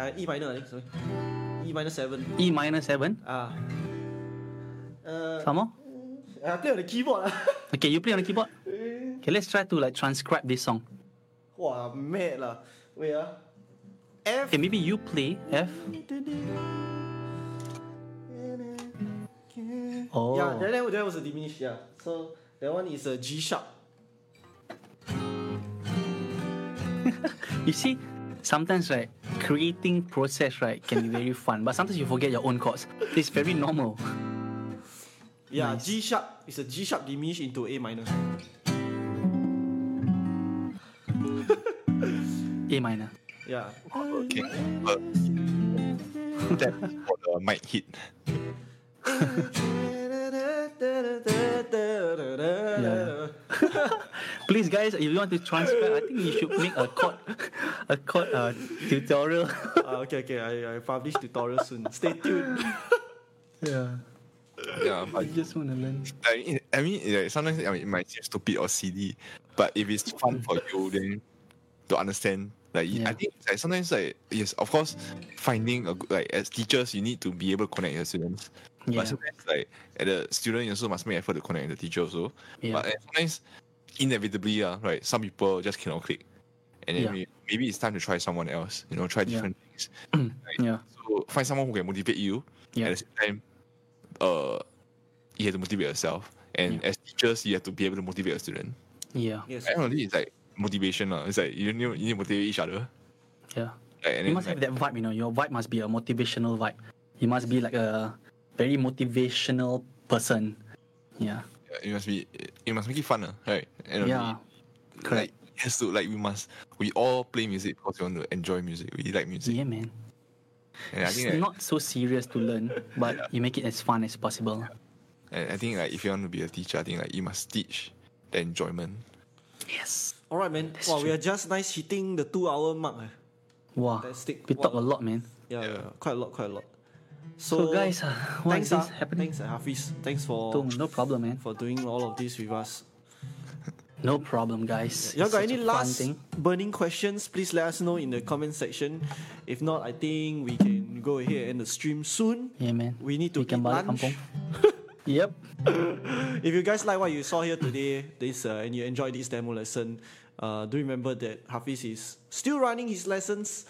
S1: Uh, E minor, I. Sorry. E minor seven.
S2: E minor seven.
S1: Ah. Uh,
S2: Some more?
S1: I play on the keyboard. ah.
S2: Okay, you play on the keyboard. Okay, let's try to like transcribe this song.
S1: Wow, mad lah. Wait ah. F.
S2: Okay, maybe you play F. Oh.
S1: Yeah, that, that, that was a diminished. Yeah. So that one is a G sharp.
S2: You see, sometimes right, creating process right can be very fun, but sometimes you forget your own chords. It's very normal.
S1: Yeah,
S2: Nice.
S1: G sharp is a G sharp diminished into A minor.
S2: A minor.
S1: Yeah.
S3: Okay. But that for the mic hit.
S2: Yeah. Please, guys, if you want to transfer, I think you should make a chord, a chord uh, tutorial.
S1: Uh, okay, okay. I, I publish tutorial soon. Stay tuned.
S2: yeah.
S3: Yeah,
S2: I just want to learn.
S3: I mean, I mean, like, sometimes I mean, it might seem stupid or silly, but if it's fun for you, then to understand, like
S2: Yeah.
S3: I think like sometimes like yes, of course, finding a good- like as teachers, you need to be able to connect your students.
S2: Yeah.
S3: But sometimes like at the student, you also must make effort to connect with the teacher also.
S2: Yeah.
S3: But uh, sometimes, inevitably, uh, right, some people just cannot click, and then
S2: Yeah.
S3: may- maybe it's time to try someone else. You know, try
S2: Yeah.
S3: different things.
S2: Yeah.
S3: So find someone who can motivate you.
S2: Yeah.
S3: At the same time, uh, you have to motivate yourself. And
S2: Yeah.
S3: as teachers, you have to be able to motivate a student.
S2: Yeah.
S1: Yes.
S3: I don't know, it's like motivation. Uh. It's like you need, you need to motivate each other.
S2: Yeah.
S3: Like, and
S2: You
S3: then,
S2: must have
S3: like,
S2: that vibe, you know. Your vibe must be a motivational vibe. You must be like a very motivational person. Yeah.
S3: you must be you must make it fun, uh, right? And
S2: Yeah.
S3: Like, it has to like we must we all play music because we want to enjoy music. We like music.
S2: Yeah, man.
S3: And I
S2: It's
S3: think that,
S2: not so serious to learn, but you make it as fun as possible.
S3: and I think like if you want to be a teacher, I think like you must teach the enjoyment.
S2: Yes.
S1: All right, man.
S2: That's
S1: wow, we are just nice hitting the two hour mark. eh.
S2: Wow.
S1: Fantastic.
S2: We talk a lot, man.
S1: Yeah,
S3: Yeah.
S1: yeah, quite a lot, quite a lot.
S2: So, guys, uh,
S1: thanks, ah.
S2: happening?
S1: Thanks, ah, Hafiz. Thanks for
S2: So, no problem, man.
S1: for doing all of this with us.
S2: No problem, guys.
S1: Y'all got any last burning questions? Please let us know in the comment section. If not, I think we can go ahead and end the stream soon.
S2: Yeah, man.
S1: We need to
S2: we
S1: eat lunch.
S2: yep.
S1: If you guys like what you saw here today, this uh, and you enjoyed this demo lesson, uh, do remember that Hafiz is still running his lessons,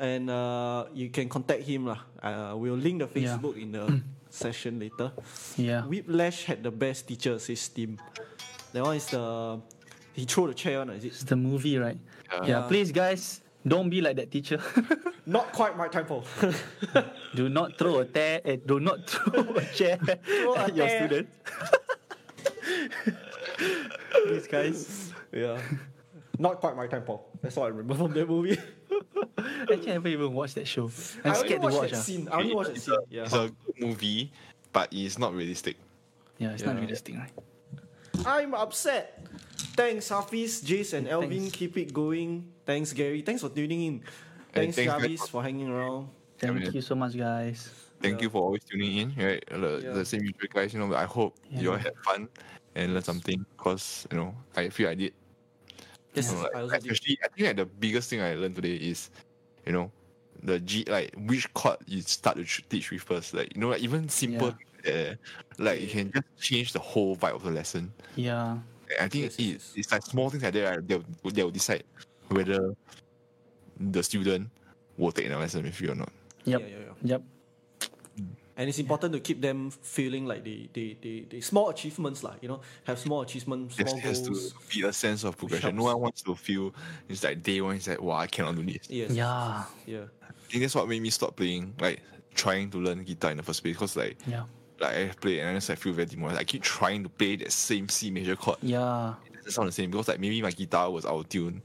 S1: and uh, you can contact him lah. Uh, we'll link the
S2: Yeah.
S1: Facebook in the session later.
S2: Yeah.
S1: Whiplash had the best teacher assist team. That one is the he threw the chair on. is it?
S2: It's the movie, right?
S3: Yeah.
S2: Yeah. Please, guys, don't be like that teacher.
S1: Not quite my tempo.
S2: do not throw a tear. Eh, do not throw a chair
S1: a
S2: at your
S1: tear.
S2: student. Please, guys.
S1: yeah. Not quite my tempo. That's all I remember from that movie.
S2: Actually, I haven't even watched that show. I'm
S1: I only
S2: scared to
S1: watched
S2: watch.
S1: that
S2: ah.
S1: scene. I only watched that
S3: It's
S1: scene.
S3: a,
S1: Yeah.
S3: it's a good movie, but it's not realistic.
S2: Yeah, it's not realistic, right?
S1: I'm upset. Thanks, Hafiz, Jace, and Elvin.
S2: Thanks.
S1: Keep it going. Thanks, Gary. Thanks for tuning in. Thanks,
S3: thanks, guys,
S1: Jarvis,
S3: for-
S1: for hanging around.
S2: Thank
S3: man.
S2: you so much, guys.
S3: Thank
S1: Yeah.
S3: you for always tuning in. Right, the,
S1: Yeah.
S3: the same usual guys. You know, I hope
S2: Yeah.
S3: you all had fun and learned something. Cause you know, I feel I did.
S1: Yes,
S3: You know, like,
S1: I also did.
S3: especially, I think like, the biggest thing I learned today is, you know, the G like which chord you start to teach with first. Like you know, like, even simple, uh, like you can just change the whole vibe of the lesson.
S2: Yeah.
S3: I think
S1: Yes,
S3: it,
S1: yes, yes.
S3: it's like small things like that. Right? They'll they'll decide whether the student will take the lesson with you or not.
S2: Yep.
S1: Yeah, yeah, yeah.
S2: Yep.
S1: And it's important to keep them feeling like they, they, they, they small achievements, like, you know, have small achievements,
S3: Yes,
S1: small
S3: it has to
S1: goals.
S3: be a sense of progression. No one wants to feel it's like day one. It's like wow, I cannot do this.
S1: Yes.
S2: Yeah.
S1: Yeah.
S3: I think that's what made me stop playing, like trying to learn guitar in the first place. Because like
S2: Yeah.
S3: like I play and I just like feel very demoralized. I keep trying to play that same C major chord.
S2: Yeah.
S3: It doesn't sound the same because like maybe my guitar was out of tune.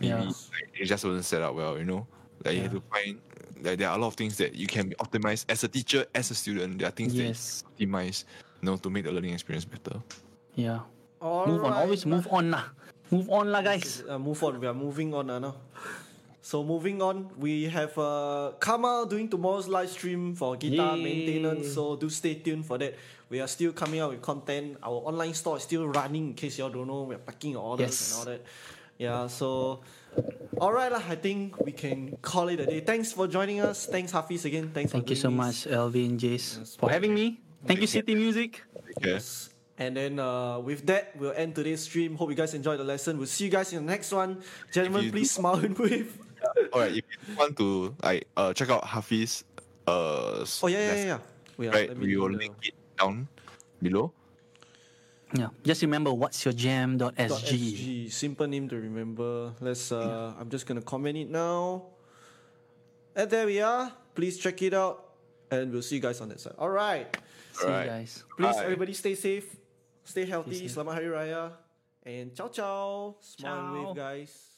S3: Maybe
S2: Yeah.
S3: like, it just wasn't set up well. You know, like you have to find like there are a lot of things that you can optimize as a teacher, as a student. There are things
S2: Yes.
S3: that you optimize, you know, to make the learning experience better.
S2: Yeah.
S1: All
S2: Move on. Always move on lah. Move on lah, guys.
S1: Uh, move on. We are moving on uh, now. So moving on, we have uh, Kamal doing tomorrow's live stream for guitar
S2: Yay.
S1: maintenance. So do stay tuned for that. We are still coming out with content. Our online store is still running. In case y'all don't know, we're packing your orders
S2: Yes.
S1: and all that. Yeah. So, all right lah. I think we can call it a day. Thanks for joining us. Thanks Hafiz again. Thanks.
S2: Thank
S1: for
S2: you so
S1: doing
S2: much, Elvin, Jace,
S1: Yes.
S2: for having me. Thank you, City Music.
S1: Yes. And then uh, with that, we'll end today's stream. Hope you guys enjoyed the lesson. We'll see you guys in the next one. Gentlemen,
S3: you
S1: please smile and wave.
S3: All right, if you want to like uh check out Hafiz, uh,
S1: Oh yeah, yeah, yeah. yeah. yeah
S3: right, we will link it down below.
S2: Yeah. Just remember what's your jam.sg.
S1: dot SG. Simple name to remember. Let's uh I'm just gonna comment it now. And there we are. Please check it out. And we'll see you guys on that side. Alright.
S2: See
S3: Alright.
S2: you guys.
S1: Please
S3: Bye.
S1: everybody stay safe. Stay healthy.
S2: safe.
S1: Selamat Hari Raya. And ciao ciao. Smile and
S2: Ciao.
S1: wave guys.